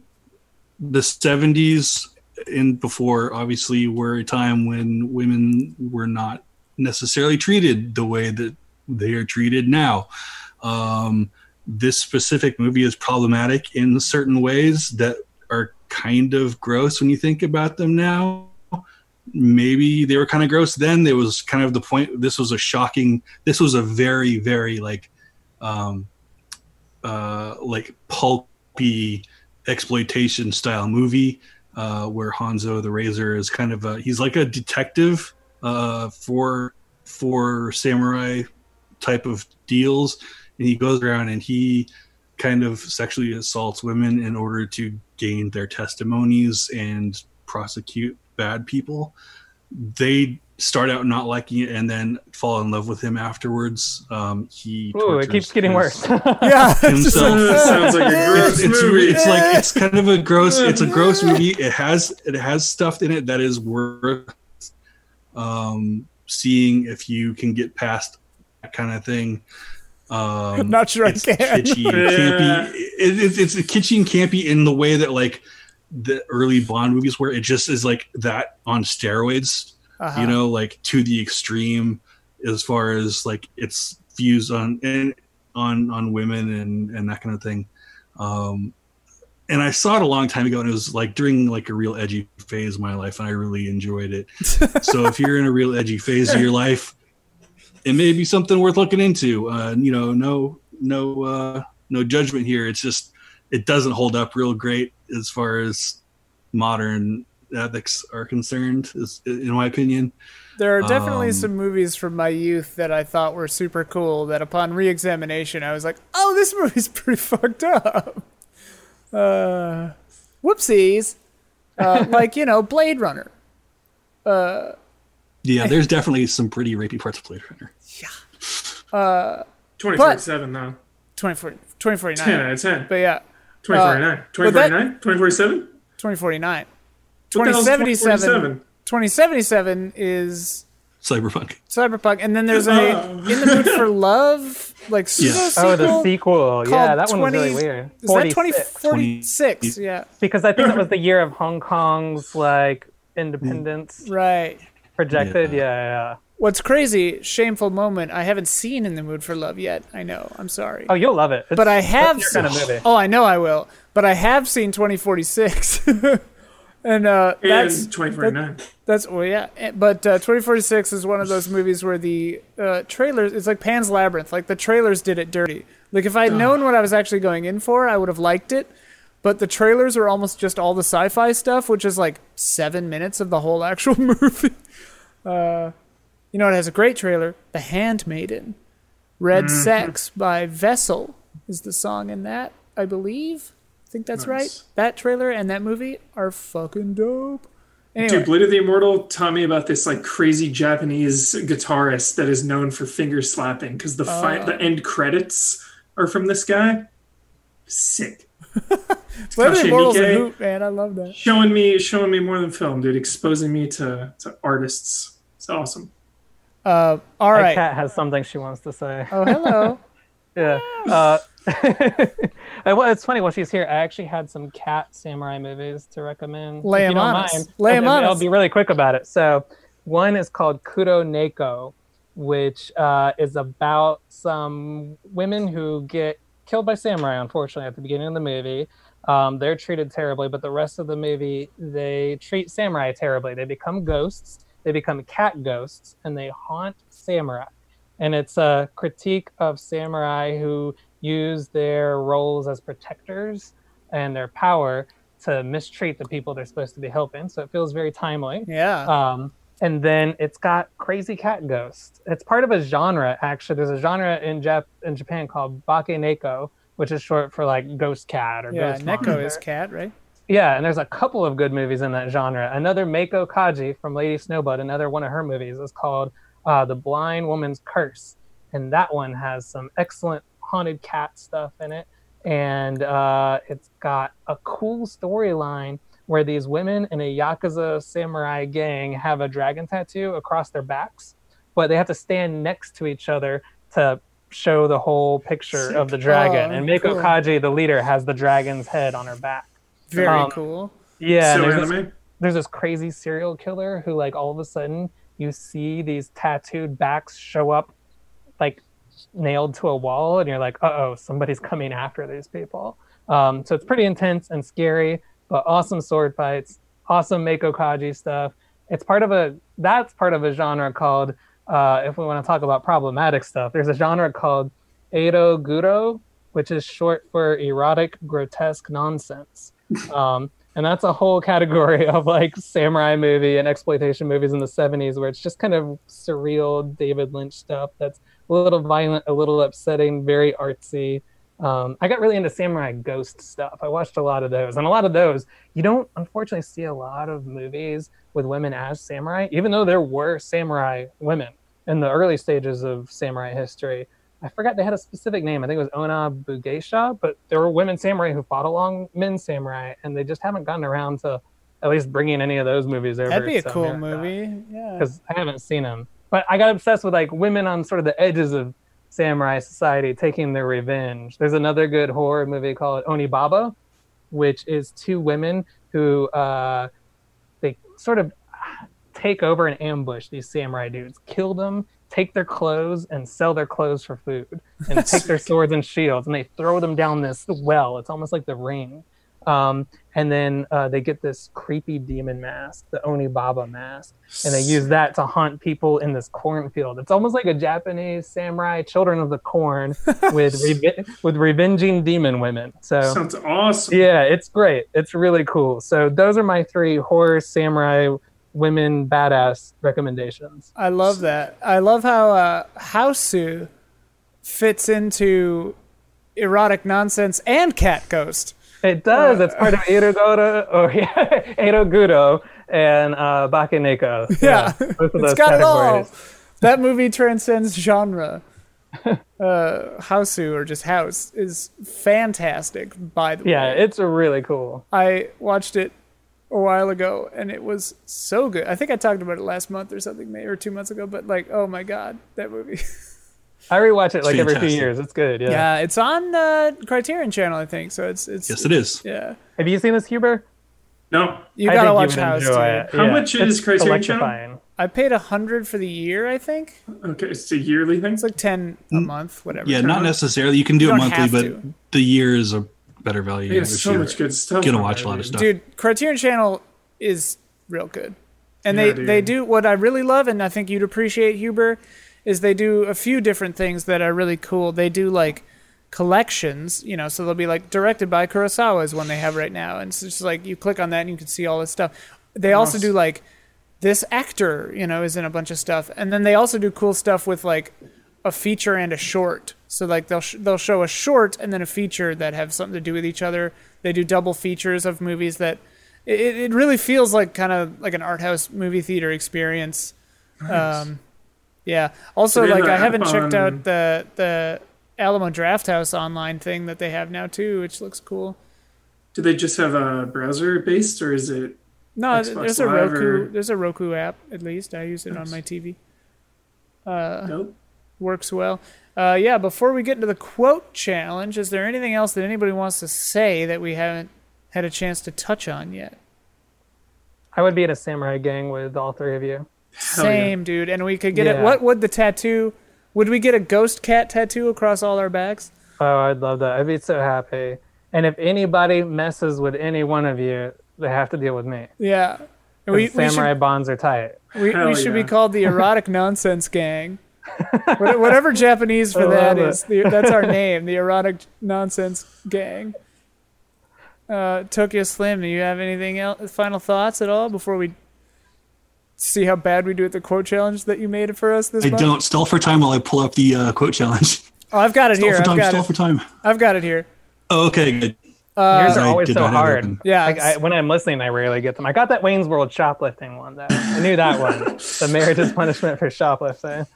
the 70s and before obviously were a time when women were not necessarily treated the way that they are treated now. Um, this specific movie is problematic in certain ways that are kind of gross when you think about them now. Maybe they were kind of gross then. There was kind of the point. This was a shocking. This was a very, very like um, uh, like pulpy exploitation style movie uh, where Hanzo the Razor is kind of a he's like a detective uh, for for samurai type of deals, and he goes around and he kind of sexually assaults women in order to gain their testimonies and prosecute bad people. They start out not liking it and then fall in love with him afterwards. Um, he Ooh, it keeps getting his- worse. Yeah. it's Himself. like- Sounds like a gross it's, it's, movie. re- it's like it's kind of a gross it's a gross movie it has it has stuff in it that is worth um seeing if you can get past that kind of thing um I'm not sure I it's can. kitschy and campy it, it, it's kitschy and campy in the way that like the early bond movies where it just is like that on steroids Uh-huh. you know like to the extreme as far as like its views on and on on women and and that kind of thing um and i saw it a long time ago and it was like during like a real edgy phase of my life and i really enjoyed it so if you're in a real edgy phase of your life it may be something worth looking into uh you know no no uh, no judgment here. It's just it doesn't hold up real great as far as modern ethics are concerned, is, in my opinion. There are definitely Um, some movies from my youth that I thought were super cool that upon re-examination I was like, "Oh, this movie's pretty fucked up." Uh, whoopsies. Uh, like, you know, Blade Runner. Yeah, there's definitely some pretty rapey parts of Blade Runner. Yeah. 2047 though. 2040, 2049. 10 out of 10. But yeah, 2049. but 2049? 2047? 2049. What the hell's 2077. 2047? 2077 is Cyberpunk. Cyberpunk, and then there's a Oh. In the Mood for Love, like Yeah. sequel. Oh, the sequel. Yeah, called that one was really weird. Is that 46. 2046? Yeah, Because I think that was the year of Hong Kong's like independence mm-hmm. right. projected. Yeah. Yeah, yeah. What's crazy, shameful moment, I haven't seen In the Mood for Love yet. I know, I'm sorry. Oh, you'll love it. It's- but I have Seen, your kind of movie. Oh, I know I will. But I have seen 2046. and uh that's 2049. That's well, yeah. Eh, But uh, 2046 is one of those movies where the uh, trailers. It's like Pan's Labyrinth. Like the trailers did it dirty. Like if I had known what I was actually going in for, I would have liked it. But the trailers are almost just all the sci-fi stuff, which is like seven minutes of the whole actual movie. Uh, you know, it has a great trailer. The Handmaiden, Red Sex by Vessel is the song in that. I believe. I think that's right. That trailer and that movie are fucking dope. Anyway. Dude, Blade of the Immortal taught me about this like crazy Japanese guitarist that is known for finger slapping because the fi- Oh. the end credits are from this guy. Sick. Blade of the Takashi Immortal's a Miike. hoot, man. I love that. Showing me showing me more than film, dude. Exposing me to, to artists. It's awesome. Uh, all My cat has something she wants to say. Oh, hello. Yeah. Uh, and well, it's funny while she's here. I actually had some cat samurai movies to recommend. Lay if 'em you don't on mind. Lay 'em I'll- on I'll be really quick about it. So, one is called Kuroneko, which uh, is about some women who get killed by samurai. Unfortunately, at the beginning of the movie, um, they're treated terribly, but the rest of the movie they treat samurai terribly. They become ghosts. They become cat ghosts, and they haunt samurai and it's a critique of samurai who use their roles as protectors and their power to mistreat the people they're supposed to be helping. So it feels very timely. Yeah. Um, and then it's got crazy cat ghosts. It's part of a genre, actually. There's a genre in Jap- in Japan called Bakeneko, which is short for like ghost cat or yeah. ghost Neko monster. is cat, right? Yeah, and there's a couple of good movies in that genre. Another Meiko Kaji from Lady Snowblood, another one of her movies, is called uh, The Blind Woman's Curse. And that one has some excellent haunted cat stuff in it. And uh, it's got a cool storyline where these women in a Yakuza samurai gang have a dragon tattoo across their backs, but they have to stand next to each other to show the whole picture Sick. of the dragon. Oh, and Meiko cool. Kaji, the leader, has the dragon's head on her back. Very Um, cool. Yeah, so and there's, this, there's this crazy serial killer who, like, all of a sudden you see these tattooed backs show up, like, nailed to a wall, and you're like, uh oh, somebody's coming after these people. Um, so it's pretty intense and scary, but awesome sword fights, awesome Meiko Kaji stuff. It's part of a that's part of a genre called, uh, if we want to talk about problematic stuff, there's a genre called Ero Guro, which is short for erotic grotesque nonsense. Um, and that's a whole category of like samurai movie and exploitation movies in the 70s where it's just kind of surreal David Lynch stuff that's a little violent, a little upsetting, very artsy. Um, I got really into samurai ghost stuff. I watched a lot of those, and a lot of those you don't unfortunately see a lot of movies with women as samurai, even though there were samurai women in the early stages of samurai history. I forgot they had a specific name. I think it was Onna-bugeisha, but there were women samurai who fought along men samurai, and they just haven't gotten around to at least bringing any of those movies over. That'd be a cool America movie. Yeah. because I haven't seen them. But I got obsessed with like women on sort of the edges of samurai society taking their revenge. There's another good horror movie called Onibaba, which is two women who uh, they sort of take over and ambush these samurai dudes, kill them, take their clothes, and sell their clothes for food, and take their swords and shields, and they throw them down this well. It's almost like the ring. Um, and then uh, they get this creepy demon mask, the Onibaba mask, and they use that to haunt people in this cornfield. It's almost like a Japanese samurai Children of the Corn with reve- with revenging demon women. So Sounds awesome. yeah, it's great. It's really cool. So those are my three horror samurai women badass recommendations. I love that. I love how uh, Hausu fits into erotic nonsense and Cat Ghost. It does. It's part of Erogoro or yeah, Eroguro and uh, Bakeneko. Yeah, both of it's those got it all. That movie transcends genre. Uh, Hausu or just House is fantastic. By the Yeah, way, yeah, it's really cool. I watched it a while ago and it was so good. I think I talked about it last month or something, maybe or two months ago. But like, oh my god, that movie. I rewatch it like every few years. It's good. Yeah. yeah, it's on uh, Criterion Channel, I think. So it's it's Yes, it is. yeah. Have you seen this, Huber? No. You I gotta think watch you would House. enjoy dude. it. How Yeah. much is It's Criterion Channel? electrifying. I paid a hundred for the year. I think Okay, it's a yearly thing. it's like ten a month, whatever. Yeah, not necessarily. You can do You it don't monthly, have but to. the year is a better value. They have if so you're much good stuff. Gonna on watch there, a lot of dude. stuff. dude. Criterion Channel is real good, and Yeah, they dude. they do what I really love, and I think you'd appreciate Huber, is they do a few different things that are really cool. They do like collections, you know, so they'll be like directed by Kurosawa is one they have right now, and it's just like you click on that and you can see all this stuff. They also do like this actor, you know, is in a bunch of stuff, and then they also do cool stuff with like a feature and a short. So like they'll sh- they'll show a short and then a feature that have something to do with each other. They do double features of movies that it, it really feels like kind of like an art house movie theater experience. Um, yeah. Also, So like I haven't app checked out the the Alamo Drafthouse online thing that they have now too, which looks cool. Do they just have a browser based, or is it? No, Xbox there's a Live Roku. or- There's a Roku app at least. I use it on my TV. Uh, Nope. works well. Uh, yeah, before we get into the quote challenge, is there anything else that anybody wants to say that we haven't had a chance to touch on yet? I would be in a samurai gang with all three of you. Hell yeah. Same, dude. And we could get it. What would the tattoo? Would we get a ghost cat tattoo across all our backs? Oh, I'd love that. I'd be so happy. And if anybody messes with any one of you, they have to deal with me. Yeah. And we, 'Cause we samurai should, bonds are tight. we, we should be called the erotic nonsense gang. Whatever Japanese for I that love is, the, that's our name, the erotic nonsense gang. Uh, Tokyo Slim, do you have anything else? Final thoughts at all before we see how bad we do at the quote challenge that you made for us this month? I month? don't stall for time while I pull up the uh, quote challenge. Oh, I've got it Stall here. for I've time. got Stall it. for time. I've got it here. Oh, okay, good. Yours are always so not have it hard. Yeah. Like I, when I'm listening, I rarely get them. I got that Wayne's World shoplifting one though. I knew that one. the marriage is punishment for shoplifting.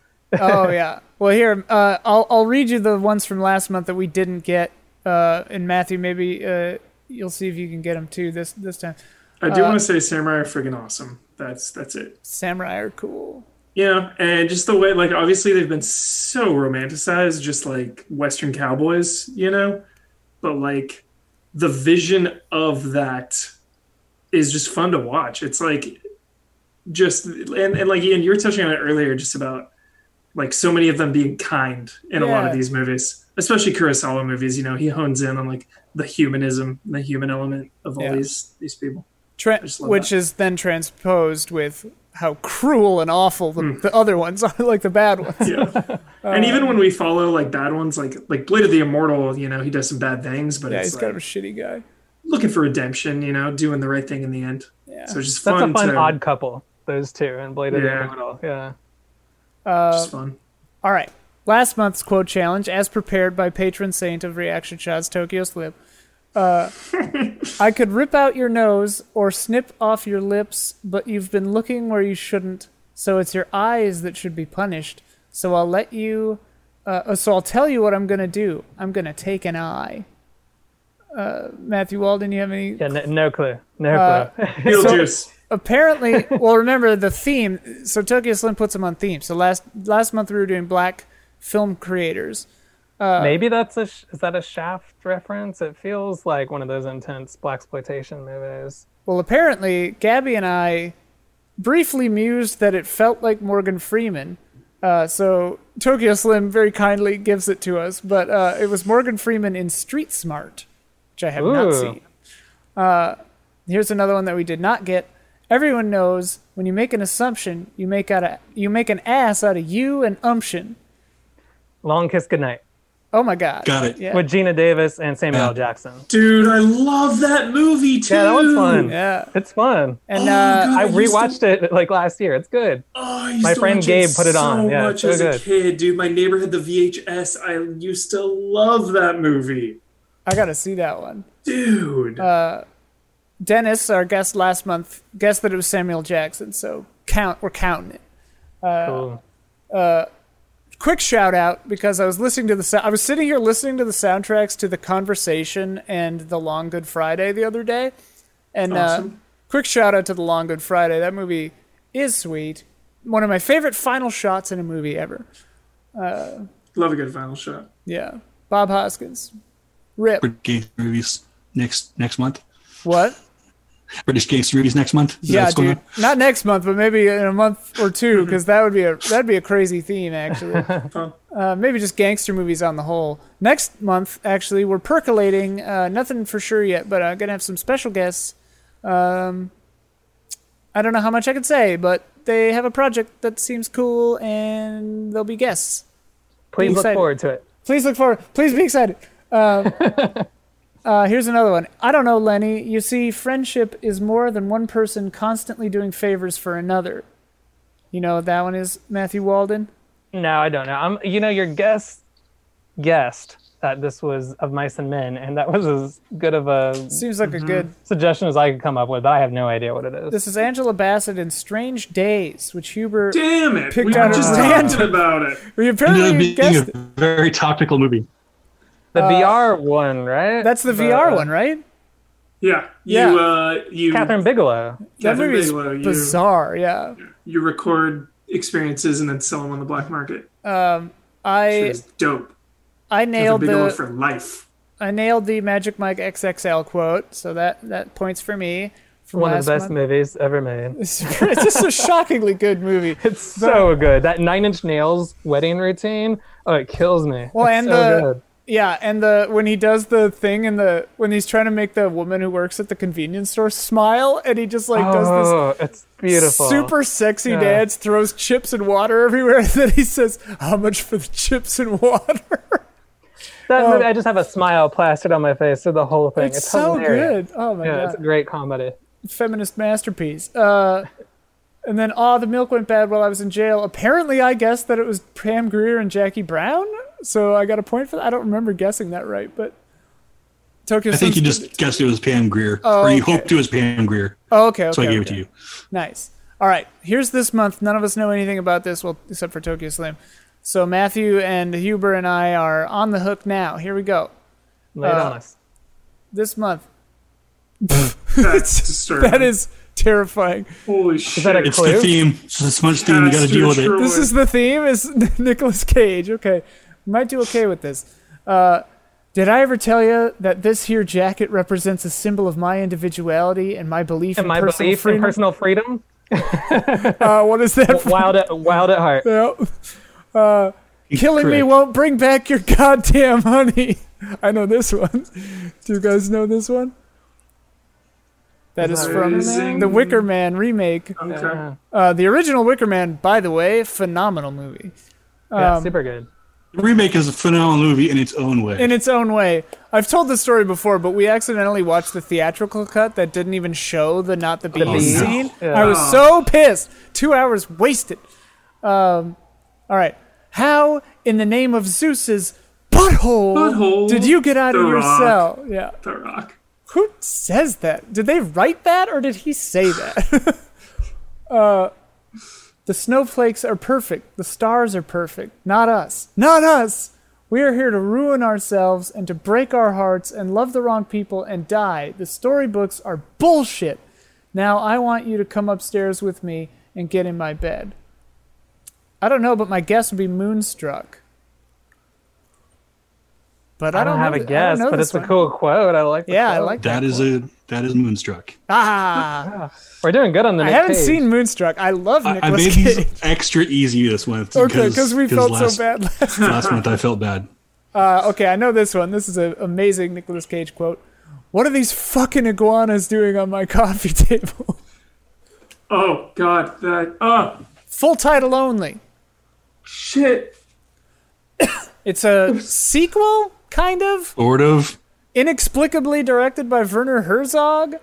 oh yeah. Well, here uh, I'll I'll read you the ones from last month that we didn't get. Uh, and Matthew, maybe uh, you'll see if you can get them too this this time. I do Uh, want to say Samurai are friggin' awesome. That's that's it. Samurai are cool. Yeah, and just the way, like, obviously they've been so romanticized, just like Western cowboys, you know. But like, the vision of that is just fun to watch. It's like, just and, and like Ian, you were touching on it earlier, just about like so many of them being kind in a lot of these movies, especially Kurosawa movies. You know, he hones in on like the humanism, the human element of all Yeah. these these people. Tra- which that. is then transposed with how cruel and awful the, hmm. the other ones are, like the bad ones. Yeah. and even um, when we follow like bad ones, like like Blade of the Immortal, you know, he does some bad things, but Yeah, it's he's like, kind of a shitty guy. looking for redemption, you know, doing the right thing in the end. Yeah. So it's just fun. That's a fun to, odd couple. Those two and Blade of the Immortal. Yeah. Uh, just fun. All right. Last month's quote challenge, as prepared by patron saint of reaction shots, Tokyo Slim. Uh, I could rip out your nose or snip off your lips, but you've been looking where you shouldn't, so it's your eyes that should be punished. So I'll let you. Uh, so I'll tell you what I'm gonna do. I'm gonna take an eye. Uh, Matthew Walden, you have any Yeah. No, no clue. No Uh, clue. Beetlejuice. apparently well remember the theme so tokyo slim puts them on theme so last last month we were doing black film creators Maybe that's a. Is that a Shaft reference? It feels like one of those intense black exploitation movies. well apparently gabby and i briefly mused that it felt like morgan freeman uh, so tokyo slim very kindly gives it to us but uh, it was morgan freeman in street smart which i have not Ooh. seen Here's another one that we did not get. Everyone knows when you make an assumption, you make out a you make an ass out of you and umption. Long Kiss Goodnight Oh my god. Got it. Yeah. with Geena Davis and Samuel Yeah. L. Jackson. Dude, I love that movie too. Yeah, that was fun. yeah. It's fun. And Oh uh God. I used to- rewatched it like last year. It's good. Oh, I used My to friend watch Gabe put it on. So Yeah, much it's so as a kid, dude. My neighbor had the VHS. I used to love that movie, I gotta see that one. dude. Uh, Dennis, our guest last month, guessed that it was Samuel Jackson, so count we're counting it. Cool. Quick shout out because I was listening to the I was sitting here listening to the soundtracks to the conversation and the Long Good Friday the other day, and uh, quick shout out to the Long Good Friday. That movie is sweet. One of my favorite final shots in a movie ever. love a good final shot. Yeah, Bob Hoskins. Rip. British gangster movies next next month. What? British gangster movies next month. Is Yeah, dude. Not next month, but maybe in a month or two, because that would be a that'd be a crazy theme actually. Uh, maybe just gangster movies on the whole. Next month, actually, we're percolating. Uh, nothing for sure yet, but I'm gonna have some special guests. Um, I don't know how much I can say, but they have a project that seems cool, and they'll be guests. Please look forward to it. Please look forward. Please be excited. Uh, here's another one. I don't know, Lenny. You see, friendship is more than one person constantly doing favors for another. You know what that one is, Matthew Walden? No, I don't know. I'm. You know, your guest guessed that this was of mice and men, and that was as good of a Seems like a good. suggestion as I could come up with. But I have no idea what it is. This is Angela Bassett in Strange Days, which Huber. Damn it! Picked we out were his just hand. talking about it. We Ended up apparently being guessed. a very topical movie. The VR one, right? That's the VR one, right? Yeah, Yeah. you uh, you Kathryn Bigelow. That Kathryn movie's Bigelow, you, bizarre. Yeah. you record experiences and then sell them on the black market. Um, I It's dope. I nailed Bigelow the for life. I nailed the Magic Mike XXL quote, so that that points for me. From One of the best month. movies ever made. It's, it's just a shockingly good movie. It's so good. That Nine Inch Nails wedding routine. Oh, it kills me. Well, It's and so the good. Yeah, and the when he does the thing in the when he's trying to make the woman who works at the convenience store smile, and he just like does this Oh, it's beautiful. super sexy Yeah. dance, throws chips and water everywhere, and then he says, "How much for the chips and water?" That movie, I just have a smile plastered on my face through the whole thing. It's, It's, so hilarious. good. Oh my Yeah, god, it's a great comedy. feminist masterpiece. Uh, and then, oh, the milk went bad while I was in jail. Apparently, I guessed that it was Pam Grier and Jackie Brown, so I got a point for that. I don't remember guessing that right, but Tokyo. I think you Slim's- just guessed it was Pam Grier, Oh, or you okay. hoped it was Pam Grier, Oh, okay, okay. so I gave okay. it to you. Nice. All right, here's this month. None of us know anything about this, well, except for Tokyo Slim. So Matthew and Huber and I are on the hook now. Here we go. Lay it Uh, on us. This month. That's disturbing. That is terrifying. holy shit. that a It's Clue? the theme. It's the smudge theme. You got to deal with it. This is the theme. Is Nicolas Cage? Okay, might do okay with this. Uh, did I ever tell you that this here jacket represents a symbol of my individuality and my belief And in my personal belief freedom? in personal freedom. uh, what is that? from? Wild at wild at heart. Yeah. Uh, killing me won't bring back your goddamn honey. I know this one. Do you guys know this one? That is from Amazing. the Wicker Man remake. Okay. Uh, the original Wicker Man, by the way, phenomenal movie yeah Um, super good. The remake is a phenomenal movie in its own way. in its own way. I've told this story before, but we accidentally watched the theatrical cut that didn't even show the not the bees bees? scene. Yeah. I was so pissed. Two hours wasted. Um, all right. How, in the name of Zeus's butthole, Butthole, did you get out of your Rock. cell? Yeah. The Rock. Who says that? Did they write that or did he say that? uh, the snowflakes are perfect. The stars are perfect. Not us. Not us. We are here to ruin ourselves and to break our hearts and love the wrong people and die. The storybooks are bullshit. Now I want you to come upstairs with me and get in my bed. I don't know, but my guess would be Moonstruck. But I, I don't have a th- I don't guess, but this it's a cool quote. I like. The Yeah, I quote. like that is a that is Moonstruck. Ah, We're doing good on the. I Nick haven't Cage. seen Moonstruck. I love I, I Nicolas made Cage. these extra easy this month. Okay, because we felt last, so bad. Last. last month. I felt bad. Uh, okay, I know this one. This is an amazing Nicolas Cage quote. What are these fucking iguanas doing on my coffee table? Oh God, that oh Full title only. shit. It's a sequel, kind of, Sort of. Inexplicably directed by Werner Herzog.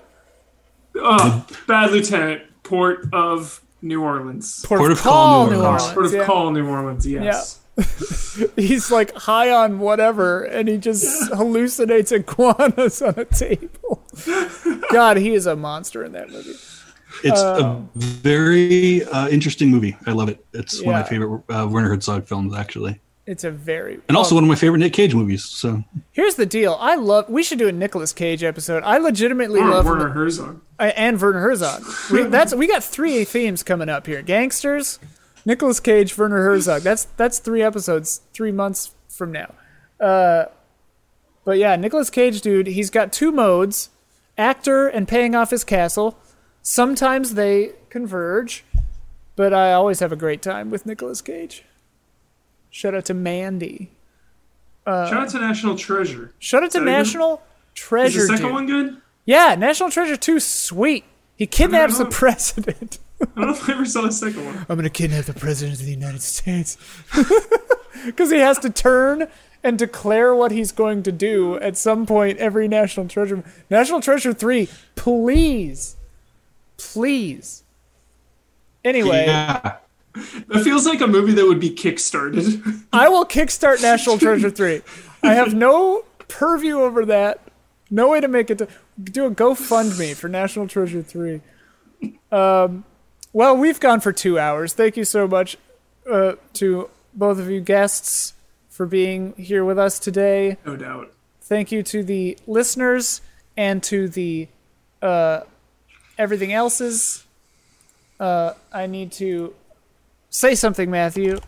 Oh, Bad Lieutenant, Port of New Orleans. Port, of Call, New Orleans. Port of yeah. Call, New Orleans. Yes. He's like high on whatever, and he just hallucinates iguanas on a table. God, he is a monster in that movie. It's a very uh, interesting movie. I love it. It's one of my favorite uh, Werner Herzog films, actually, It's a very and also one of my favorite Nick Cage movies. So Here's the deal. I love. We should do a Nicolas Cage episode. I legitimately Or love Werner Herzog. I- and Werner Herzog. We, that's we got three themes coming up here: gangsters, Nicolas Cage, Werner Herzog. That's that's three episodes, three months from now. Uh, but yeah, Nicolas Cage, dude, he's got two modes: actor and paying off his castle. Sometimes they converge, but I always have a great time with Nicolas Cage. Shout out to Mandy. Uh, shout out to National Treasure. Shout out to that a good- National Is Treasure. the second dude. one good? Yeah, National Treasure 2 sweet. He kidnaps the president. I don't know if I ever saw the second one. I'm going to kidnap the president of the United States. Because he has to turn and declare what he's going to do at some point every National Treasure. National Treasure 3, please. Please. Anyway, yeah, It feels like a movie that would be kickstarted. I will kickstart National Treasure 3. I have no purview over that. No way to make it to do a GoFundMe for National Treasure 3. Um, well, we've gone for two hours. Thank you so much uh, to both of you guests for being here with us today. no doubt. Thank you to the listeners and to the uh, everything else's. Uh, I need to say something, Matthew.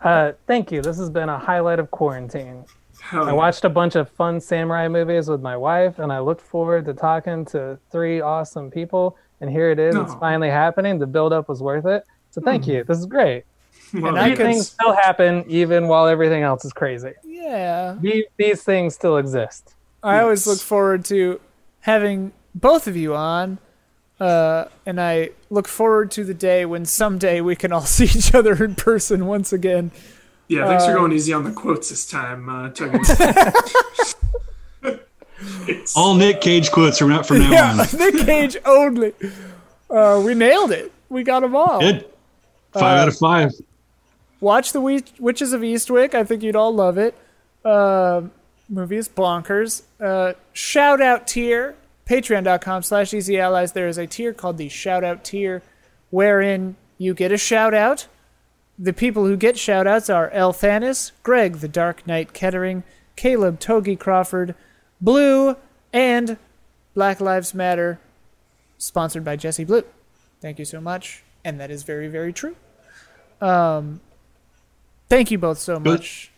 Uh, thank you. This has been a highlight of quarantine. Hell I watched a bunch of fun samurai movies with my wife, and I looked forward to talking to three awesome people. And here it is. It's Oh. finally happening. The build up was worth it. So thank you. This is great. Well, And I These things still happen even while everything else is crazy. Yeah. These, these things still exist. I always look forward to having both of you on. Uh, and I look forward to the day when someday we can all see each other in person once again. yeah, thanks uh, for going easy on the quotes this time, uh, Tuggy. all Nick Cage quotes from now from now Yeah, on. Nick Cage only. Uh, we nailed it. We got them all. Good. Five out of five. Watch the Witch- Witches of Eastwick. I think you'd all love it. Uh, movie is bonkers. Uh, shout out tier. Patreon.com slash easy allies. There is a tier called the shout out tier wherein you get a shout out. The people who get shout outs are El Thanis, Greg the Dark Knight Kettering, Caleb Togi Crawford, Blue, and Black Lives Matter, sponsored by Jesse Blue. Thank you so much. And that is very, very true. Um, thank you both so much.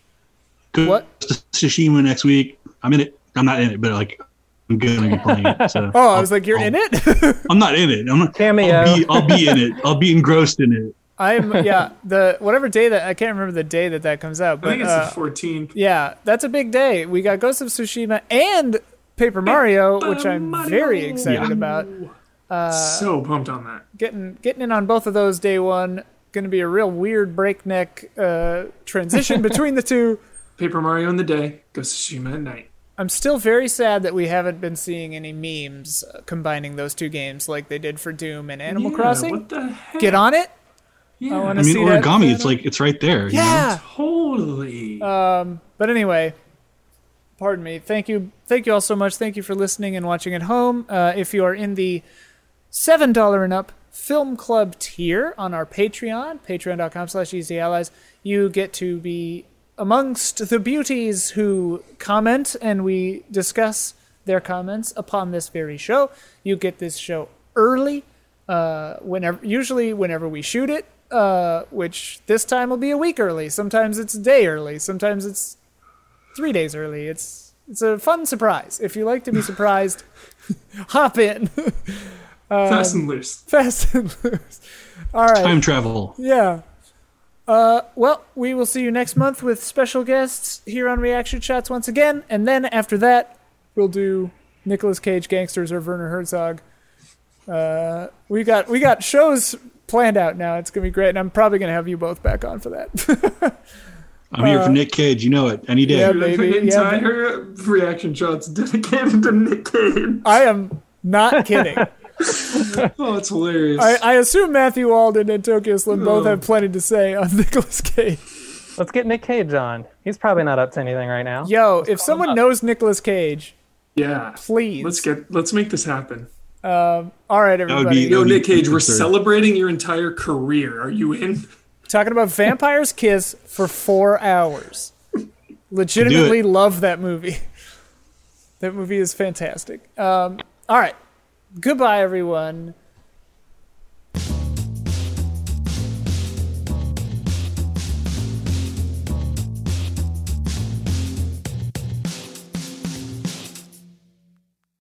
Good. What? Tsushima next week. I'm in it. I'm not in it, but like I'm gonna be playing it. So Oh, I was like, you're in it? I'm not in it. I'm not. Cameo. I'll be, I'll be in it. I'll be engrossed in it. I'm yeah. The whatever day that I can't remember the day that that comes out, I think it's uh, the 14th. yeah, that's a big day. We got Ghost of Tsushima and Paper Mario, which I'm very excited Yeah. about. Uh, so pumped on that. Getting getting in on both of those day one. Going to be a real weird breakneck uh, transition between the two. Paper Mario in the day, Ghost of Tsushima at night. I'm still very sad that we haven't been seeing any memes uh, combining those two games like they did for Doom and Animal Yeah, Crossing. What the heck? Get on it. Yeah, wanna I mean, see that origami. It's like it's right there. you know? Yeah. totally. Um, but anyway, pardon me. Thank you, thank you all so much. Thank you for listening and watching at home. Uh, if you are in the seven dollar and up film club tier on our Patreon, patreon.com/slash easy allies, you get to be amongst the beauties who comment and we discuss their comments upon this very show. You get this show early, uh, whenever usually whenever we shoot it. Uh, which this time will be a week early. Sometimes it's a day early. Sometimes it's three days early. It's it's a fun surprise. If you like to be surprised, hop in Fast and loose. fast and loose. All right. Time travel. Yeah. Uh, well, we will see you next month with special guests here on Reaction Shots once again, and then after that, we'll do Nicolas Cage gangsters or Werner Herzog. Uh, we got we got shows planned out now. It's gonna be great, and I'm probably gonna have you both back on for that. I'm here for Nick Cage. You know it. Any day. Uh, yeah, The baby, yeah, entire reaction shot's dedicated to Nick Cage. I am not kidding. Oh, it's hilarious. I, I assume Matthew Walden and Tokyo Slim both Oh. have plenty to say on Nicolas Cage. Let's get Nick Cage on. He's probably not up to anything right now. Yo, if someone knows Nicolas Cage, yeah. please. Let's get let's make this happen. All right, would be- everybody. Yo, That'd Nick Cage, we're celebrating your entire career. Are you in? Talking about Vampire's Kiss for four hours. Legitimately love that movie. That movie is fantastic. Um, all right. Goodbye, everyone.